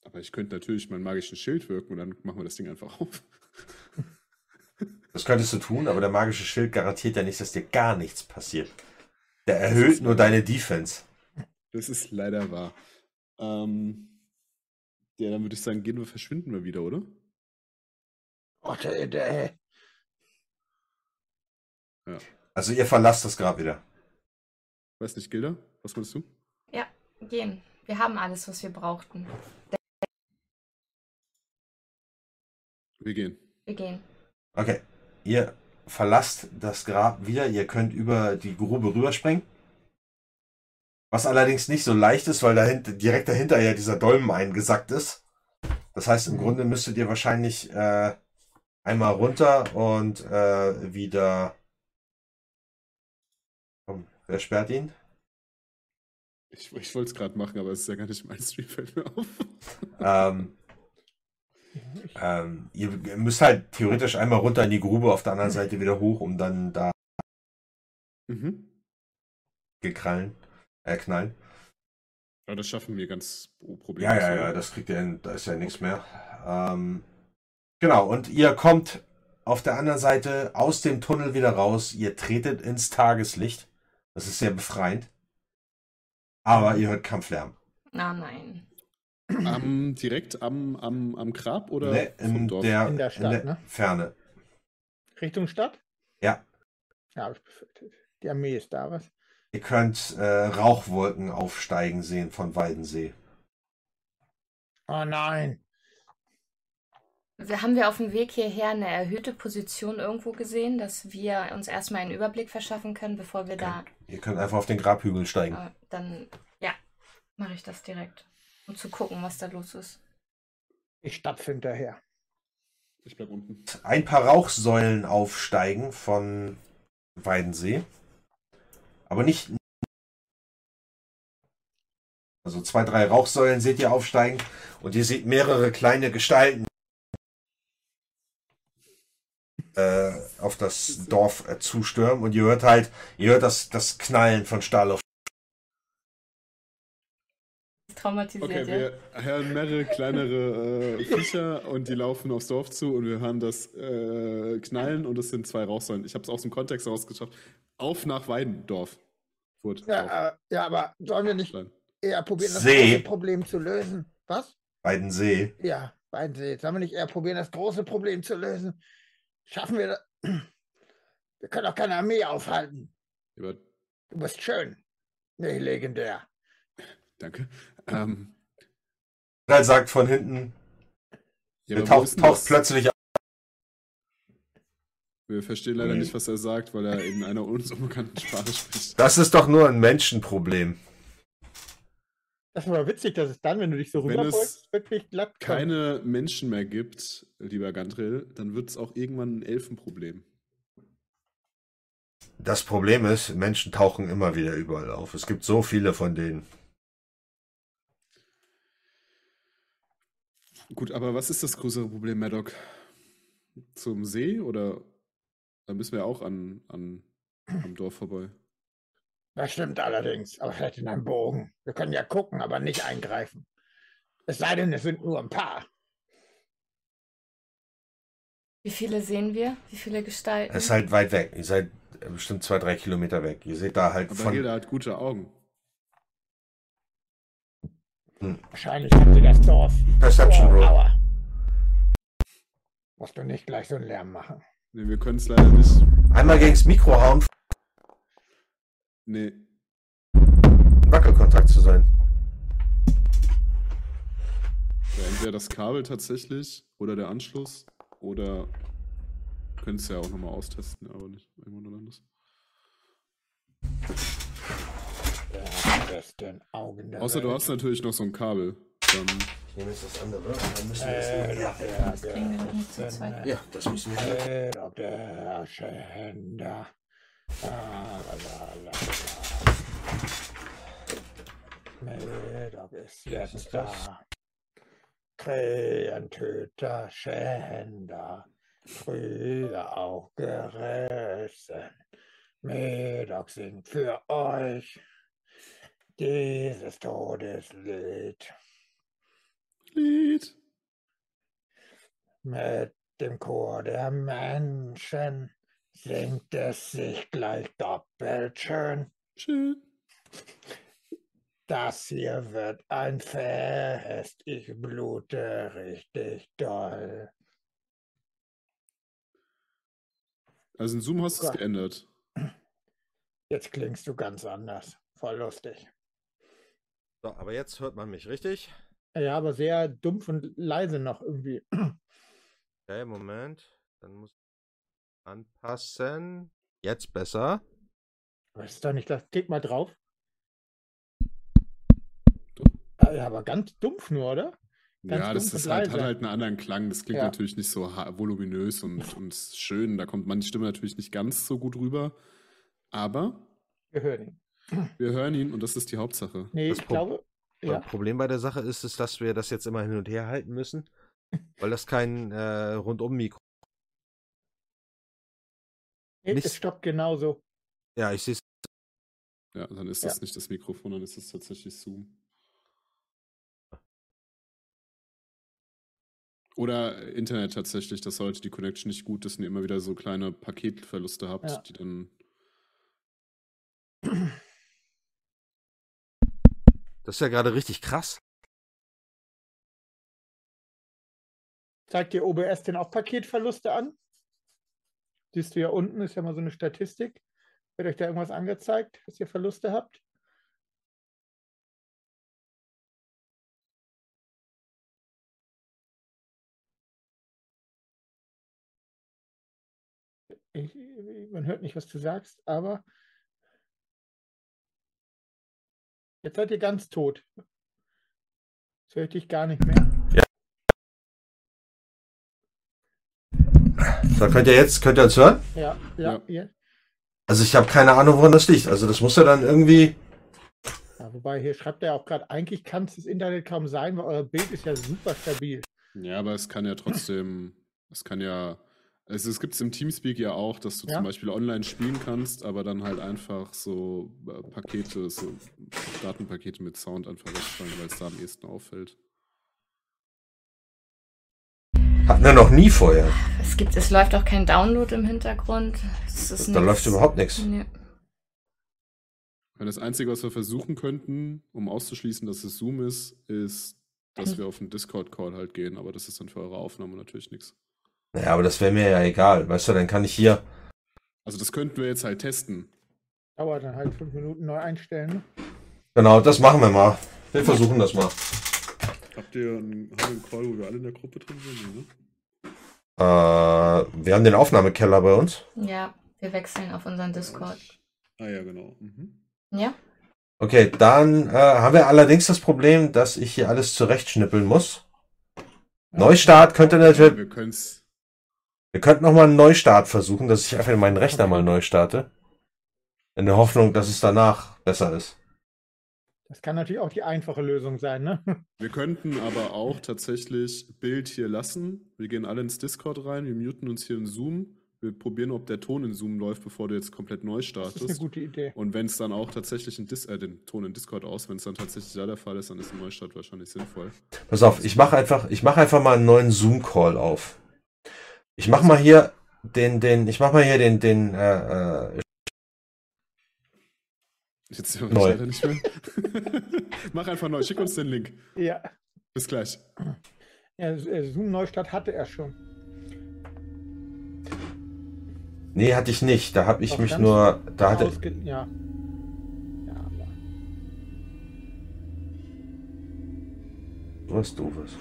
Aber ich könnte natürlich meinen magischen Schild wirken und dann machen wir das Ding einfach auf. Das könntest du tun, aber der magische Schild garantiert ja nicht, dass dir gar nichts passiert. Der erhöht nur deine Defense. Das ist leider wahr. Ähm, ja, dann würde ich sagen, gehen wir, verschwinden wir wieder, oder? Oh, der, der, Also ihr verlasst das Grab wieder. Weiß nicht, Gilda? Was meinst du? Ja, gehen. Wir haben alles, was wir brauchten. Wir gehen. Wir gehen. Okay. Ihr verlasst das Grab wieder. Ihr könnt über die Grube rüberspringen. Was allerdings nicht so leicht ist, weil dahinter, direkt dahinter ja dieser Dolmen eingesackt ist. Das heißt, im Grunde müsstet ihr wahrscheinlich äh, einmal runter und äh, wieder. Wer sperrt ihn? Ich, ich wollte es gerade machen, aber es ist ja gar nicht mein Stream, fällt mir auf. Ähm, ähm, ihr müsst halt theoretisch einmal runter in die Grube, auf der anderen Seite wieder hoch, um dann da Mhm. gekrallen, äh, knallen. Aber das schaffen wir ganz problemlos. Ja, ja, ja, das kriegt ihr hin, da ist ja nichts mehr. Ähm, genau, und ihr kommt auf der anderen Seite aus dem Tunnel wieder raus. Ihr tretet ins Tageslicht. Das ist sehr befreiend. Aber ihr hört Kampflärm. Na nein. Am, direkt am, am, am Grab oder Ne, in, Dorf? der, In der Stadt, ne? Ferne. Richtung Stadt? Ja. Ja, habe ich befürchtet. Die Armee ist da, was? Ihr könnt äh, Rauchwolken aufsteigen sehen von Weidensee. Oh nein. Haben wir auf dem Weg hierher eine erhöhte Position irgendwo gesehen, dass wir uns erstmal einen Überblick verschaffen können, bevor wir da. Ihr könnt einfach auf den Grabhügel steigen. Äh, dann, ja, mache ich das direkt. Um zu gucken, was da los ist. Ich stapfe hinterher. Ich bleib unten. ein paar Rauchsäulen aufsteigen von Weidensee. Aber nicht. Also zwei, drei Rauchsäulen seht ihr aufsteigen und ihr seht mehrere kleine Gestalten äh, auf das Dorf äh, zustürmen und ihr hört halt, ihr hört das, das Knallen von Stahl auf Ist Traumatisiert, Okay, ja? wir hören mehrere kleinere äh, Viecher und die laufen aufs Dorf zu und wir hören das äh, Knallen und es sind zwei Rauchsäulen. Ich habe es aus dem Kontext rausgeschafft. Auf nach Weidendorf. Wurde Dorf. Ja, äh, ja, aber sollen wir nicht Klein. eher probieren, das See. große Problem zu lösen? Was? Weidensee. Ja, beiden See. Sollen wir nicht eher probieren, das große Problem zu lösen? Schaffen wir das? Wir können auch keine Armee aufhalten. Aber, Du bist schön. Nee, legendär. danke. Ähm, Rall sagt von hinten, ja, er taucht, taucht plötzlich auf. Wir verstehen leider nicht, was er sagt, weil er in einer uns unbekannten Sprache spricht. Das ist doch nur ein Menschenproblem. Das ist aber witzig, dass es dann, wenn du dich so Wenn es rüberbeugst, wirklich glatt kommt. keine Menschen mehr gibt, lieber Gandril, dann wird es auch irgendwann ein Elfenproblem. Das Problem ist, Menschen tauchen immer wieder überall auf. Es gibt so viele von denen. Gut, aber was ist das größere Problem, Maddock? Zum See oder da müssen wir auch an, an am Dorf vorbei? Das stimmt allerdings, aber vielleicht in einem Bogen. Wir können ja gucken, aber nicht eingreifen. Es sei denn, es sind nur ein paar. Wie viele sehen wir? Wie viele Gestalten? Es ist halt weit weg. Ihr seid äh, bestimmt zwei, drei Kilometer weg. Ihr seht da halt Aber von. Hilda hat gute Augen. Wahrscheinlich haben sie das Dorf. Perception Oh, Roll. Musst du nicht gleich so einen Lärm machen. Nee, wir können es leider nicht. Einmal gegens Mikro hauen, Nee, Wackelkontakt zu sein. ja, entweder das Kabel tatsächlich oder der Anschluss oder können es ja auch nochmal austesten, aber nicht irgendwo nur anders. Ja, besten Augen der Außer du hast natürlich noch so ein Kabel. Dann Ich nehme jetzt das andere. Dann müssen wir Äh, das zweit. ja, das müssen wir. Äh. Ah, la, jetzt da. Krähentöter, Schänder, früher auch gerissen. Medoc singt für euch dieses Todeslied. Lied. Mit dem Chor der Menschen singt es sich gleich doppelt schön. Schön. Das hier wird ein Fest, ich blute richtig doll. Also in Zoom hast du es geändert. Jetzt klingst du ganz anders. Voll lustig. So, aber jetzt hört man mich richtig. Ja, aber sehr dumpf und leise noch irgendwie. Okay, Moment. Dann muss ich anpassen. Jetzt besser. Was ist doch nicht das? Klick mal drauf. Ah, Ja, aber ganz dumpf nur, oder? Ganz ja, das und halt, hat halt einen anderen Klang. Das klingt Ja. natürlich nicht so voluminös und, und schön. Da kommt meine Stimme natürlich nicht ganz so gut rüber. Aber Wir hören ihn. wir hören ihn und das ist die Hauptsache. Nee, Das ich Pro- glaube, ja. Das Problem bei der Sache ist, ist, dass wir das jetzt immer hin und her halten müssen, weil das kein äh, Rundum-Mikro. Nee, es stoppt genauso. Ja, ich sehe es. Ja, dann ist Ja. das nicht das Mikrofon, dann ist es tatsächlich Zoom. Oder Internet tatsächlich, dass heute die Connection nicht gut ist und ihr immer wieder so kleine Paketverluste habt, Ja. die dann. Das ist ja gerade richtig krass. Zeigt dir OBS denn auch Paketverluste an? Siehst du ja unten, ist ja mal so eine Statistik. Wird euch da irgendwas angezeigt, dass ihr Verluste habt? Ich, man hört nicht, was du sagst, aber jetzt seid ihr ganz tot. Jetzt höre ich dich gar nicht mehr. So, könnt ihr jetzt, könnt ihr uns hören? Ja, ja, Ja. Also ich habe keine Ahnung, woran das liegt. Also das muss ja dann irgendwie. Ja, wobei hier schreibt er auch gerade, eigentlich kann es das Internet kaum sein, weil euer Bild ist ja super stabil. Ja, aber es kann ja trotzdem, es kann ja, also es gibt es im Teamspeak ja auch, dass du Ja. zum Beispiel online spielen kannst, aber dann halt einfach so äh, Pakete, so Datenpakete mit Sound einfach wegfallen, weil es da am ehesten auffällt. Hatten wir noch nie vorher. Es gibt, es läuft auch kein Download im Hintergrund. Da läuft überhaupt nichts. Nee. Das Einzige, was wir versuchen könnten, um auszuschließen, dass es Zoom ist, ist, dass wir auf einen Discord-Call halt gehen, aber das ist dann für eure Aufnahme natürlich nichts. Naja, aber das wäre mir ja egal. Weißt du, dann kann ich hier. Also das könnten wir jetzt halt testen. Dauert dann halt fünf Minuten neu einstellen. ne? Genau, das machen wir mal. Wir versuchen das mal. Habt ihr einen, haben wir einen Call, wo wir alle in der Gruppe drin sind? Ne? Äh, wir haben den Aufnahmekeller bei uns. Ja, wir wechseln auf unseren Discord. Ah ja, genau. Mhm. Ja? Okay, dann äh, haben wir allerdings das Problem, dass ich hier alles zurechtschnippeln muss. Neustart könnte natürlich. Wir können es. Wir könnten nochmal einen Neustart versuchen, dass ich einfach meinen Rechner mal neu starte. In der Hoffnung, dass es danach besser ist. Das kann natürlich auch die einfache Lösung sein, ne? Wir könnten aber auch tatsächlich Bild hier lassen. Wir gehen alle ins Discord rein, wir muten uns hier in Zoom. Wir probieren, ob der Ton in Zoom läuft, bevor du jetzt komplett neu Das ist eine startest. gute Idee. Und wenn es dann auch tatsächlich in Dis äh, den Ton in Discord aus, wenn es dann tatsächlich da der Fall ist, dann ist ein Neustart wahrscheinlich sinnvoll. Pass auf, ich mache einfach, ich mache einfach mal einen neuen Zoom-Call auf. Ich mache mal hier den, den, ich mache mal hier den, den, äh, äh, Jetzt höre ich Neu. leider nicht mehr. Mach einfach neu, schick uns den Link. Ja, Bis gleich. ja äh, Zoom Neustart hatte er schon. nee, hatte ich nicht. Da habe ich Auch mich nur, da hatte, ja. Ja, aber was doofes.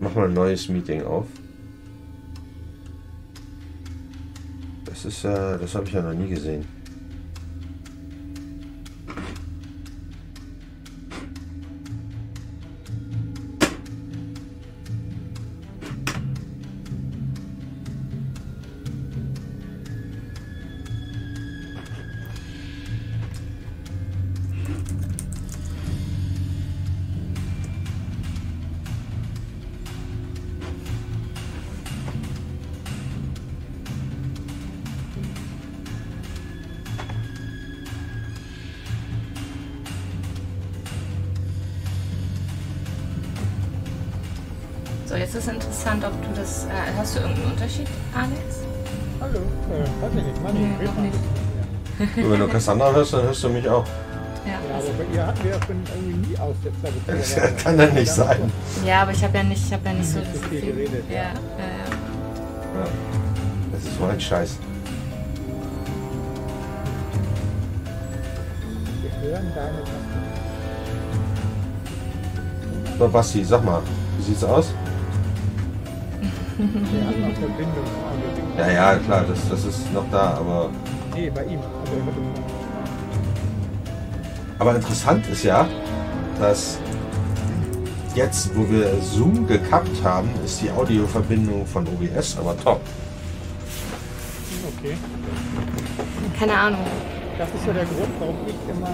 Mach mal ein neues Meeting auf. Das ist ja, das habe ich ja noch nie gesehen. Cassandra hörst, dann hörst du mich auch. Ja, Ja, also- aber bei ihr hatten wir ja schon irgendwie nie Aussetzer. Das kann ja nicht sein. ja aber ich habe ja nicht, ich habe ja nicht so so das viel Gefühl. geredet, Ja, ja. ja. Das ist so ein Scheiß. Wir hören deine Taste. So, Basti, sag mal, wie sieht's aus? Wir hatten noch Verbindung. Ja, ja, klar, das, das ist noch da, aber. Nee, bei ihm. Aber interessant ist ja, dass jetzt, wo wir Zoom gekappt haben, ist die Audioverbindung von OBS aber top. Okay. Keine Ahnung. Das ist ja der Grund, warum ich immer.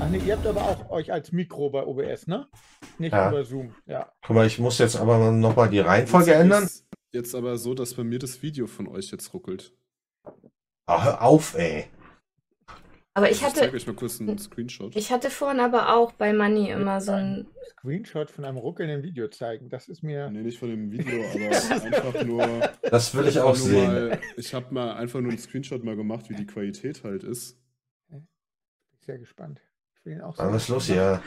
Ach nee, ihr habt aber auch euch als Mikro bei OBS, ne? Nicht Ja. über Zoom. Ja. Guck mal, ich muss jetzt aber nochmal die Reihenfolge Jetzt ändern. Jetzt aber so, dass bei mir das Video von euch jetzt ruckelt. Ah, hör auf, ey. Aber ich Ich zeige hatte, euch mal kurz einen Screenshot. ich hatte vorhin aber auch bei Money immer so ein. Screenshot von einem ruckelnden Video zeigen. Das ist mir. Nee, nicht von dem Video, aber einfach nur. Das will ich auch sehen. Mal, ich habe mal einfach nur einen Screenshot mal gemacht, wie die Qualität halt ist. sehr gespannt. Ich will ihn auch Was ist sehen. los hier?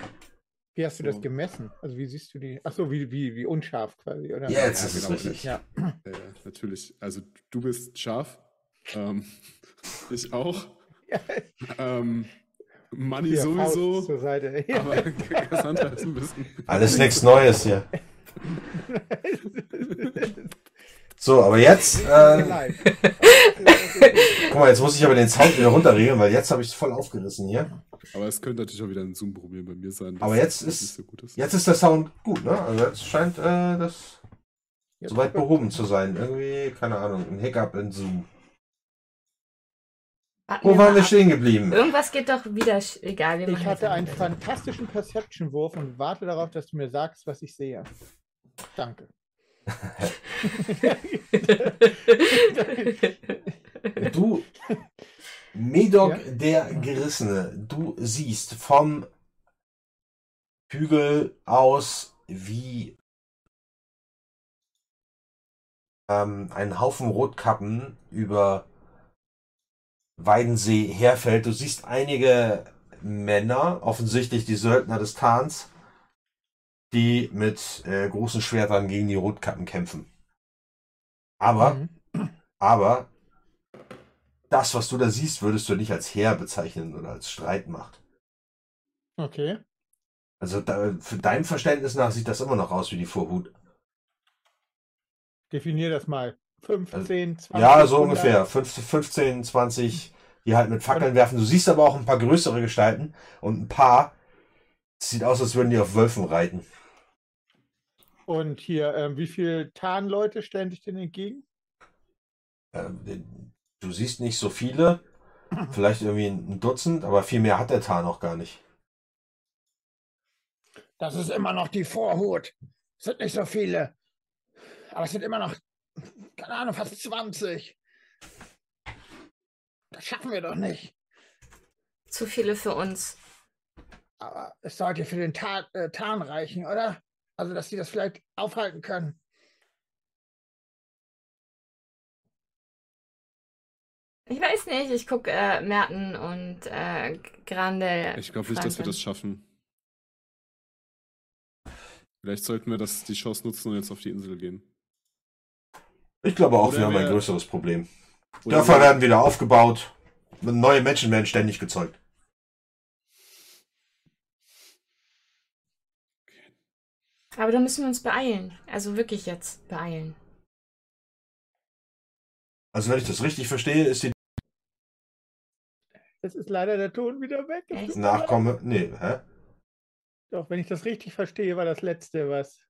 Wie hast du das So. gemessen? Also wie siehst du die? Achso, wie, wie, wie unscharf quasi, oder? Jetzt Ja, ist es genau. richtig. Ja. Ja, ja, natürlich. Also du bist scharf. Ähm, ich auch. Ja. Ähm, Money Hier, Faust sowieso. Zur Seite. Ja. Aber Cassandra ist ein bisschen. Alles nichts Neues hier. So, aber jetzt, äh, guck mal, jetzt muss ich aber den Sound wieder runterregeln, weil jetzt habe ich es voll aufgerissen hier. Aber es könnte natürlich auch wieder ein Zoom-Problem bei mir sein. Aber jetzt ist- nicht so gut ist. Jetzt ist der Sound gut, ne? Also jetzt scheint äh, das soweit behoben zu sein. Irgendwie, keine Ahnung, ein Hiccup in Zoom. Wo wir waren wir stehen geblieben? Irgendwas geht doch wieder. Egal, wir Ich hatte einen fantastischen Perception-Wurf und warte darauf, dass du mir sagst, was ich sehe. Danke. Du, Medok Ja? der Gerissene, du siehst vom Hügel aus, wie ähm, ein Haufen Rotkappen über Weidensee herfällt. Du siehst einige Männer, offensichtlich die Söldner des Tans, die mit äh, großen Schwertern gegen die Rotkappen kämpfen. Aber Mhm. aber das, was du da siehst, würdest du nicht als Heer bezeichnen oder als Streitmacht. Okay. Also da, für dein Verständnis nach sieht das immer noch aus wie die Vorhut. Definier das mal. 15, 20. ja, so 100. ungefähr. Fünf- 15, 20, die halt mit Fackeln werfen. Du siehst aber auch ein paar größere Gestalten und ein paar. Es sieht aus, als würden die auf Wölfen reiten. Und hier, ähm, wie viele Tarnleute stellen sich denn entgegen? Ähm, Du siehst nicht so viele. Vielleicht irgendwie ein Dutzend, aber viel mehr hat der Tarn noch gar nicht. Das ist immer noch die Vorhut. Es sind nicht so viele. Aber es sind immer noch, keine Ahnung, fast 20. Das schaffen wir doch nicht. Zu viele für uns. Aber es sollte für den Ta äh, Tarn reichen, oder? Also, dass sie das vielleicht aufhalten können. Ich weiß nicht, ich gucke äh, Merten und äh, Grande. Ich glaube nicht, dass wir das schaffen. Vielleicht sollten wir das, die Chance nutzen und jetzt auf die Insel gehen. Ich glaube auch, Oder wir haben ein größeres Problem. Dörfer werden wieder aufgebaut. Neue Menschen werden ständig gezeugt. Aber da müssen wir uns beeilen. Also wirklich jetzt beeilen. Also wenn ich das richtig verstehe, ist die Jetzt ist leider der Ton wieder weg. Es Echt? Nachkomme. Nee, hä? Doch, wenn ich das richtig verstehe, war das letzte was.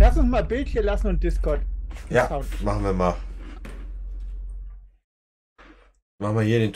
Lass uns mal Bild hier lassen und Discord. Ja, Sound. machen wir mal. Machen wir hier den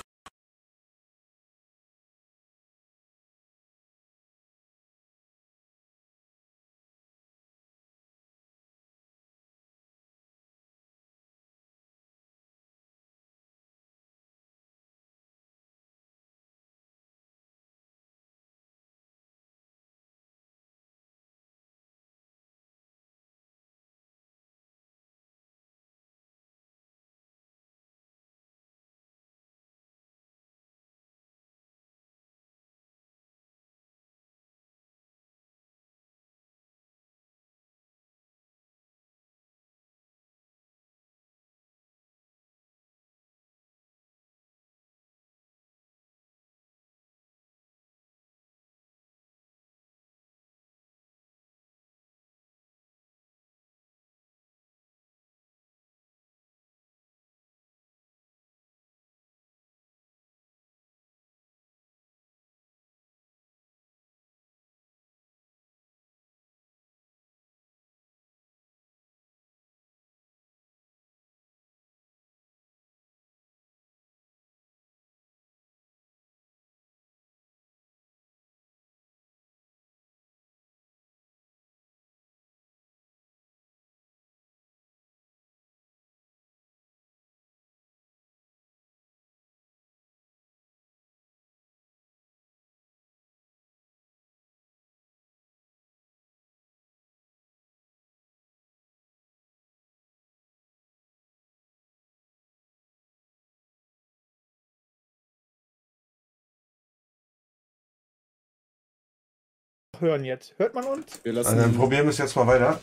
hören jetzt. Hört man uns? Wir Also lassen, dann probieren wir es jetzt mal weiter.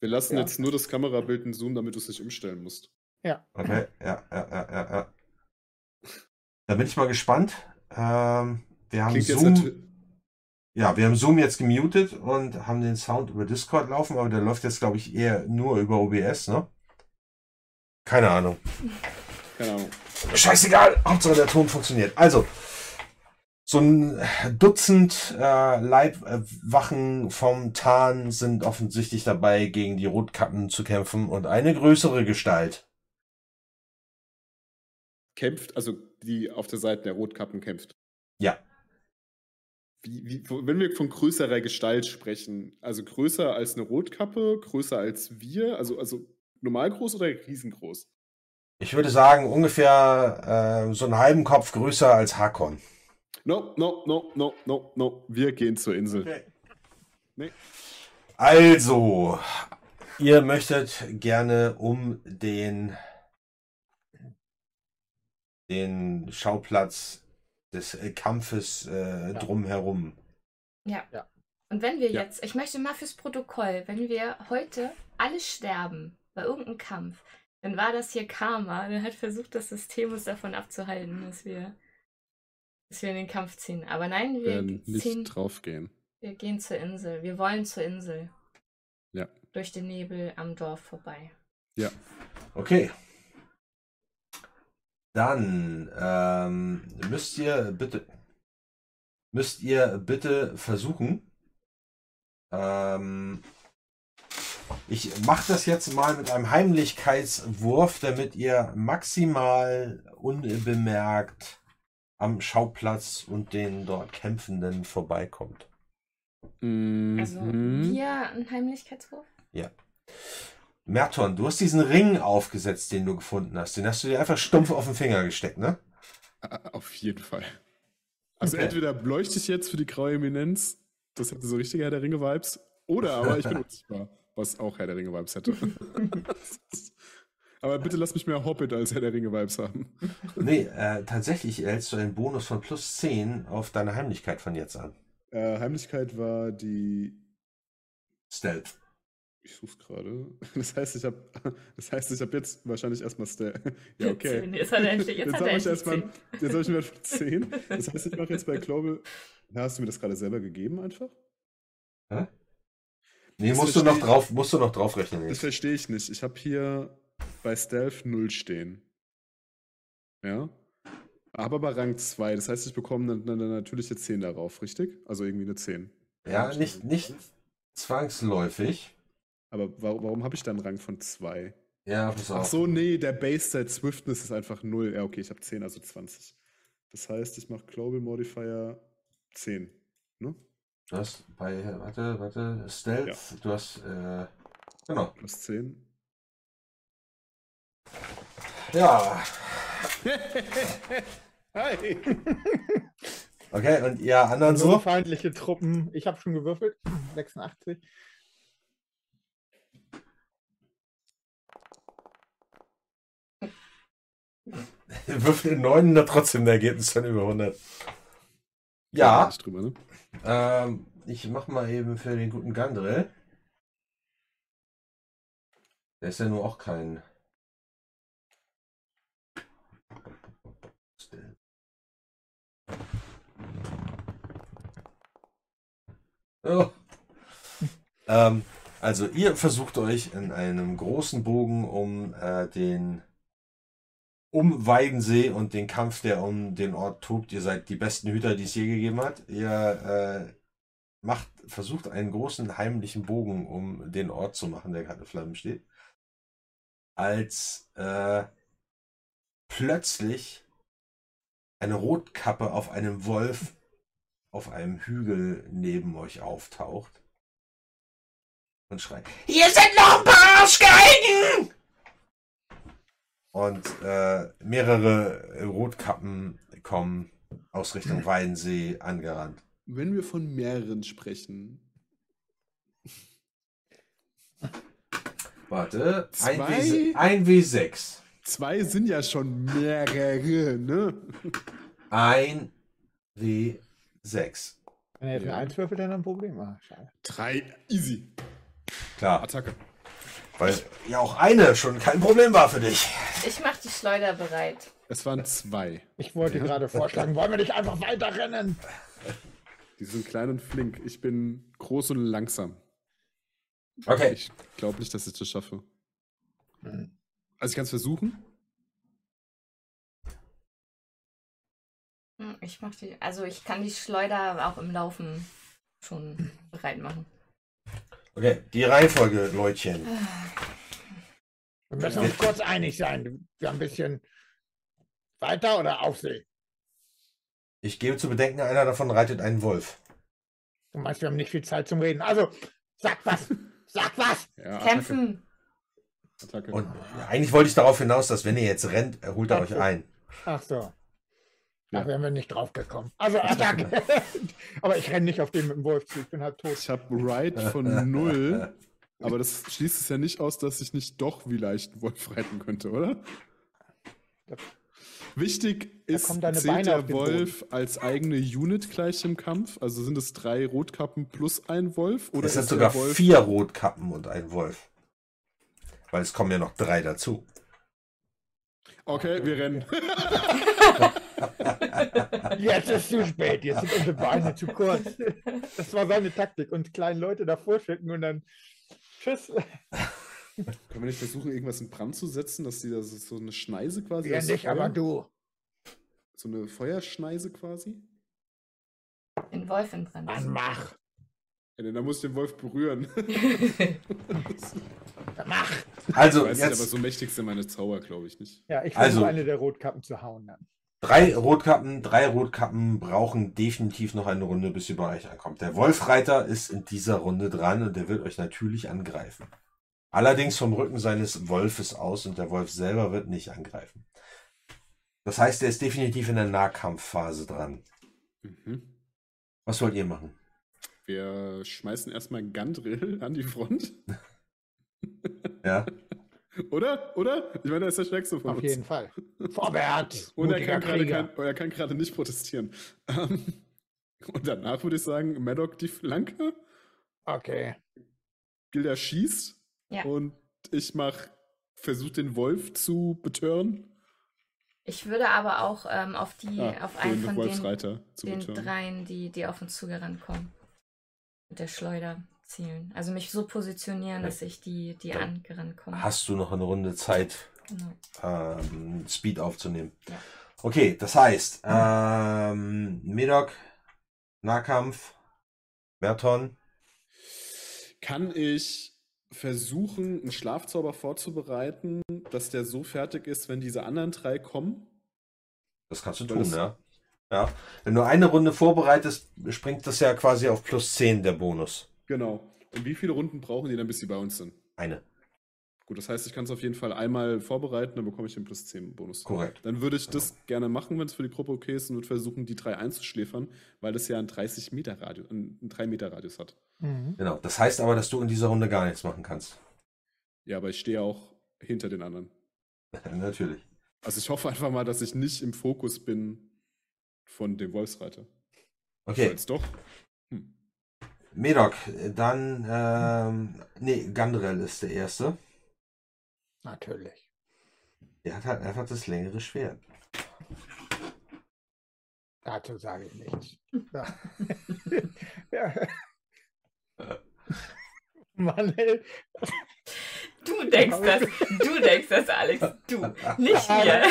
wir lassen Ja. jetzt nur das Kamerabild in Zoom, damit du es nicht umstellen musst. Okay, ja, ja, ja, ja, ja. Da bin ich mal gespannt. Ähm, wir haben Klingt jetzt Zoom. Ja, wir haben Zoom jetzt gemutet und haben den Sound über Discord laufen, aber der läuft jetzt, glaube ich, eher nur über OBS, ne? Keine Ahnung. Keine Ahnung. Scheißegal, Hauptsache der Ton funktioniert. Also, so ein Dutzend äh, Leibwachen vom Tarn sind offensichtlich dabei, gegen die Rotkappen zu kämpfen und eine größere Gestalt. Kämpft, also die auf der Seite der Rotkappen kämpft. Ja. Wie, wie, wenn wir von größerer Gestalt sprechen, also größer als eine Rotkappe, größer als wir, also, also normal groß oder riesengroß? Ich würde sagen, ungefähr äh, so einen halben Kopf größer als Hakon. No, no, no, no, no, no. Wir gehen zur Insel. Nee. Also, ihr möchtet gerne um den, den Schauplatz des äh, Kampfes äh, drumherum. Ja. Ja. Und wenn wir Ja. jetzt, ich möchte mal fürs Protokoll, wenn wir heute alle sterben bei irgendeinem Kampf, dann war das hier Karma. Der hat versucht, das System uns davon abzuhalten, dass wir, dass wir in den Kampf ziehen. Aber nein, Wir wir werden nicht ziehen, draufgehen. wir gehen zur Insel. Wir wollen zur Insel. Ja. Durch den Nebel am Dorf vorbei. Okay. Dann ähm, müsst ihr bitte müsst ihr bitte versuchen. Ähm, ich mache das jetzt mal mit einem Heimlichkeitswurf, damit ihr maximal unbemerkt am Schauplatz und den dort Kämpfenden vorbeikommt. Also Mhm. wir ein Heimlichkeitswurf? Merton, du hast diesen Ring aufgesetzt, den du gefunden hast. Den hast du dir einfach stumpf auf den Finger gesteckt, ne? Ah, Auf jeden Fall. Also Okay. entweder leuchte ich jetzt für die graue Eminenz, das hätte so richtige Herr der Ringe-Vibes, oder aber ich bin unsichtbar, was auch Herr der Ringe-Vibes hätte. aber bitte lass mich mehr Hobbit als Herr der Ringe-Vibes haben. Nee, äh, tatsächlich erhältst du einen Bonus von plus 10 auf deine Heimlichkeit von jetzt an. Äh, Heimlichkeit war die. Stealth. Ich such's gerade. Das heißt, ich habe das heißt, ich habe jetzt wahrscheinlich erstmal Stel. Ja, okay. Jetzt hat er endlich, jetzt Jetzt hat habe ich erstmal. zehn. Jetzt habe ich mir 10. Das heißt, ich mache jetzt bei Global. Na, hast du mir das gerade selber gegeben einfach? Nee, Das musst du noch drauf, musst du noch draufrechnen. Das Jetzt. verstehe ich nicht. Ich habe hier bei Stealth 0 stehen. Ja. Aber bei Rang 2. Das heißt, ich bekomme natürlich eine 10 darauf, richtig? Also irgendwie eine 10. Ja, nicht, nicht zwangsläufig. Aber wa warum habe ich dann einen Rang von 2? Ja, pass auf. Ach so, nee, der Base-Set Swiftness ist einfach 0. Ja, okay, ich habe 10, also 20. Das heißt, ich mache Global Modifier 10. Ne? Du hast bei, warte, warte, Stealth, du hast, äh, genau. Plus 10. Ja, Hi! okay, und ihr anderen so? feindliche Truppen. Ich habe schon gewürfelt. 86. Würfel 9 da trotzdem ein Ergebnis von über 100. Ja, Nicht drüber, ne? ähm, ich mach mal eben für den guten Gandrel. Der ist ja nur auch kein. Ähm, also ihr versucht euch in einem großen Bogen um äh, den um Weidensee und den Kampf, der um den Ort tobt. Ihr seid die besten Hüter, die es je gegeben hat. Ihr äh, macht, versucht einen großen heimlichen Bogen um den Ort zu machen, der gerade in Flammen steht. Als äh, plötzlich eine Rotkappe auf einem Wolf auf einem Hügel neben euch auftaucht und schreit: Hier sind noch ein paar Arschgeigen! Und äh, mehrere Rotkappen kommen aus Richtung Weidensee angerannt. Wenn wir von mehreren sprechen, Warte, Zwei? 1W6. zwei sind ja schon mehrere, ne? 1W6. Wenn er jetzt Ja. eine Eins würfelt, dann ein Problem. Ah, schade. Drei, easy. Klar, Attacke. weil ja auch eine schon kein Problem war für dich. Ich mach die Schleuder bereit. Es waren zwei. Ich wollte gerade vorschlagen, wollen wir nicht einfach weiterrennen? Die sind klein und flink. Ich bin groß und langsam. Okay. Ich glaube nicht, dass ich das schaffe. Hm. Also ich kann es versuchen. Ich mach die. Also ich kann die Schleuder auch im Laufen schon bereit machen. Okay, die Reihenfolge, Leutchen. Wir müssen uns kurz einig sein. Wir haben ein bisschen weiter oder Aufsehen. Ich gebe zu bedenken, einer davon reitet einen Wolf. Du meinst, wir haben nicht viel Zeit zum Reden. Also, sag was! Sag was! Ja, Kämpfen! Attacke. Und eigentlich wollte ich darauf hinaus, dass wenn ihr jetzt rennt, holt er euch ein. Ach so. Ja. Da wären wir nicht drauf gekommen. Also, Attacke! Aber ich renne nicht auf den mit dem Wolf zu. Ich bin halt tot. Ich habe Ride von null, aber das schließt es ja nicht aus, dass ich nicht doch vielleicht einen Wolf reiten könnte, oder? Wichtig ist, zählt Beine der Wolf als eigene Unit gleich im Kampf? Also sind es drei Rotkappen plus ein Wolf? Oder Es sind sogar Wolf vier Rotkappen und ein Wolf. Weil es kommen ja noch drei dazu. Okay, wir rennen. Jetzt ist zu spät. Jetzt sind unsere Beine zu kurz. Das war seine Taktik. Und kleine Leute davor schicken und dann. Tschüss. Können wir nicht versuchen, irgendwas in Brand zu setzen, dass die da so so eine Schneise quasi. Aus nicht, Feuer- aber du. So eine Feuerschneise quasi? Den Wolf in Brand. Mann, mach. Ja, denn da muss ich den Wolf berühren. Mach. Also, Weiß nicht, aber jetzt so mächtig sind meine Zauber, glaube ich nicht. Ja, ich Also- versuche eine der Rotkappen zu hauen dann. Drei Rotkappen. Drei Rotkappen brauchen definitiv noch eine Runde, bis sie bei euch ankommt. Der Wolfreiter ist in dieser Runde dran und der wird euch natürlich angreifen. Allerdings vom Rücken seines Wolfes aus und der Wolf selber wird nicht angreifen. Das heißt, er ist definitiv in der Nahkampfphase dran. Mhm. Was wollt ihr machen? Wir schmeißen erstmal Gandrill an die Front. Ja. Oder? Oder? Ich meine, er ist der Stärkste von Auf uns. jeden Fall. Vorwärts. Und er kann, gerade kein, er kann gerade nicht protestieren. Ähm, Und danach würde ich sagen, Maddock die Flanke, Okay. Gilda schießt Ja. und ich mach, versuche den Wolf zu betören. Ich würde aber auch ähm, auf die, Ah, auf einen den von den, Wolfsreiter zu den betören. dreien, die, die auf uns zugerannt kommen. Mit der Schleuder zielen. Also mich so positionieren, dass ich die, die Dann angerannt kommen. Hast du noch eine Runde Zeit, Genau. ähm, Speed aufzunehmen? Ja. Okay, das heißt, ähm, Medok, Nahkampf, Merton, Kann ich versuchen, einen Schlafzauber vorzubereiten, dass der so fertig ist, wenn diese anderen drei kommen? das kannst du Weil tun, das- ja. Ja. Wenn du eine Runde vorbereitest, springt das ja quasi auf plus 10 der Bonus. Genau. Und wie viele Runden brauchen die dann, bis sie bei uns sind? Eine. Gut, das heißt, ich kann es auf jeden Fall einmal vorbereiten, dann bekomme ich den plus 10 Bonus. Korrekt. Dann würde ich das gerne machen, wenn es für die Gruppe okay ist, und würde versuchen, die drei einzuschläfern, weil das ja einen 30 Meter Radius, einen 3 Meter Radius hat. Mhm. Genau. Das heißt aber, dass du in dieser Runde gar nichts machen kannst. Ja, aber ich stehe auch hinter den anderen. Natürlich. Also ich hoffe einfach mal, dass ich nicht im Fokus bin von dem Wolfsreiter. Okay. Jetzt doch. Medok, dann, ähm, nee, Gandrel ist der Erste. Natürlich. Der hat halt einfach das längere Schwert. Dazu sage ich nichts. Ja. ja. Mann, ey. Du denkst das. Du denkst das, Alex. Du. Nicht wir.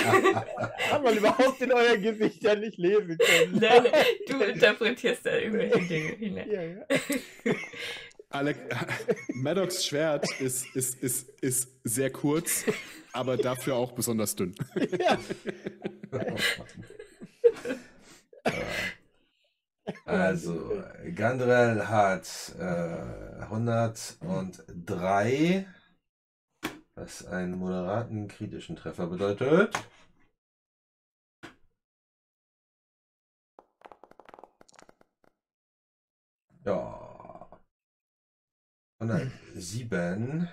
Hat man überhaupt in euer Gesicht ja nicht lesen können. Nein, nein, du interpretierst da irgendwelche Dinge hinein. Ja, ja. Alec, Maddox Schwert ist, ist, ist, ist sehr kurz, aber dafür auch besonders dünn. ja. Also, Gandrel hat äh, 103, was einen moderaten kritischen Treffer bedeutet. Ja. 107.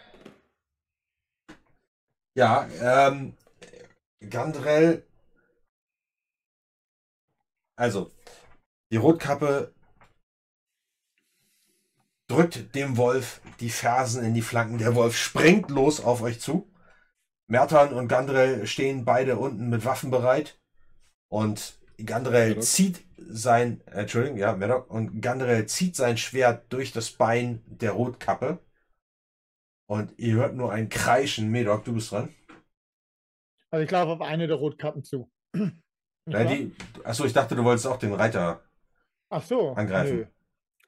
Ja, ähm, Gandrel. Also, die Rotkappe drückt dem Wolf die Fersen in die Flanken. Der Wolf springt los auf euch zu. Mertan und Gandrel stehen beide unten mit Waffen bereit. Und Gandrel Murdoch. zieht sein, äh, Entschuldigung, ja, Murdoch, und Gandrel zieht sein Schwert durch das Bein der Rotkappe. Und ihr hört nur ein Kreischen. Medoc, du bist dran. Also ich laufe auf eine der Rotkappen zu. Wahr? die, achso, ich dachte, du wolltest auch den Reiter. Ach so. angreifen. Nö.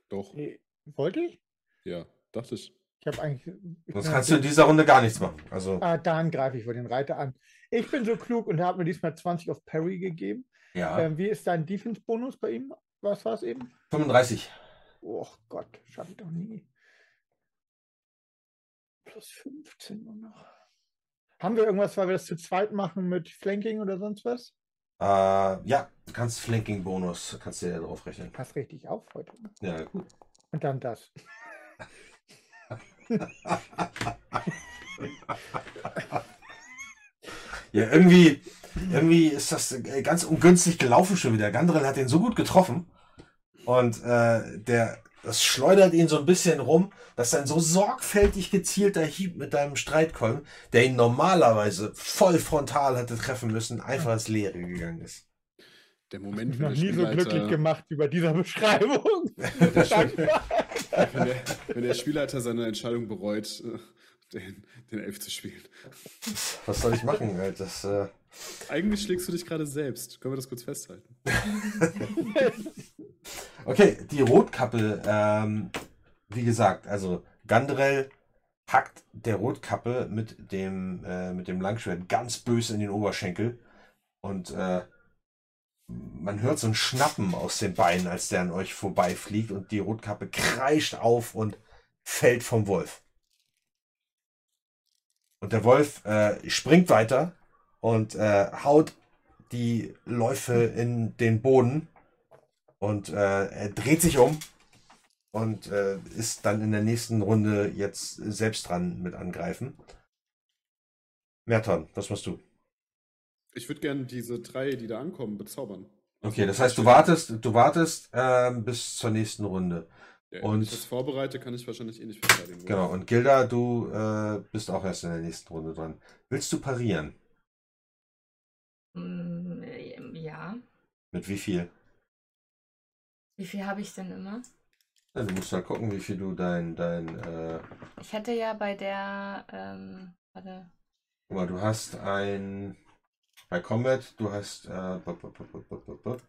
Doch, Nee, Wollte ich? ja, dachte ich. Ich habe eigentlich. ich Sonst bin kannst du in natürlich- dieser Runde gar nichts machen. Also, Ah, dann greife ich wohl den Reiter an. Ich bin so klug und habe mir diesmal 20 auf Parry gegeben. ja. Ähm, wie ist dein Defense-Bonus bei ihm? Was war es eben? 35. Oh Gott, schaffe ich doch nie. Plus 15 nur noch. Haben wir irgendwas, weil wir das zu zweit machen mit Flanking oder sonst was? Äh, ja, du kannst Flanking-Bonus, kannst du ja drauf rechnen. Pass richtig auf heute. Ja, gut. Und dann das. Ja, irgendwie, irgendwie ist das äh, ganz ungünstig gelaufen schon wieder. Gandrel hat den so gut getroffen. Und äh, der, das schleudert ihn so ein bisschen rum, dass ein so sorgfältig gezielter Hieb mit deinem Streitkolben, der ihn normalerweise voll frontal hätte treffen müssen, einfach ins Leere gegangen ist. Der Ich Moment, bin wenn noch der nie so glücklich Spielleiter, gemacht über dieser Beschreibung. der, Spiel, Dankbar. wenn, der, wenn der Spielleiter seine Entscheidung bereut, äh, den, den Elf zu spielen. Was soll ich machen? Halt? Das, äh, Eigentlich schlägst du dich gerade selbst. Können wir das kurz festhalten? Okay, die Rotkappe, ähm, wie gesagt, also Gandrel hackt der Rotkappe mit dem, äh, mit dem Langschwert ganz böse in den Oberschenkel und äh, man hört so ein Schnappen aus den Beinen, als der an euch vorbeifliegt und die Rotkappe kreischt auf und fällt vom Wolf. Und der Wolf äh, springt weiter und äh, haut die Läufe in den Boden und äh, er dreht sich um und äh, ist dann in der nächsten Runde jetzt selbst dran mit angreifen. Merton, was machst du? Ich würde gerne diese drei, die da ankommen, bezaubern. Okay, das heißt, du wartest, du wartest ähm, bis zur nächsten Runde. Ja, und- wenn ich das vorbereite, kann ich wahrscheinlich eh nicht verteidigen. Genau, und Gilda, du äh, bist auch erst in der nächsten Runde dran. Willst du parieren? Mm, äh, Ja. Mit wie viel? Wie viel habe ich denn immer? Ja, du musst halt gucken, wie viel du dein, dein, äh, Ich hatte ja bei der, ähm, warte, guck mal, du hast ein, bei Combat, du hast, äh, du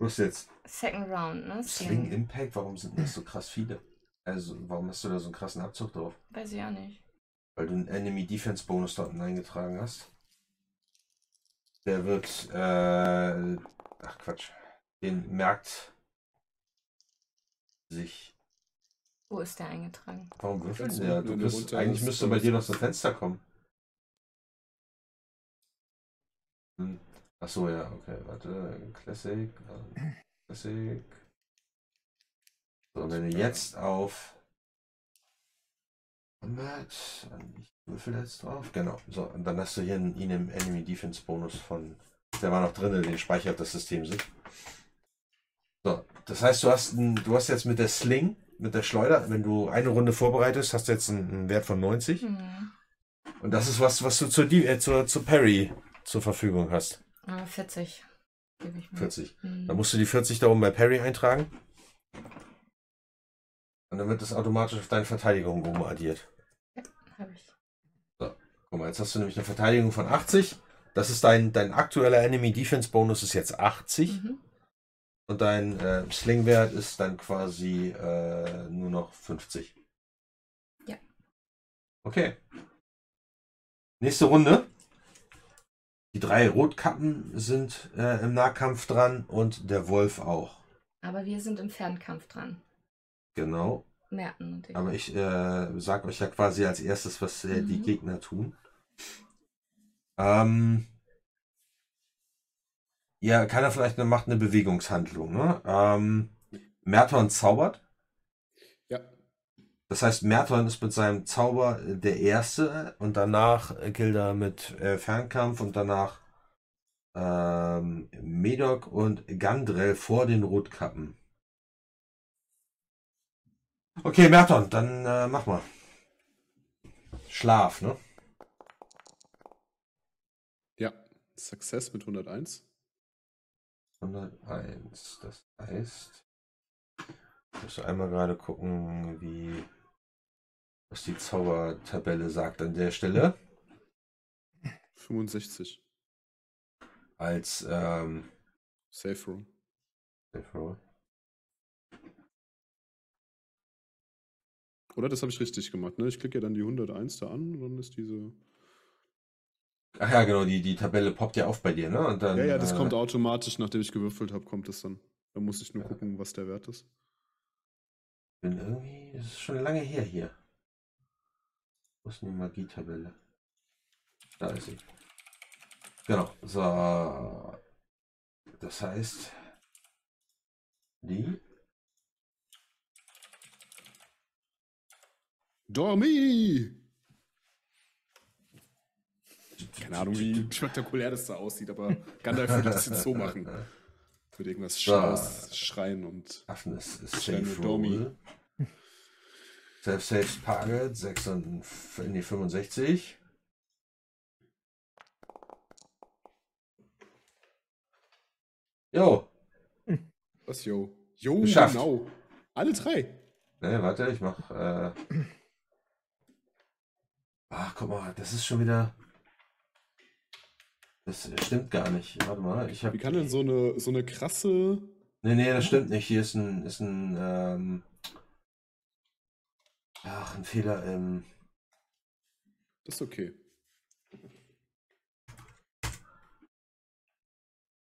hast jetzt Second Round, ne? Sling Impact, warum sind das so krass viele? Also, warum hast du da so einen krassen Abzug drauf? Weiß ich auch nicht. Weil du einen Enemy Defense Bonus dort eingetragen hast. Der wird, äh, ach Quatsch, den merkt sich. Wo ist der eingetragen? Warum würfelt Ganz der? unten Du in der bist, eigentlich müsste bei dir noch so ein Fenster kommen. Hm. Ach so, ja, okay, warte. Classic, Classic. So, wenn du jetzt auf Combat, ich würfel jetzt drauf, genau. So, und dann hast du hier einen einen Enemy Defense Bonus von, der war noch drin, den speichert das System sich. So, das heißt, du hast, ein, du hast jetzt mit der Sling, mit der Schleuder, wenn du eine Runde vorbereitest, hast du jetzt einen, einen Wert von 90. Hm. Und das ist was, was du zur, Die- äh, zur, zur Parry zur Verfügung hast. Ah, 40. Gebe ich mir. 40. Hm. Dann musst du die 40 da oben bei Parry eintragen. Und dann wird das automatisch auf deine Verteidigung oben addiert. Hab ich. Guck mal, jetzt hast du nämlich eine Verteidigung von 80. Das ist dein, dein aktueller Enemy Defense Bonus ist jetzt 80. Mhm. Und dein äh, Slingwert ist dann quasi äh, nur noch 50. Ja. Okay. Nächste Runde. Die drei Rotkappen sind äh, im Nahkampf dran und der Wolf auch. Aber wir sind im Fernkampf dran. Genau. Merten und ich. Aber ich äh, sag euch ja quasi als erstes, was äh, die Mhm. Gegner tun. Ähm, ja, keiner vielleicht macht eine Bewegungshandlung. Ne? Ähm, Merton zaubert. Das heißt, Merton ist mit seinem Zauber äh, der Erste und danach äh, Gilda mit äh, Fernkampf und danach ähm, Medok und Gandrel vor den Rotkappen. Okay, Merton, dann äh, mach mal. Schlaf, ne? Ja, Success mit 101. 101. Das heißt, ich muss einmal gerade gucken, wie was die Zaubertabelle sagt an der Stelle. 65. Als ähm, Safe Room. Safe Roll. Oder das habe ich richtig gemacht, ne? Ich klicke ja dann die 101 da an und dann ist diese. Ach ja, genau, die, die Tabelle poppt ja auf bei dir, ne? Und dann, ja, ja, das äh, kommt automatisch, nachdem ich gewürfelt habe, kommt es dann. Da muss ich nur gucken, was der Wert ist. bin irgendwie, das ist schon lange her hier. Wo ist die Magietabelle? Da ist sie. Genau, so. Das heißt, die Dormi! Keine Ahnung, wie spektakulär das da aussieht, aber Gandalf würde das jetzt so machen. Mit irgendwas So. Schreien und. Affen ist, ist Safe nur Roll. Self-Safe Target 6 nee, 65. Jo, Was, yo? Jo, Geschafft. genau. Alle drei. ne, warte, ich mach. Äh... Ach, guck mal, das ist schon wieder. Das stimmt gar nicht. Warte mal, ich habe. Wie kann denn so eine, so eine krasse. Nee, nee, das stimmt nicht. Hier ist ein, ist ein, ähm, ach, ein Fehler im, Das ist okay.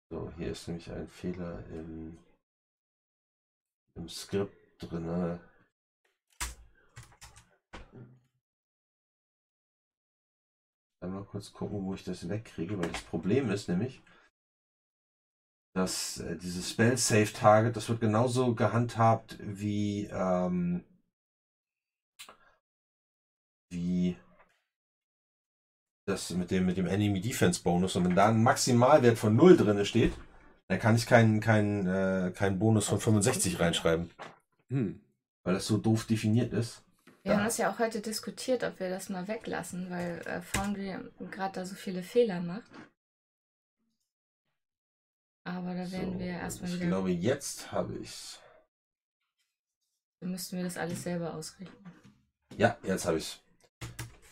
so, hier ist nämlich ein Fehler im, im Skript drinne. Einmal kurz gucken, wo ich das wegkriege, weil das Problem ist nämlich, dass äh, dieses Spell Save Target, das wird genauso gehandhabt wie, ähm, wie das mit dem, mit dem Enemy Defense Bonus. Und wenn da ein Maximalwert von 0 drin steht, dann kann ich keinen keinen äh, keinen Bonus von 65 reinschreiben, Hm. weil das so doof definiert ist. Wir Ja. haben das ja auch heute diskutiert, ob wir das mal weglassen, weil äh, Foundry gerade da so viele Fehler macht. Aber da werden So, wir erstmal ich wieder. glaube, jetzt habe ich's. Dann müssten wir das alles selber ausrichten. Ja, jetzt habe ich's.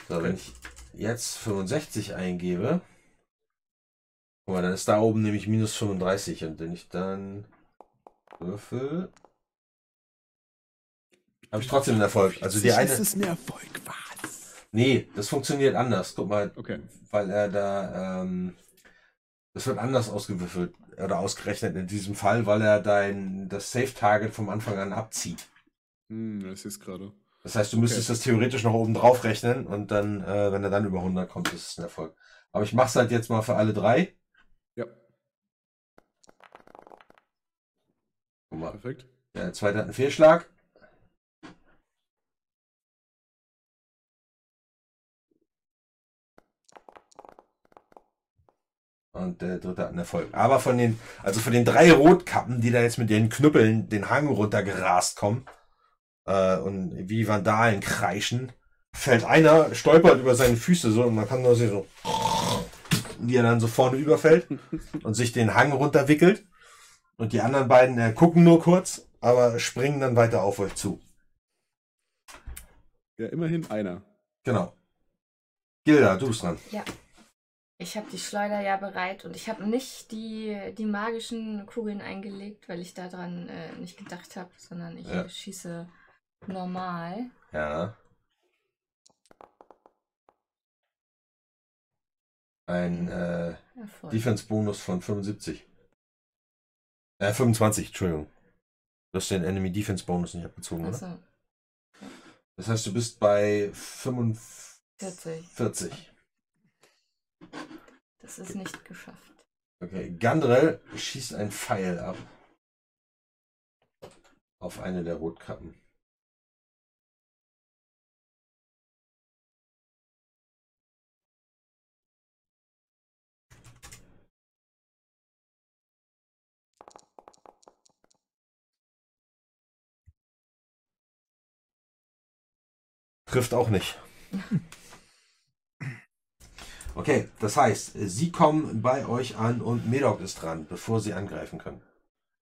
So, wenn ich jetzt 65 eingebe, guck mal, dann ist da oben nämlich minus 35 und wenn ich dann würfel, habe ich trotzdem einen Erfolg. Also die eine, Das ist ein Erfolg, was? nee, das funktioniert anders. Guck mal, Okay. weil er da, ähm, das wird anders ausgewürfelt oder ausgerechnet in diesem Fall, weil er dein, das Safe Target vom Anfang an abzieht. Hm, sehe es gerade. Das heißt, du müsstest das theoretisch noch oben drauf rechnen und dann, äh, wenn er dann über 100 kommt, ist es ein Erfolg. Aber ich mache es halt jetzt mal für alle drei. Ja, Guck mal, perfekt. der zweite hat einen Fehlschlag. Und der dritte hat einen Erfolg. Aber von den, also von den drei Rotkappen, die da jetzt mit den Knüppeln den Hang runtergerast kommen äh, und wie Vandalen kreischen, fällt einer, stolpert über seine Füße so und man kann nur sehen, so, wie er dann so vorne überfällt und sich den Hang runterwickelt. Und die anderen beiden äh, gucken nur kurz, aber springen dann weiter auf euch zu. Ja, immerhin einer. Genau. Gilda, du bist dran. Ja. Ich habe die Schleuder ja bereit und ich habe nicht die, die magischen Kugeln eingelegt, weil ich daran äh, nicht gedacht habe, sondern ich Ja. schieße normal. Ja. Ein äh. Defense-Bonus von 75. Äh, 25, Entschuldigung. Du hast den Enemy Defense-Bonus nicht abgezogen, oder? Achso, Das heißt, du bist bei 45. 40. Das ist nicht geschafft. Okay, Gandrel schießt ein Pfeil ab. Auf eine der Rotkappen. Trifft auch nicht. Okay, das heißt, sie kommen bei euch an und Medok ist dran, bevor sie angreifen können.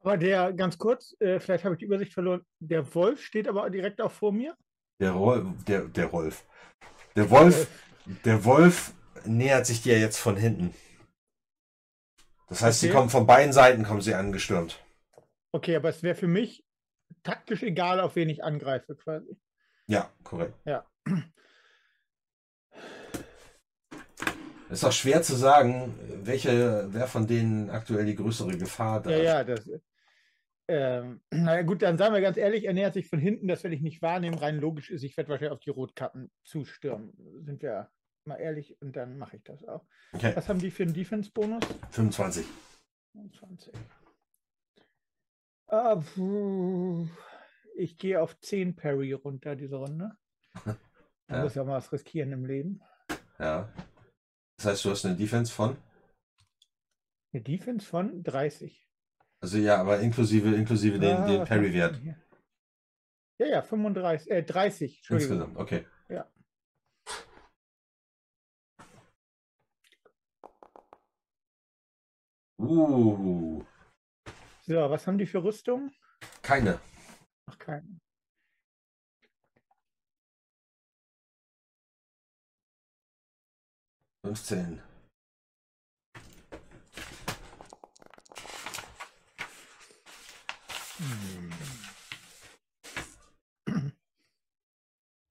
Aber der, ganz kurz, äh, vielleicht habe ich die Übersicht verloren, der Wolf steht aber direkt auch vor mir. Der, Rolf, der, der Rolf. Der Wolf, der Wolf nähert sich dir jetzt von hinten. Das heißt, sie Okay. kommen von beiden Seiten, kommen sie angestürmt. Okay, aber es wäre für mich taktisch egal, auf wen ich angreife, quasi. Ja, korrekt. Ja. Ist auch schwer zu sagen, welche, wer von denen aktuell die größere Gefahr da Ja, ja, das. Ähm, naja, gut, dann sagen wir ganz ehrlich, er nähert sich von hinten, das werde ich nicht wahrnehmen. Rein logisch ist, ich werde wahrscheinlich auf die Rotkappen zustürmen. Sind wir mal ehrlich und dann mache ich das auch. Okay, Was haben die für einen Defense-Bonus? 25. 20. Ah. Ich gehe auf 10 Parry runter diese Runde. Man Ja. muss ja mal was riskieren im Leben. Ja. Das heißt, du hast eine Defense von? Eine Defense von 30. Also ja, aber inklusive, inklusive den, Ah, den Parry-Wert. Ja, ja, 35, äh, 30, Entschuldigung. Insgesamt, okay. Ja. Uh, So, was haben die für Rüstung? keine. Ach, keine. Fünfzehn.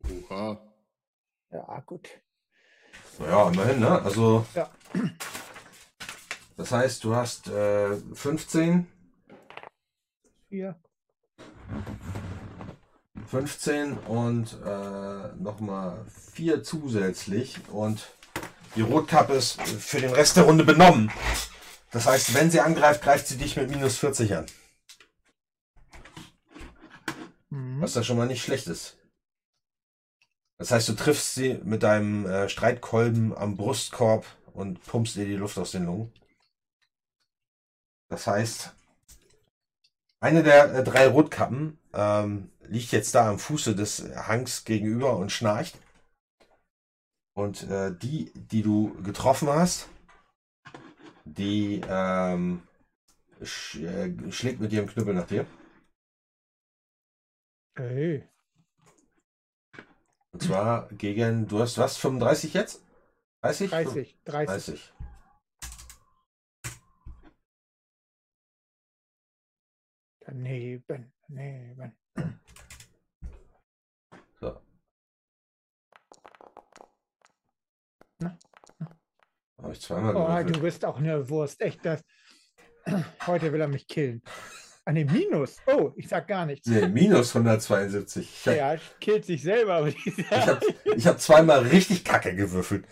Oha. Ja, gut. Ja, immerhin, ne? Also. Ja. Das heißt, du hast äh, 15, Hier. 15 und äh, nochmal 4 zusätzlich. Und die Rotkappe ist für den Rest der Runde benommen. Das heißt, wenn sie angreift, greift sie dich mit minus 40 an. Mhm. Was da schon mal nicht schlecht ist. Das heißt, du triffst sie mit deinem äh, Streitkolben am Brustkorb und pumpst ihr die Luft aus den Lungen. Das heißt, eine der äh, drei Rotkappen ähm, liegt jetzt da am Fuße des Hangs gegenüber und schnarcht. Und äh, die, die du getroffen hast, die ähm, sch äh, schlägt mit ihrem Knüppel nach dir. Hey. Und zwar gegen, du hast was, 35 jetzt? 30? 30, 30. 30. Daneben, daneben. So. Na, Habe ich zweimal Oh, du bist auch eine Wurst. Echt, das. Heute will er mich killen. Ah, ne, Minus. Oh, ich sag gar nichts. Nee, minus 172. Ich habe Ja, killt sich selber, ich hab, ich hab zweimal richtig kacke gewürfelt.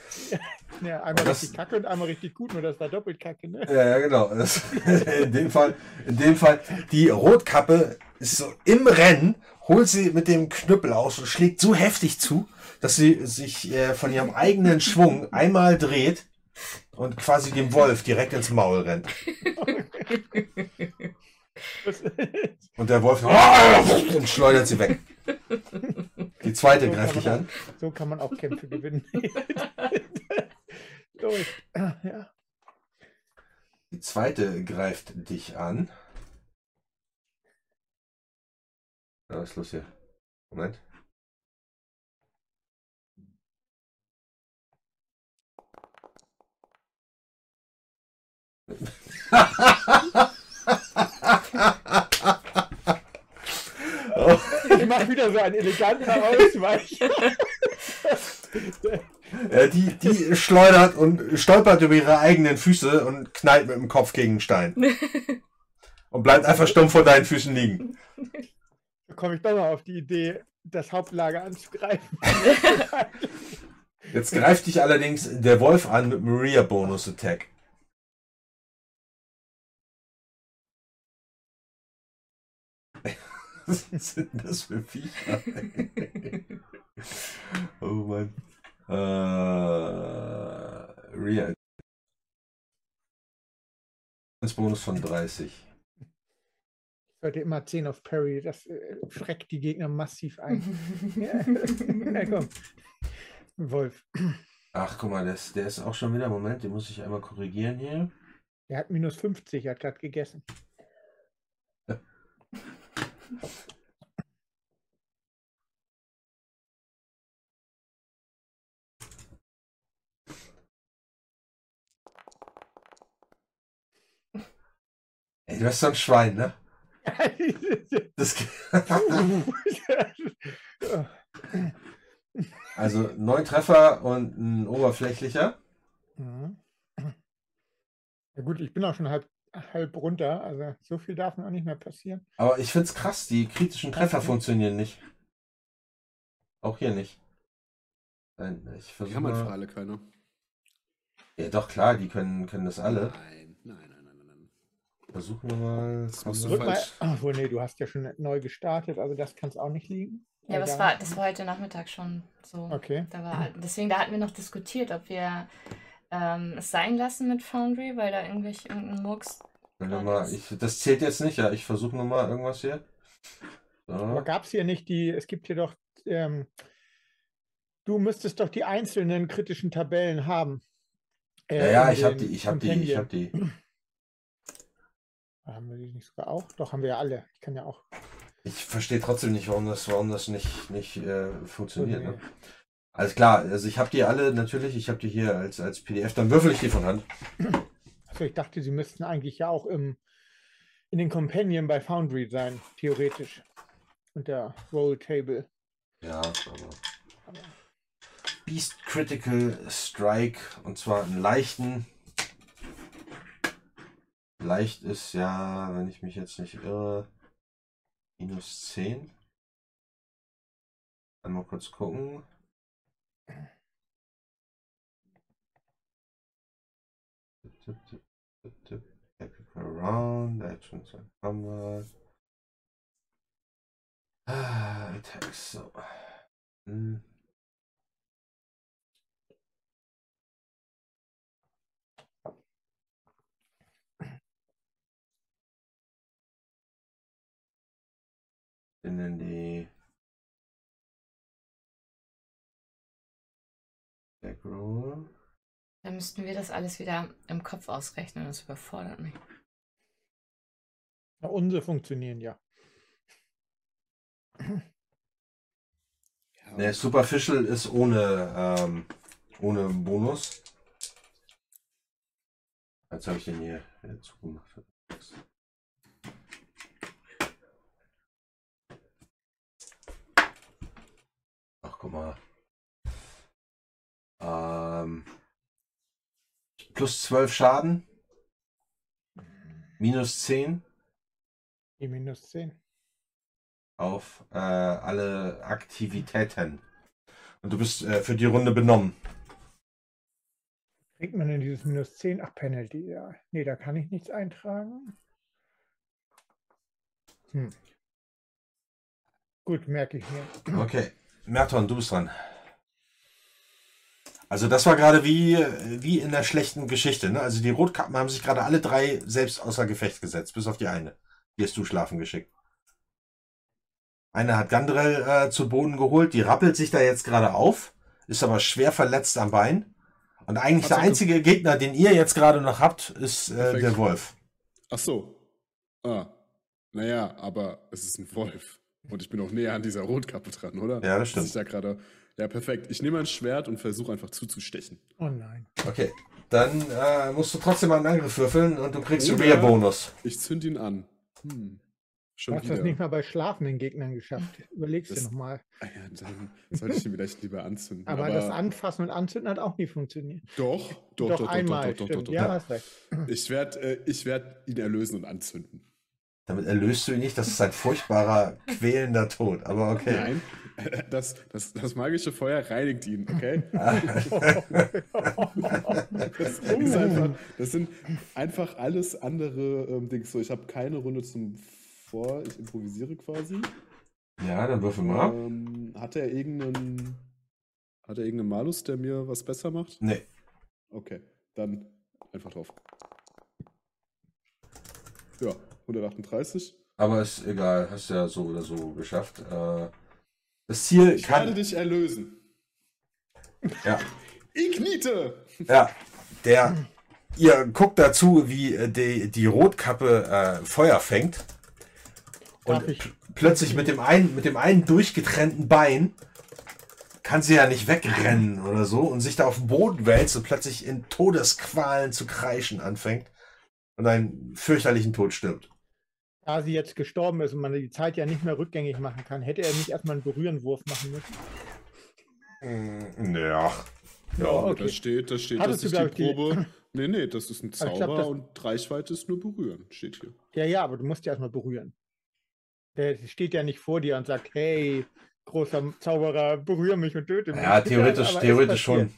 Ja, einmal das- richtig kacke und einmal richtig gut, nur das war doppelt kacke, ne? Ja, ja genau. Das, in, dem Fall, in dem Fall, die Rotkappe ist so im Rennen, holt sie mit dem Knüppel aus und schlägt so heftig zu, dass sie sich äh, von ihrem eigenen Schwung einmal dreht und quasi dem Wolf direkt ins Maul rennt. Und der Wolf und schleudert sie weg. Die zweite So greift dich an. so kann man auch Kämpfe gewinnen. Los. Ah, Ja. Die zweite greift dich an. Ja, was ist los hier? Moment. oh, Ich mache wieder so einen eleganten Ausweicher. äh, die, die schleudert und stolpert über ihre eigenen Füße und knallt mit dem Kopf gegen einen Stein. Und bleibt einfach stumm vor deinen Füßen liegen. Da komme ich doch mal auf die Idee, das Hauptlager anzugreifen. Jetzt greift dich allerdings der Wolf an mit Maria Bonus Attack. Was sind das für Viecher? oh Mann. Äh, Ria. Bonus von 30. Sollte immer 10 auf Parry, das äh, schreckt die Gegner massiv ein. ja. ja, komm. Wolf. Ach, guck mal, der ist, der ist auch schon wieder. Moment, den muss ich einmal korrigieren hier. Der hat minus 50, er hat gerade gegessen. Ey, du bist so ein Schwein, ne? Das, also neun Treffer und ein oberflächlicher. Mhm. Ja gut, ich bin auch schon halb, halb runter, also so viel darf mir auch nicht mehr passieren. Aber ich find's krass, die kritischen Treffer funktionieren nicht. Auch hier nicht. Nein, ich Die haben halt für alle keine. Ja, doch klar, die können, können das alle. Nein, nein, nein, nein, nein. Versuchen wir mal. Das musst du Drück mal. falsch. Obwohl, nee, du hast ja schon neu gestartet, also das kann es auch nicht liegen. Ja, aber das da- war, das war heute Nachmittag schon so. Okay. Da war, deswegen, da hatten wir noch diskutiert, ob wir ähm, es sein lassen mit Foundry, weil da irgendwelche irgendein Murks. Ja, mal das- ich, das zählt jetzt nicht, ja. Ich versuche nur mal irgendwas hier. Aber So. gab es hier nicht die, es gibt hier doch, ähm, du müsstest doch die einzelnen kritischen Tabellen haben. Ja, Äh, ja, in ich habe die, ich habe die, ich habe die. Haben wir die nicht sogar auch? Doch, haben wir ja alle. Ich kann ja auch. Ich verstehe trotzdem nicht, warum das, warum das nicht, nicht äh, funktioniert. Nee. Ne? Alles klar, also ich habe die alle natürlich, ich habe die hier als, als PDF, dann würfel ich die von Hand. Achso, ich dachte, sie müssten eigentlich ja auch im, in den Companion bei Foundry sein, theoretisch. Und der Roll Table. Ja, aber. Beast Critical Strike und zwar einen leichten. Leicht ist ja, wenn ich mich jetzt nicht irre, minus 10. Einmal kurz gucken. Epic Around, Actions and Combat. Ah, Attacks, so. Hm. Bin denn die Backroll? Da müssten wir das alles wieder im Kopf ausrechnen. Das überfordert mich. Na, unsere funktionieren ja. Ja, Ne, Superficial ist ohne, ähm, ohne Bonus. Jetzt habe ich den hier wieder zugemacht. Ach, guck mal. Ähm, plus 12 Schaden. Minus 10 Die minus 10. auf äh, alle Aktivitäten. Und du bist äh, für die Runde benommen. Kriegt man denn dieses minus 10? Ach, Penalty, ja. Nee, da kann ich nichts eintragen. Hm. Gut, merke ich mir. Okay, Merton, du bist dran. Also das war gerade wie, wie in der schlechten Geschichte. Ne? Also die Rotkappen haben sich gerade alle drei selbst außer Gefecht gesetzt, bis auf die eine. Die hast du schlafen geschickt. Eine hat Gandrel äh, zu Boden geholt, die rappelt sich da jetzt gerade auf, ist aber schwer verletzt am Bein. Und eigentlich Hat's der einzige Gegner, den ihr jetzt gerade noch habt, ist äh, der Wolf. Ach so. Ah. Naja, aber es ist ein Wolf. Und ich bin auch näher an dieser Rotkappe dran, oder? Ja, das Dass stimmt. Ich da gerade. Ja, perfekt. Ich nehme ein Schwert und versuche einfach zuzustechen. Oh nein. Okay, dann äh, musst du trotzdem mal einen Angriff würfeln und du kriegst Oder- Rear-Bonus. Ich zünd ihn an. Hm. Du Schon hast wieder. das nicht mal bei schlafenden Gegnern geschafft. Überlegst Das- du nochmal. Ah ja, dann sollte ich ihn vielleicht lieber anzünden. Aber, das Anfassen und Anzünden hat auch nie funktioniert. Doch, doch, doch, doch, einmal. doch, doch, doch, ja, doch. hast recht. Ich werde äh, ich werd ihn erlösen und anzünden. Damit erlöst du ihn nicht, das ist ein furchtbarer, quälender Tod. Aber okay. Nein, das, das, das magische Feuer reinigt ihn, okay? Das, ist einfach, das sind einfach alles andere ähm, Dings. So, ich habe keine Runde zum Vor, ich improvisiere quasi. Ja, dann würfel mal. Ähm, hat er irgendeinen. Hat er irgendeinen Malus, der mir was besser macht? Nee. Okay, dann einfach drauf. Ja, 138. Aber ist egal, hast ja so oder so geschafft. Äh, das Ziel Ich werde kann. dich erlösen. Ja, Ignite! ja, der. Ihr guckt dazu, wie äh, die, die Rotkappe äh, Feuer fängt. Und ich- pl- plötzlich mit dem einen, mit dem einen durchgetrennten Bein kann sie ja nicht wegrennen oder so und sich da auf den Boden wälzt und plötzlich in Todesqualen zu kreischen anfängt und einen fürchterlichen Tod stirbt. Da sie jetzt gestorben ist und man die Zeit ja nicht mehr rückgängig machen kann, hätte er nicht erstmal einen Berührenwurf machen müssen. Mm, Ja. Ja, okay. Da steht, da steht, Hattest dass du, ich die ich, die- Probe. Nee, nee, das ist ein Aber Zauber glaub, das- und Reichweite ist nur berühren, steht hier. Ja, ja, aber du musst ja erstmal berühren. Der steht ja nicht vor dir und sagt, hey, großer Zauberer, berühre mich und töte mich. Ja, theoretisch, ist theoretisch schon.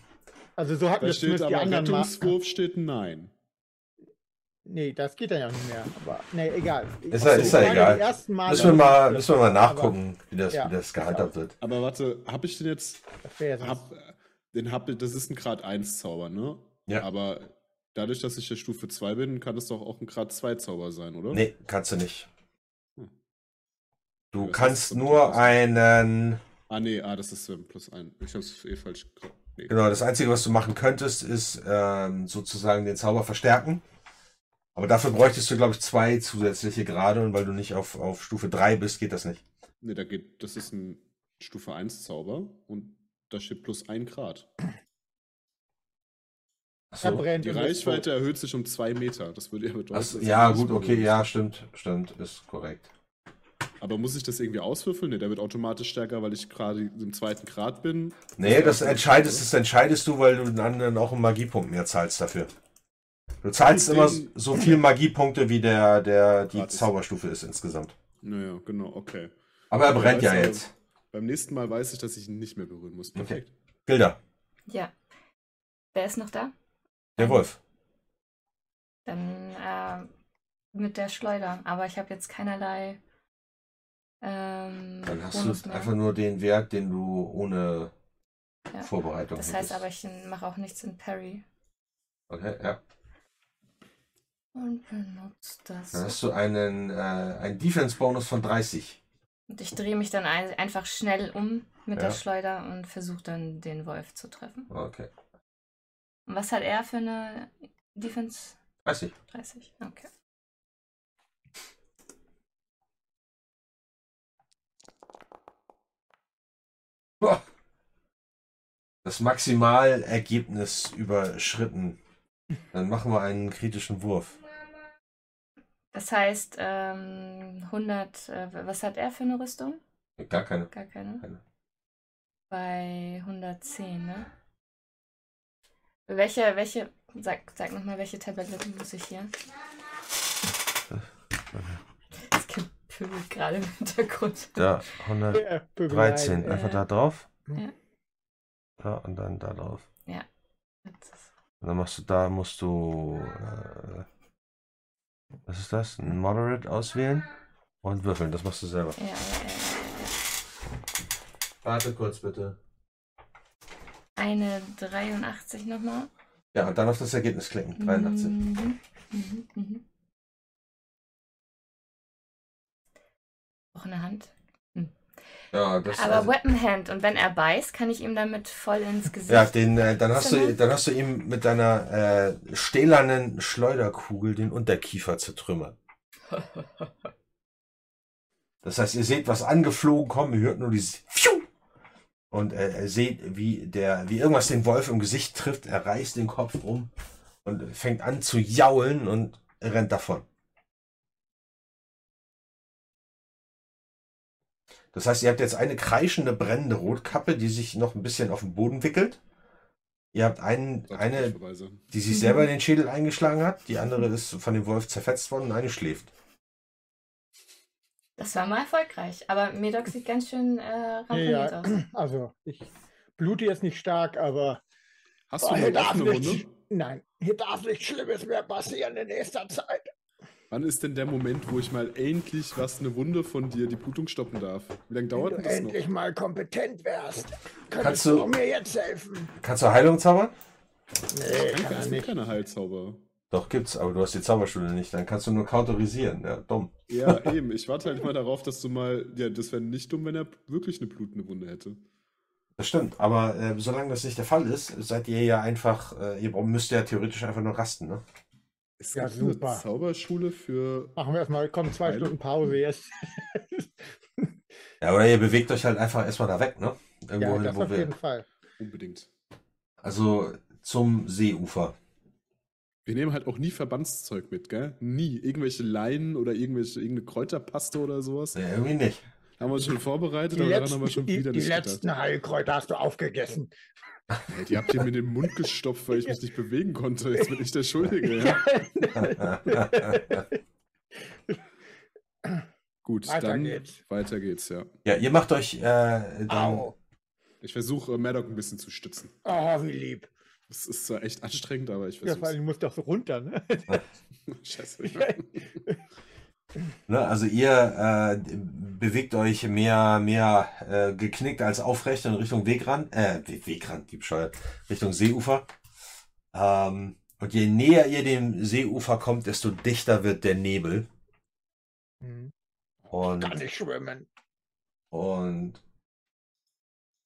Also so hatten Da das steht aber. Rettungswurf steht nein. Nee, das geht dann ja nicht mehr. Aber nee, egal. Ist ja- Ich ist ja egal. Müssen wir mal, müssen wir mal nachgucken, wie das, ja. wie das gehandhabt wird. Aber warte, habe ich den jetzt. ja Hab, sonst- den hab, das ist ein Grad 1 Zauber, ne? Ja. Aber dadurch, dass ich der Stufe 2 bin, kann es doch auch ein Grad 2 Zauber sein, oder? Nee, kannst du nicht. Hm. Du Was kannst heißt, nur einen. Ah, nee, ah, das ist ähm, plus 1. Ich hab's eh falsch. Nee. Genau, das Einzige, was du machen könntest, ist ähm, sozusagen den Zauber verstärken. Aber dafür bräuchtest du, glaube ich, zwei zusätzliche Grade und weil du nicht auf, auf Stufe 3 bist, geht das nicht. Nee, da geht, das ist ein Stufe 1 Zauber und da steht plus 1 Grad. So. brennt Die ist Reichweite erhöht sich um 2 Meter. Das würde ja bedeuten. So, ja, gut, okay, berühren ja, stimmt, stimmt, ist korrekt. Aber muss ich das irgendwie auswürfeln? Nee, der wird automatisch stärker, weil ich gerade im zweiten Grad bin. Nee, das nicht, entscheidest, das entscheidest du, weil du den anderen auch einen Magiepunkt mehr zahlst dafür. Du zahlst immer so viel Magiepunkte, wie der, der die Gratis. Zauberstufe ist insgesamt. Naja, genau, okay. Aber er brennt ja er. jetzt. Beim nächsten Mal weiß ich, dass ich ihn nicht mehr berühren muss. Perfekt. Bilder. Ja. Wer ist noch da? Der Wolf. Dann äh, mit der Schleuder. Aber ich habe jetzt keinerlei ähm, Dann hast Bonus du mehr. einfach nur den Wert, den du ohne Ja. Vorbereitung Das heißt hättest. aber, ich mache auch nichts in Parry. Okay, ja. Und benutze das. Dann hast du einen, äh, einen Defense-Bonus von 30. Und ich drehe mich dann ein, einfach schnell um mit Ja. der Schleuder und versuche dann den Wolf zu treffen. Okay. Und was hat er für eine Defense? 30. 30. Okay. Boah. Das Maximalergebnis überschritten. Dann machen wir einen kritischen Wurf. Das heißt, ähm, 100, äh, was hat er für eine Rüstung? Gar keine. Gar keine. Keine. Bei 110, ne? Welche, welche, sag, sag nochmal, welche Tabelle muss ich hier? Es gepöbelt gerade im Hintergrund. Da, 100. Äh, Pöbelei, 13, äh, einfach da drauf. Ja. Ja, und dann da drauf. Ist- Und dann machst du da, musst du, äh, was ist das? Ein Moderate auswählen und würfeln. Das machst du selber. Ja, ja, ja, ja, Warte kurz bitte. Eine 83 nochmal. Ja, und dann auf das Ergebnis klicken. 83. Mhm. Mhm. Mhm. Auch eine Hand. Ja, das Aber also, Weapon Hand und wenn er beißt, kann ich ihm damit voll ins Gesicht. Ja, den, äh, dann, hast du, dann hast du ihm mit deiner äh, stählernen Schleuderkugel den Unterkiefer zertrümmert. Das heißt, ihr seht was angeflogen kommen, ihr hört nur dieses Pfiuh! und äh, ihr seht, wie der, wie irgendwas den Wolf im Gesicht trifft. Er reißt den Kopf um und fängt an zu jaulen und rennt davon. Das heißt, ihr habt jetzt eine kreischende, brennende Rotkappe, die sich noch ein bisschen auf den Boden wickelt. Ihr habt einen, eine, die sich selber in den Schädel eingeschlagen hat. Die andere ist von dem Wolf zerfetzt worden und eine schläft. Das war mal erfolgreich. Aber Medoc sieht ganz schön äh, ramponiert Ja, aus. also ich blute jetzt nicht stark, aber Hast Oh, du hier eine darf nichts, nein, hier darf nichts Schlimmes mehr passieren in nächster Zeit. Wann ist denn der Moment, wo ich mal endlich was eine Wunde von dir die Blutung stoppen darf? Wie lange Wenn dauert du denn das endlich noch? mal kompetent wärst, Kannst du du- mir jetzt helfen. Kannst du Heilung zaubern? Nee, Danke, kann es gibt nicht. keine Heilzauber. Doch, gibt's, aber du hast die Zauberschule nicht. Dann kannst du nur kautorisieren. Ja, dumm. Ja, eben. Ich warte halt immer darauf, dass du mal. Ja, das wäre nicht dumm, wenn er wirklich eine blutende Wunde hätte. Das stimmt, aber äh, solange das nicht der Fall ist, seid ihr ja einfach, äh, ihr müsst ja theoretisch einfach nur rasten, ne? Es Ja, gibt eine super. Zauberschule für. Machen wir erstmal, komm, zwei? Stunden Pause jetzt. Ja, oder ihr bewegt euch halt einfach erstmal da weg, ne? Irgendwo ja, hin, das wo auf wir. jeden Fall. Unbedingt. Also zum Seeufer. Wir nehmen halt auch nie Verbandszeug mit, gell? Nie. Irgendwelche Leinen oder irgendwelche, irgendeine Kräuterpaste oder sowas. Ja, irgendwie nicht. Haben wir uns schon vorbereitet, Die aber daran letzten, haben wir schon die, wieder die nicht gedacht. letzten Heilkräuter hast du aufgegessen. Ey, die habt ihr mir in den Mund gestopft, weil ich mich nicht bewegen konnte. Jetzt bin ich der Schuldige, ja? Gut, Weiter dann geht's. weiter geht's, ja. ja, ihr macht euch äh, dann. Au. Ich versuche, äh, Maddock ein bisschen zu stützen. Oh, wie lieb. Das ist zwar echt anstrengend, aber ich Ja, vor versuche allem, du musst doch so runter, ne? Scheiße. Ne, also ihr äh, bewegt euch mehr, mehr äh, geknickt als aufrecht in Richtung Wegrand, äh, We- Wegrand, die bescheuert, Richtung Seeufer. Ähm, und je näher ihr dem Seeufer kommt, desto dichter wird der Nebel. Hm. Und, Kann ich schwimmen. und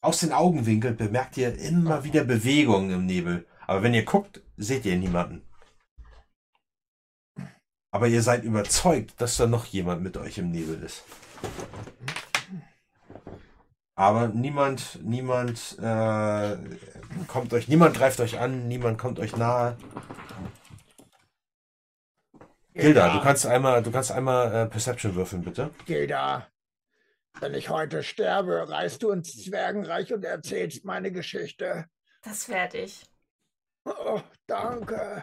aus den Augenwinkeln bemerkt ihr immer wieder Bewegungen im Nebel. Aber wenn ihr guckt, seht ihr niemanden. Aber ihr seid überzeugt, dass da noch jemand mit euch im Nebel ist. Aber niemand, niemand äh, kommt euch, niemand greift euch an, niemand kommt euch nahe. Gilda, du kannst einmal, du kannst einmal äh, Perception würfeln, bitte. Gilda, wenn ich heute sterbe, reist du ins Zwergenreich und erzählst meine Geschichte. Das werde ich. Oh, danke.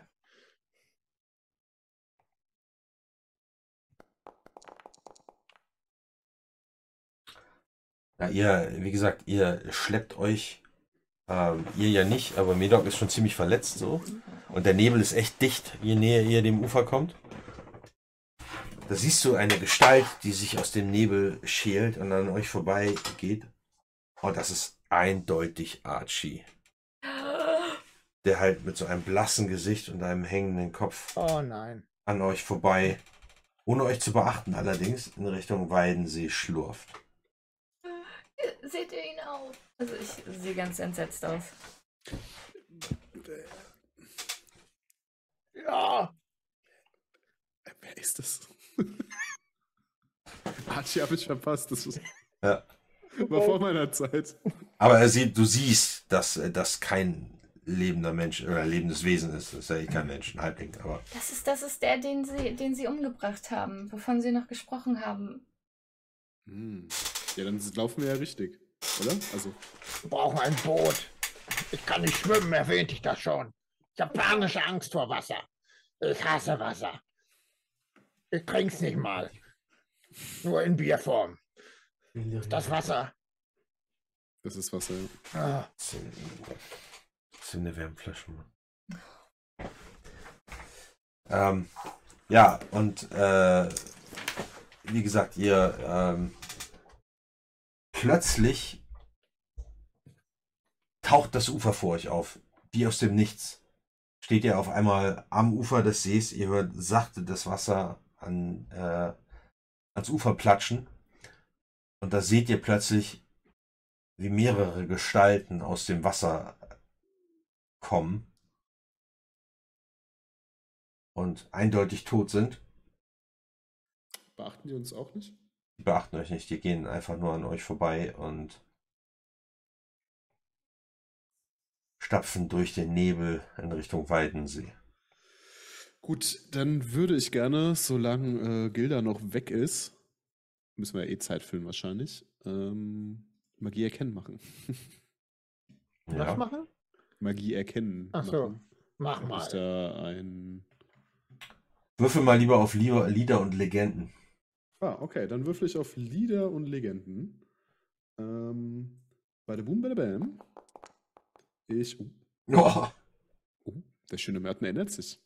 Ja, ihr, wie gesagt, ihr schleppt euch, ähm, ihr ja nicht, aber Medok ist schon ziemlich verletzt so. Und der Nebel ist echt dicht, je näher ihr dem Ufer kommt. Da siehst du eine Gestalt, die sich aus dem Nebel schält und an euch vorbei geht. Und das ist eindeutig Archie. Der halt mit so einem blassen Gesicht und einem hängenden Kopf Oh an euch vorbei, ohne euch zu beachten allerdings, in Richtung Weidensee schlurft. Seht ihr ihn auch? Also ich sehe ganz entsetzt aus. Ja, Wer ist das? Archie habe ich verpasst. Das ist- Ja. war vor meiner Zeit. Aber er sieht, du siehst, dass äh, das kein lebender Mensch oder lebendes Wesen ist. Das ist ja eh kein Mensch, ein Halbling. Aber Das ist, das ist der, den sie, den sie umgebracht haben, wovon sie noch gesprochen haben. Hm. Ja, dann laufen wir ja richtig, oder? Also, wir brauchen ein Boot. Ich kann nicht schwimmen, erwähnte ich das schon. Ich habe panische Angst vor Wasser. Ich hasse Wasser. Ich trink's nicht mal. Nur in Bierform. Das Wasser. das ist Wasser. ja. Ah, Das sind eine Wärmflasche. Mann. Ähm, ja, und äh, wie gesagt, ihr ähm, plötzlich taucht das Ufer vor euch auf, wie aus dem Nichts. Steht ihr auf einmal am Ufer des Sees, ihr hört sachte das Wasser an, äh, ans Ufer platschen. Und da seht ihr plötzlich, wie mehrere Gestalten aus dem Wasser kommen und eindeutig tot sind. Beachten die uns auch nicht? Die beachten euch nicht, die gehen einfach nur an euch vorbei und stapfen durch den Nebel in Richtung Weidensee. Gut, dann würde ich gerne, solange äh, Gilda noch weg ist, müssen wir ja eh Zeit füllen wahrscheinlich, ähm, Magie erkennen machen. was Ja. machen? Magie erkennen. Ach so, machen. Mach mal. ich da ein. Würfel mal lieber auf Lieder und Legenden. Ah, okay, dann würfel ich auf Lieder und Legenden. Ähm, bei der Boom, bei der Bam. Ich. Oh, Oh, oh, der schöne Merten erinnert sich.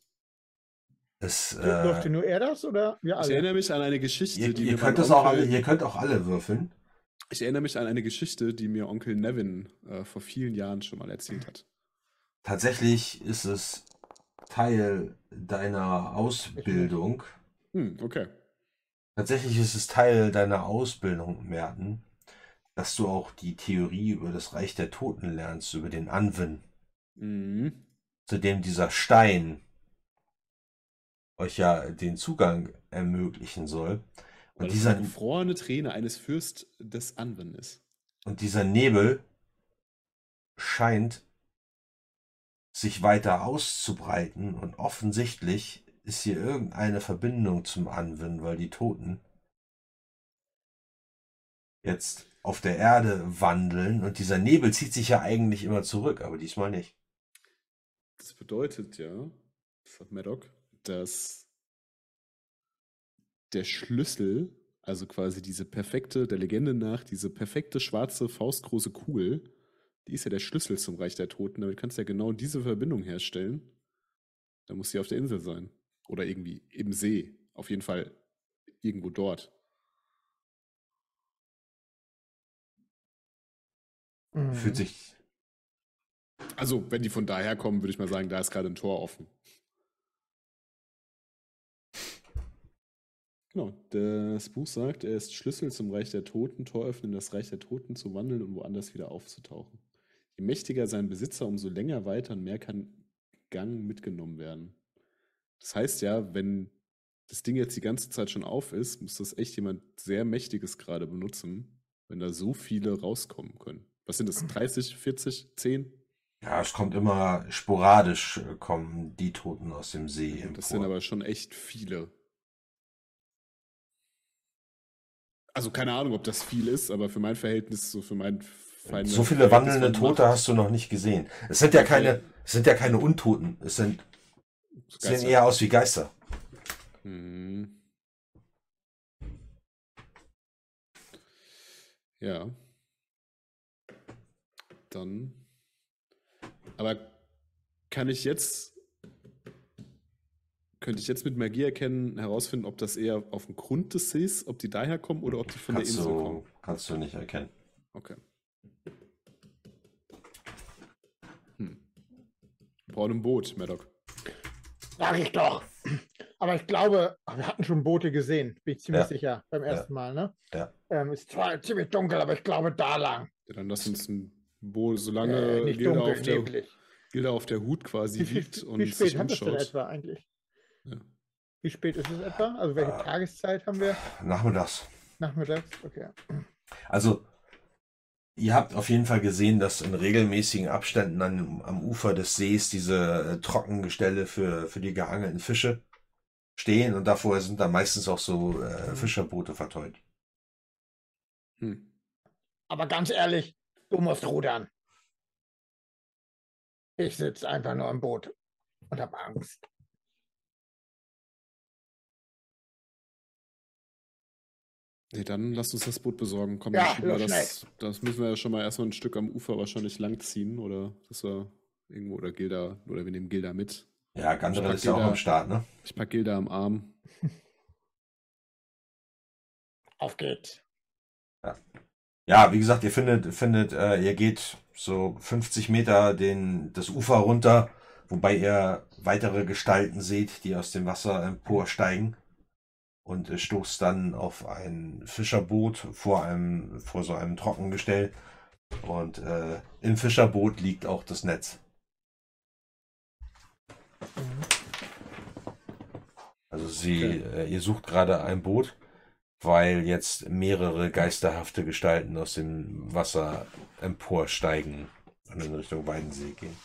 Durfte äh, nur er das oder wir Ich alle? erinnere mich an eine Geschichte, ihr, die ihr, mir könnt das auch Onkel- alle, ihr könnt auch alle würfeln. Ich erinnere mich an eine Geschichte, die mir Onkel Nevin äh, vor vielen Jahren schon mal erzählt hat. Tatsächlich ist es Teil deiner Ausbildung. Hm, okay. Tatsächlich ist es Teil deiner Ausbildung, Merten, dass du auch die Theorie über das Reich der Toten lernst, über den Anwin, Mhm. zu dem dieser Stein euch ja den Zugang ermöglichen soll. Weil Und das dieser, gefrorene Träne eines Fürst des Anwen ist. und dieser Nebel scheint sich weiter auszubreiten und offensichtlich ist hier irgendeine Verbindung zum Anwin, weil die Toten jetzt auf der Erde wandeln und dieser Nebel zieht sich ja eigentlich immer zurück, aber diesmal nicht. Das bedeutet ja, sagt Maddock, dass der Schlüssel, also quasi diese perfekte, der Legende nach, diese perfekte schwarze, faustgroße Kugel, die ist ja der Schlüssel zum Reich der Toten. Damit kannst du ja genau diese Verbindung herstellen. Da muss sie auf der Insel sein. Oder irgendwie im See. Auf jeden Fall irgendwo dort. Mhm. Fühlt sich Also, wenn die von daher kommen, würde ich mal sagen, da ist gerade ein Tor offen. Genau, das Buch sagt, er ist Schlüssel zum Reich der Toten, Tor öffnen, das Reich der Toten zu wandeln und woanders wieder aufzutauchen. Je mächtiger sein Besitzer, umso länger weiter und mehr kann Gang mitgenommen werden. Das heißt ja, wenn das Ding jetzt die ganze Zeit schon auf ist, muss das echt jemand sehr Mächtiges gerade benutzen, wenn da so viele rauskommen können. Was sind das? 30, 40, 10? Ja, es kommt immer sporadisch, äh, kommen die Toten aus dem See. Das sind aber schon echt viele. Also keine Ahnung, ob das viel ist, aber für mein Verhältnis, so für mein Fein so viele wandelnde Tote hast du noch nicht gesehen. Es sind ja keine, es sind ja keine Untoten. Es sind, sehen eher aus wie Geister. Mhm. Ja. Dann. Aber kann ich jetzt. Könnte ich jetzt mit Magie erkennen, herausfinden, ob das eher auf dem Grund des Sees, ob die daher kommen oder ob die von Kannst der Insel du, kommen? kannst du nicht erkennen. Okay. Hm. Wir brauchen ein Boot, Maddock. Sag ich doch. Aber ich glaube, wir hatten schon Boote gesehen, bin ich ziemlich Ja. sicher, beim Ja. ersten Mal, ne? Ja. Ähm, ist zwar ziemlich dunkel, aber ich glaube da lang. Ja, dann lass uns ein Boot, solange Äh, nicht Gilda, dunkel, auf der, neblig. Gilda auf der Hut quasi Wie, liegt und wie spät sich wir es denn etwa eigentlich? Ja. Wie spät ist es etwa? Also welche Ah. Tageszeit haben wir? Nachmittags. Nachmittags? Okay. Also, ihr habt auf jeden Fall gesehen, dass in regelmäßigen Abständen an, am Ufer des Sees diese äh, Trockengestelle für, für die geangelten Fische stehen und davor sind dann meistens auch so äh, Fischerboote verteut. Hm. Aber ganz ehrlich, du musst rudern. Ich sitze einfach nur im Boot und habe Angst. Nee, dann lasst uns das Boot besorgen. Komm, Ja, wir los, das, das müssen wir ja schon mal erstmal ein Stück am Ufer wahrscheinlich langziehen oder dass wir irgendwo oder Gilda oder wir nehmen Gilda mit. Ja, pack ist ja auch am Start, ne? Ich pack Gilda am Arm. Auf geht's. Ja, wie gesagt, ihr findet, findet, äh, ihr geht so 50 Meter den, das Ufer runter, wobei ihr weitere Gestalten seht, die aus dem Wasser emporsteigen und stoßt dann auf ein Fischerboot vor einem, vor so einem Trockengestell und äh, im Fischerboot liegt auch das Netz. Also sie, äh, ihr sucht gerade ein Boot, weil jetzt mehrere geisterhafte Gestalten aus dem Wasser emporsteigen und in Richtung Weidensee gehen.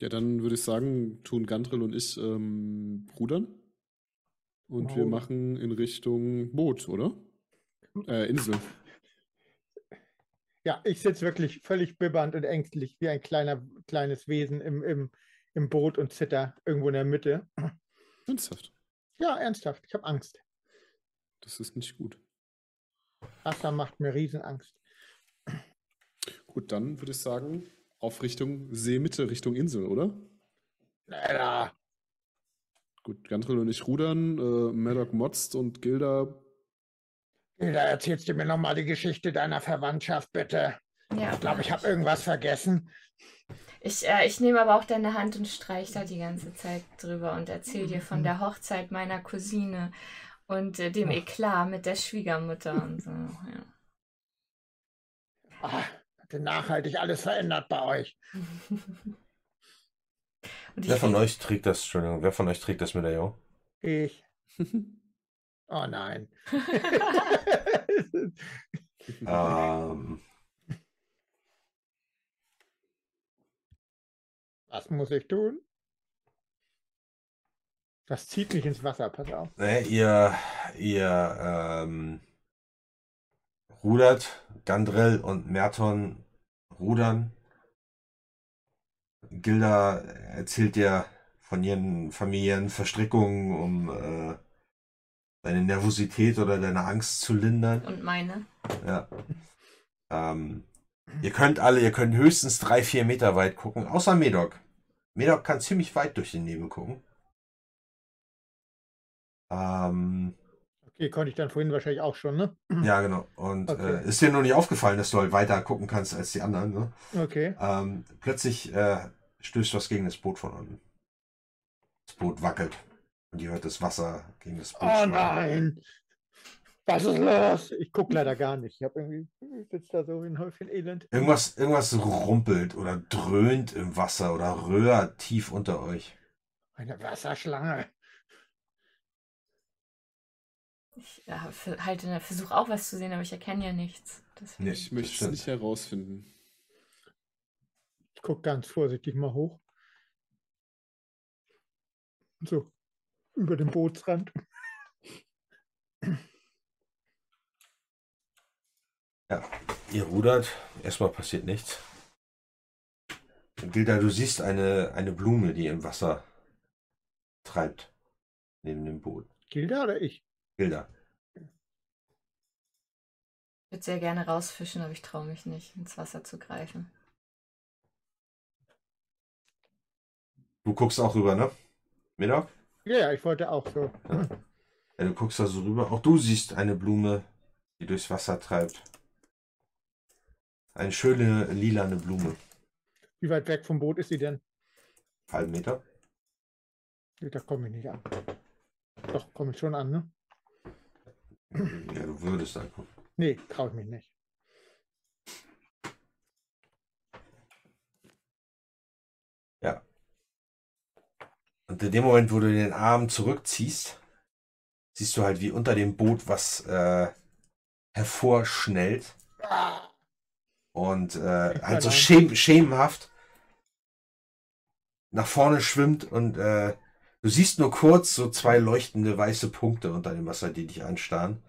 Ja, dann würde ich sagen, tun Gandril und ich ähm, rudern. Und wir Rudern. machen in Richtung Boot, oder? Äh, Insel. Ja, ich sitze wirklich völlig bibbernd und ängstlich wie ein kleiner, kleines Wesen im, im, im Boot und zitter irgendwo in der Mitte. Ernsthaft. Ja, ernsthaft, ich habe Angst. Das ist nicht gut. Wasser macht mir Riesenangst. Gut, dann würde ich sagen, auf Richtung Seemitte, Richtung Insel, oder? Ja, Gut, Gandril und ich rudern, äh, Maddock motzt und Gilda Da erzählst du mir nochmal die Geschichte deiner Verwandtschaft, bitte. Ja, Ich glaube, ich habe irgendwas vergessen. Ich, äh, ich nehme aber auch deine Hand und streich da die ganze Zeit drüber und erzähle dir von der Hochzeit meiner Cousine und äh, dem Eklat mit der Schwiegermutter und so. Ja. Ah, nachhaltig alles verändert bei euch. Und Wer von euch trägt das, Entschuldigung, wer von euch trägt das Medaillon? Ich. Oh nein. Ähm, Was muss ich tun? Das zieht mich ins Wasser, pass auf. ne, ihr, ihr ähm, rudert, Gandrell und Merton rudern. Gilda erzählt dir von ihren familiären Verstrickungen, um äh, deine Nervosität oder deine Angst zu lindern. und meine. Ja. Ähm, ihr könnt alle, ihr könnt höchstens drei, vier Meter weit gucken, außer Medok. Medok kann ziemlich weit durch den Nebel gucken. Ähm, Okay, konnte ich dann vorhin wahrscheinlich auch schon, ne? ja, genau. Und Okay. äh, ist dir nur nicht aufgefallen, dass du halt weiter gucken kannst als die anderen. Ne? Okay. Ähm, plötzlich äh, stößt was gegen das Boot von unten. Das Boot wackelt. Und ihr hört das Wasser gegen das Boot. Oh schlagen. nein! Was ist los? Ich gucke leider gar nicht. Ich habe irgendwie da so wie ein Häufchen Elend. Irgendwas, irgendwas rumpelt oder dröhnt im Wasser oder röhrt tief unter euch. Eine Wasserschlange. Ich ja, für, halte, versuche auch was zu sehen, aber ich erkenne ja nichts. Nee. Ich möchte es nicht herausfinden. Ich gucke ganz vorsichtig mal hoch. So, über den Bootsrand. Ihr rudert, erstmal passiert nichts. Gilda, du siehst eine, eine Blume, die im Wasser treibt. Neben dem Boot. Gilda oder ich? Gilda. Ich würde sehr gerne rausfischen, aber ich traue mich nicht, ins Wasser zu greifen. Du guckst auch rüber, ne? Mittag? Ja, ja, ich wollte auch so. Ja, du guckst da so rüber. Auch du siehst eine Blume, die durchs Wasser treibt. Eine schöne lilane Blume. Wie weit weg vom Boot ist sie denn? Halben Meter. Da komme ich nicht an. Doch, komme ich schon an, ne? Ja, du würdest angucken. Nee, traue ich mich nicht. Und in dem Moment, wo du den Arm zurückziehst, siehst du halt, wie unter dem Boot was äh, hervorschnellt. Und äh, halt so schäm schemenhaft nach vorne schwimmt und äh, du siehst nur kurz so zwei leuchtende weiße Punkte unter dem Wasser, die dich anstarren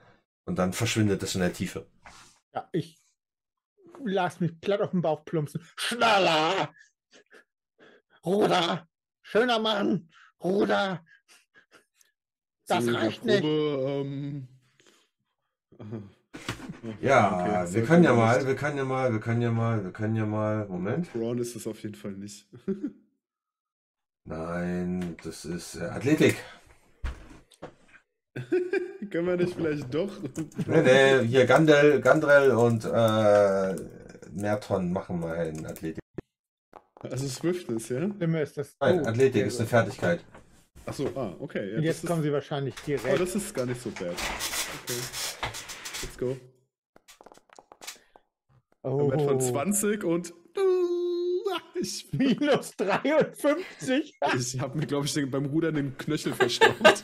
und dann verschwindet es in der Tiefe. ja, ich lass mich platt auf den Bauch plumpsen. Schneller! Ruder! Schöner Mann! Ruder! Das So, reicht Probe, nicht. Ähm. Ja, Okay, wir können ja mal, wir können ja mal, wir können ja mal, wir können ja mal, Moment. Braun ist es auf jeden Fall nicht. Nein, das ist äh, Athletik. Können wir nicht vielleicht doch? Nee, nee, hier Gandel, Gandrel und äh, Merton machen mal in Athletik. Also Swiftness, ja? Stimme ist das. Nein, Oh, Athletik ist eine. Fertigkeit. Achso, ah, okay. Ja, Und das jetzt ist, kommen sie wahrscheinlich oh, direkt. das ist gar nicht so bad. Okay. Let's go. Oh, Wert von 20 und ich, minus 53. ich habe mir, glaube ich, beim Rudern den Knöchel verstaucht.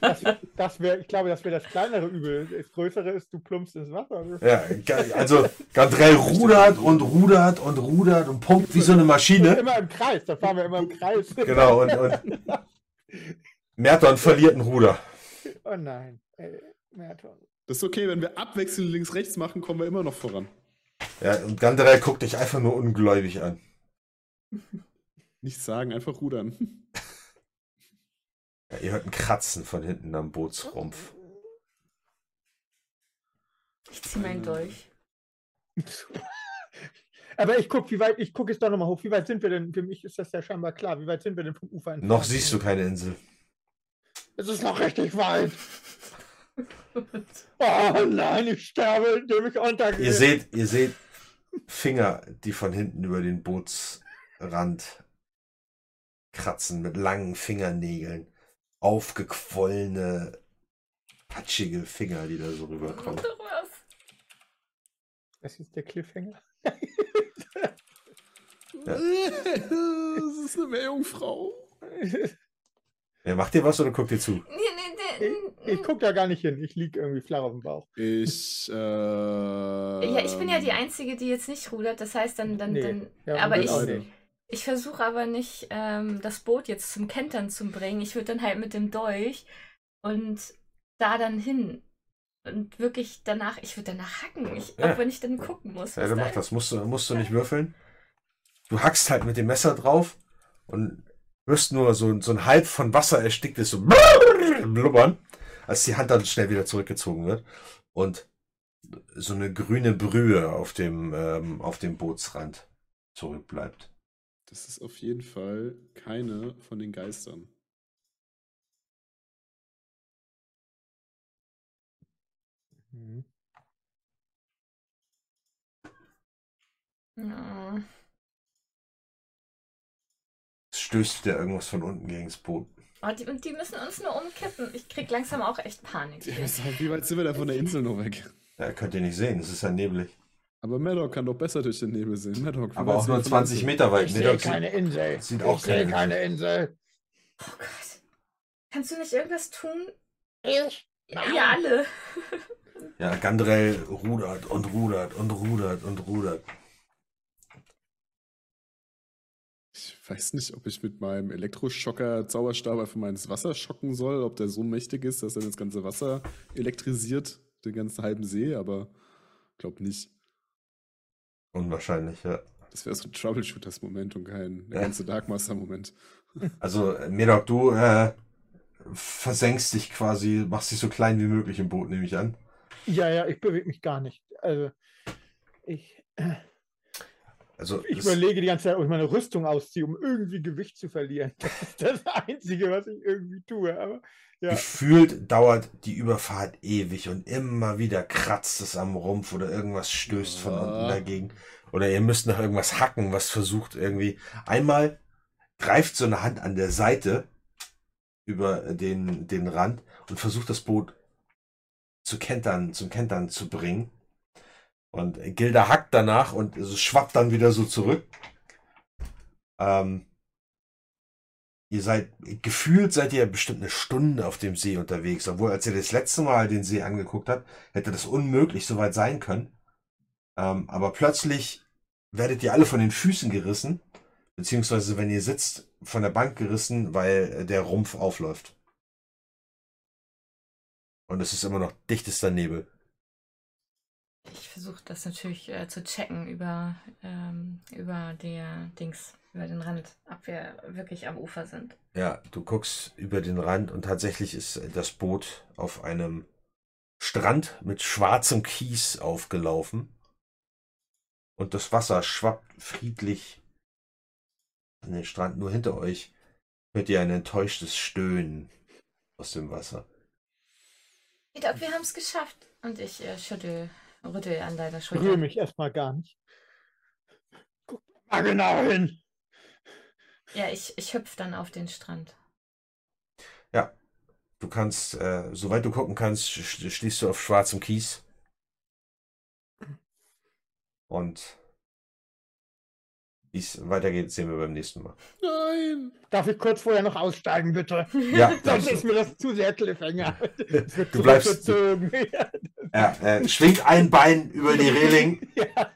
Das, das wäre, ich glaube, das wäre das kleinere Übel. Das größere ist, du plumpst ins Wasser. Ja, also Gandrell rudert und rudert und rudert und pumpt wie so eine Maschine. Immer im Kreis, da fahren wir immer im Kreis. Genau, und, und Merton verliert ein Ruder. Oh nein. Merton. Das ist okay, wenn wir abwechselnd links-rechts machen, kommen wir immer noch voran. Ja, und Gandrell guckt dich einfach nur ungläubig an. Nichts sagen, einfach rudern. Ja, ihr hört ein Kratzen von hinten am Bootsrumpf. Ich ziehe meinen Dolch. Aber ich gucke, wie weit, ich gucke jetzt doch nochmal hoch. Wie weit sind wir denn? Für mich ist das ja scheinbar klar. Wie weit sind wir denn vom Ufer entfernt? Noch siehst du keine Insel. Es ist noch richtig weit. Oh nein, ich sterbe, indem ich untergehe. Ihr seht, ihr seht Finger, die von hinten über den Bootsrand kratzen mit langen Fingernägeln. Aufgequollene, patschige Finger, die da so rüberkommen. Das ist der Cliffhanger. das ist eine Meerjungfrau. Ja, macht ihr was oder guckt ihr zu? Nee, nee, Ich, nee. ich gucke da gar nicht hin. Ich liege irgendwie flach auf dem Bauch. Ich, äh. Ja, ich bin ja die Einzige, die jetzt nicht rudert. Das heißt, dann, dann, Nee. dann Ja, aber ich, auch Beide. nicht. Ich versuche aber nicht, ähm, das Boot jetzt zum Kentern zu bringen. Ich würde dann halt mit dem Dolch und da dann hin. Und wirklich danach, ich würde danach hacken. Ich, Ja. Auch wenn ich dann gucken muss. Ja, dann da mach das. Musst du, musst du nicht würfeln. Du hackst halt mit dem Messer drauf und hörst nur so, so ein halb von Wasser ersticktes so blubbern, als die Hand dann schnell wieder zurückgezogen wird und so eine grüne Brühe auf dem, ähm, auf dem Bootsrand zurückbleibt. Das ist auf jeden Fall keine von den Geistern. Mhm. Ja. Es stößt wieder irgendwas von unten gegen das Boot. Oh, die, und die müssen uns nur umkippen. Ich krieg langsam auch echt Panik. Ja, wie weit sind wir da von der Insel noch weg? Ja, könnt ihr nicht sehen, es ist ja nebelig. Aber Maddock kann doch besser durch den Nebel sehen. Maddock, Aber auch nur von der 20 Insel? Meter weit. Ich sehe keine Insel. sieht ich auch sehe keine Insel. Oh Gott. Kannst du nicht irgendwas tun? Ich? Ja, Nein. ihr alle. Ja, Gandrel rudert und rudert und rudert und rudert. Ich weiß nicht, ob ich mit meinem Elektroschocker-Zauberstab einfach mal ins Wasser schocken soll, ob der so mächtig ist, dass er das ganze Wasser elektrisiert, den ganzen halben See, aber glaub nicht. Unwahrscheinlich, ja. Das wäre so ein Troubleshooters-Moment und kein der Ja. ganze Darkmaster-Moment. Also, äh, Medok, du äh, versenkst dich quasi, machst dich so klein wie möglich im Boot, nehme ich an. Ja, ja, ich bewege mich gar nicht. Also, ich, Also, ich überlege die ganze Zeit, ob ich meine Rüstung ausziehe, um irgendwie Gewicht zu verlieren. Das ist das Einzige, was ich irgendwie tue. Aber ja, gefühlt dauert die Überfahrt ewig und immer wieder kratzt es am Rumpf oder irgendwas stößt von unten dagegen. Oder ihr müsst nach irgendwas hacken, was versucht irgendwie. Einmal greift so eine Hand an der Seite über den, den Rand und versucht das Boot zu kentern, zum Kentern zu bringen. Und Gilda hackt danach und es schwappt dann wieder so zurück. Ähm, ihr seid, gefühlt seid ihr bestimmt eine Stunde auf dem See unterwegs, obwohl als ihr das letzte Mal den See angeguckt habt, hätte das unmöglich so weit sein können. Ähm, aber plötzlich werdet ihr alle von den Füßen gerissen, beziehungsweise wenn ihr sitzt, von der Bank gerissen, weil der Rumpf aufläuft. Und es ist immer noch dichtester Nebel. Ich versuche das natürlich äh, zu checken über, ähm, über der Dings, über den Rand, ob wir wirklich am Ufer sind. Ja, du guckst über den Rand und tatsächlich ist das Boot auf einem Strand mit schwarzem Kies aufgelaufen. Und das Wasser schwappt friedlich an den Strand. Nur hinter euch hört ihr ein enttäuschtes Stöhnen aus dem Wasser. Ich glaube, wir haben es geschafft. Und ich äh, schüttel, rüttel an deiner ich rühre Schulter. mich erstmal gar nicht. Guck mal genau hin. Ja, ich, ich hüpf dann auf den Strand. Du kannst, äh, soweit du gucken kannst, stehst du auf schwarzem Kies. Und wie es weitergeht, sehen wir beim nächsten Mal. Nein! Darf ich kurz vorher noch aussteigen, bitte? Ja, Sonst ist du. mir das zu sehr Cliffhanger. Du bleibst- zurückgezogen. Ja, Ja, äh, schwingt ein Bein über die Reling ja.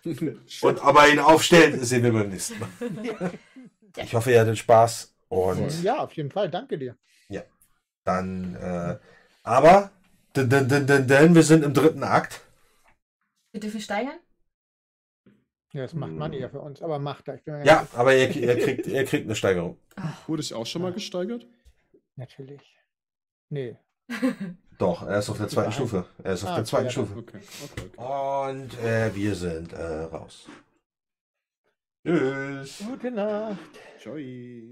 und ob er ihn aufstellt, sehen wir beim nächsten Mal. Ich hoffe, ihr hattet Spaß und ja, auf jeden Fall. Danke dir. dann, äh, aber, denn, denn, denn, denn, denn, wir sind im dritten Akt. Wir dürfen steigern? Ja, das macht man eher für uns. Aber macht er. Mir Ja, aber ihr, ihr, kriegt, ihr kriegt eine Steigerung. Wurde ich auch schon mal gesteigert? Natürlich. Nee. Doch, er ist auf der zweiten. Stufe. Er ist auf Ah, der zweiten ja, Stufe. Okay, okay, okay. Und äh, wir sind äh, raus. Tschüss. Gute Nacht. Joy.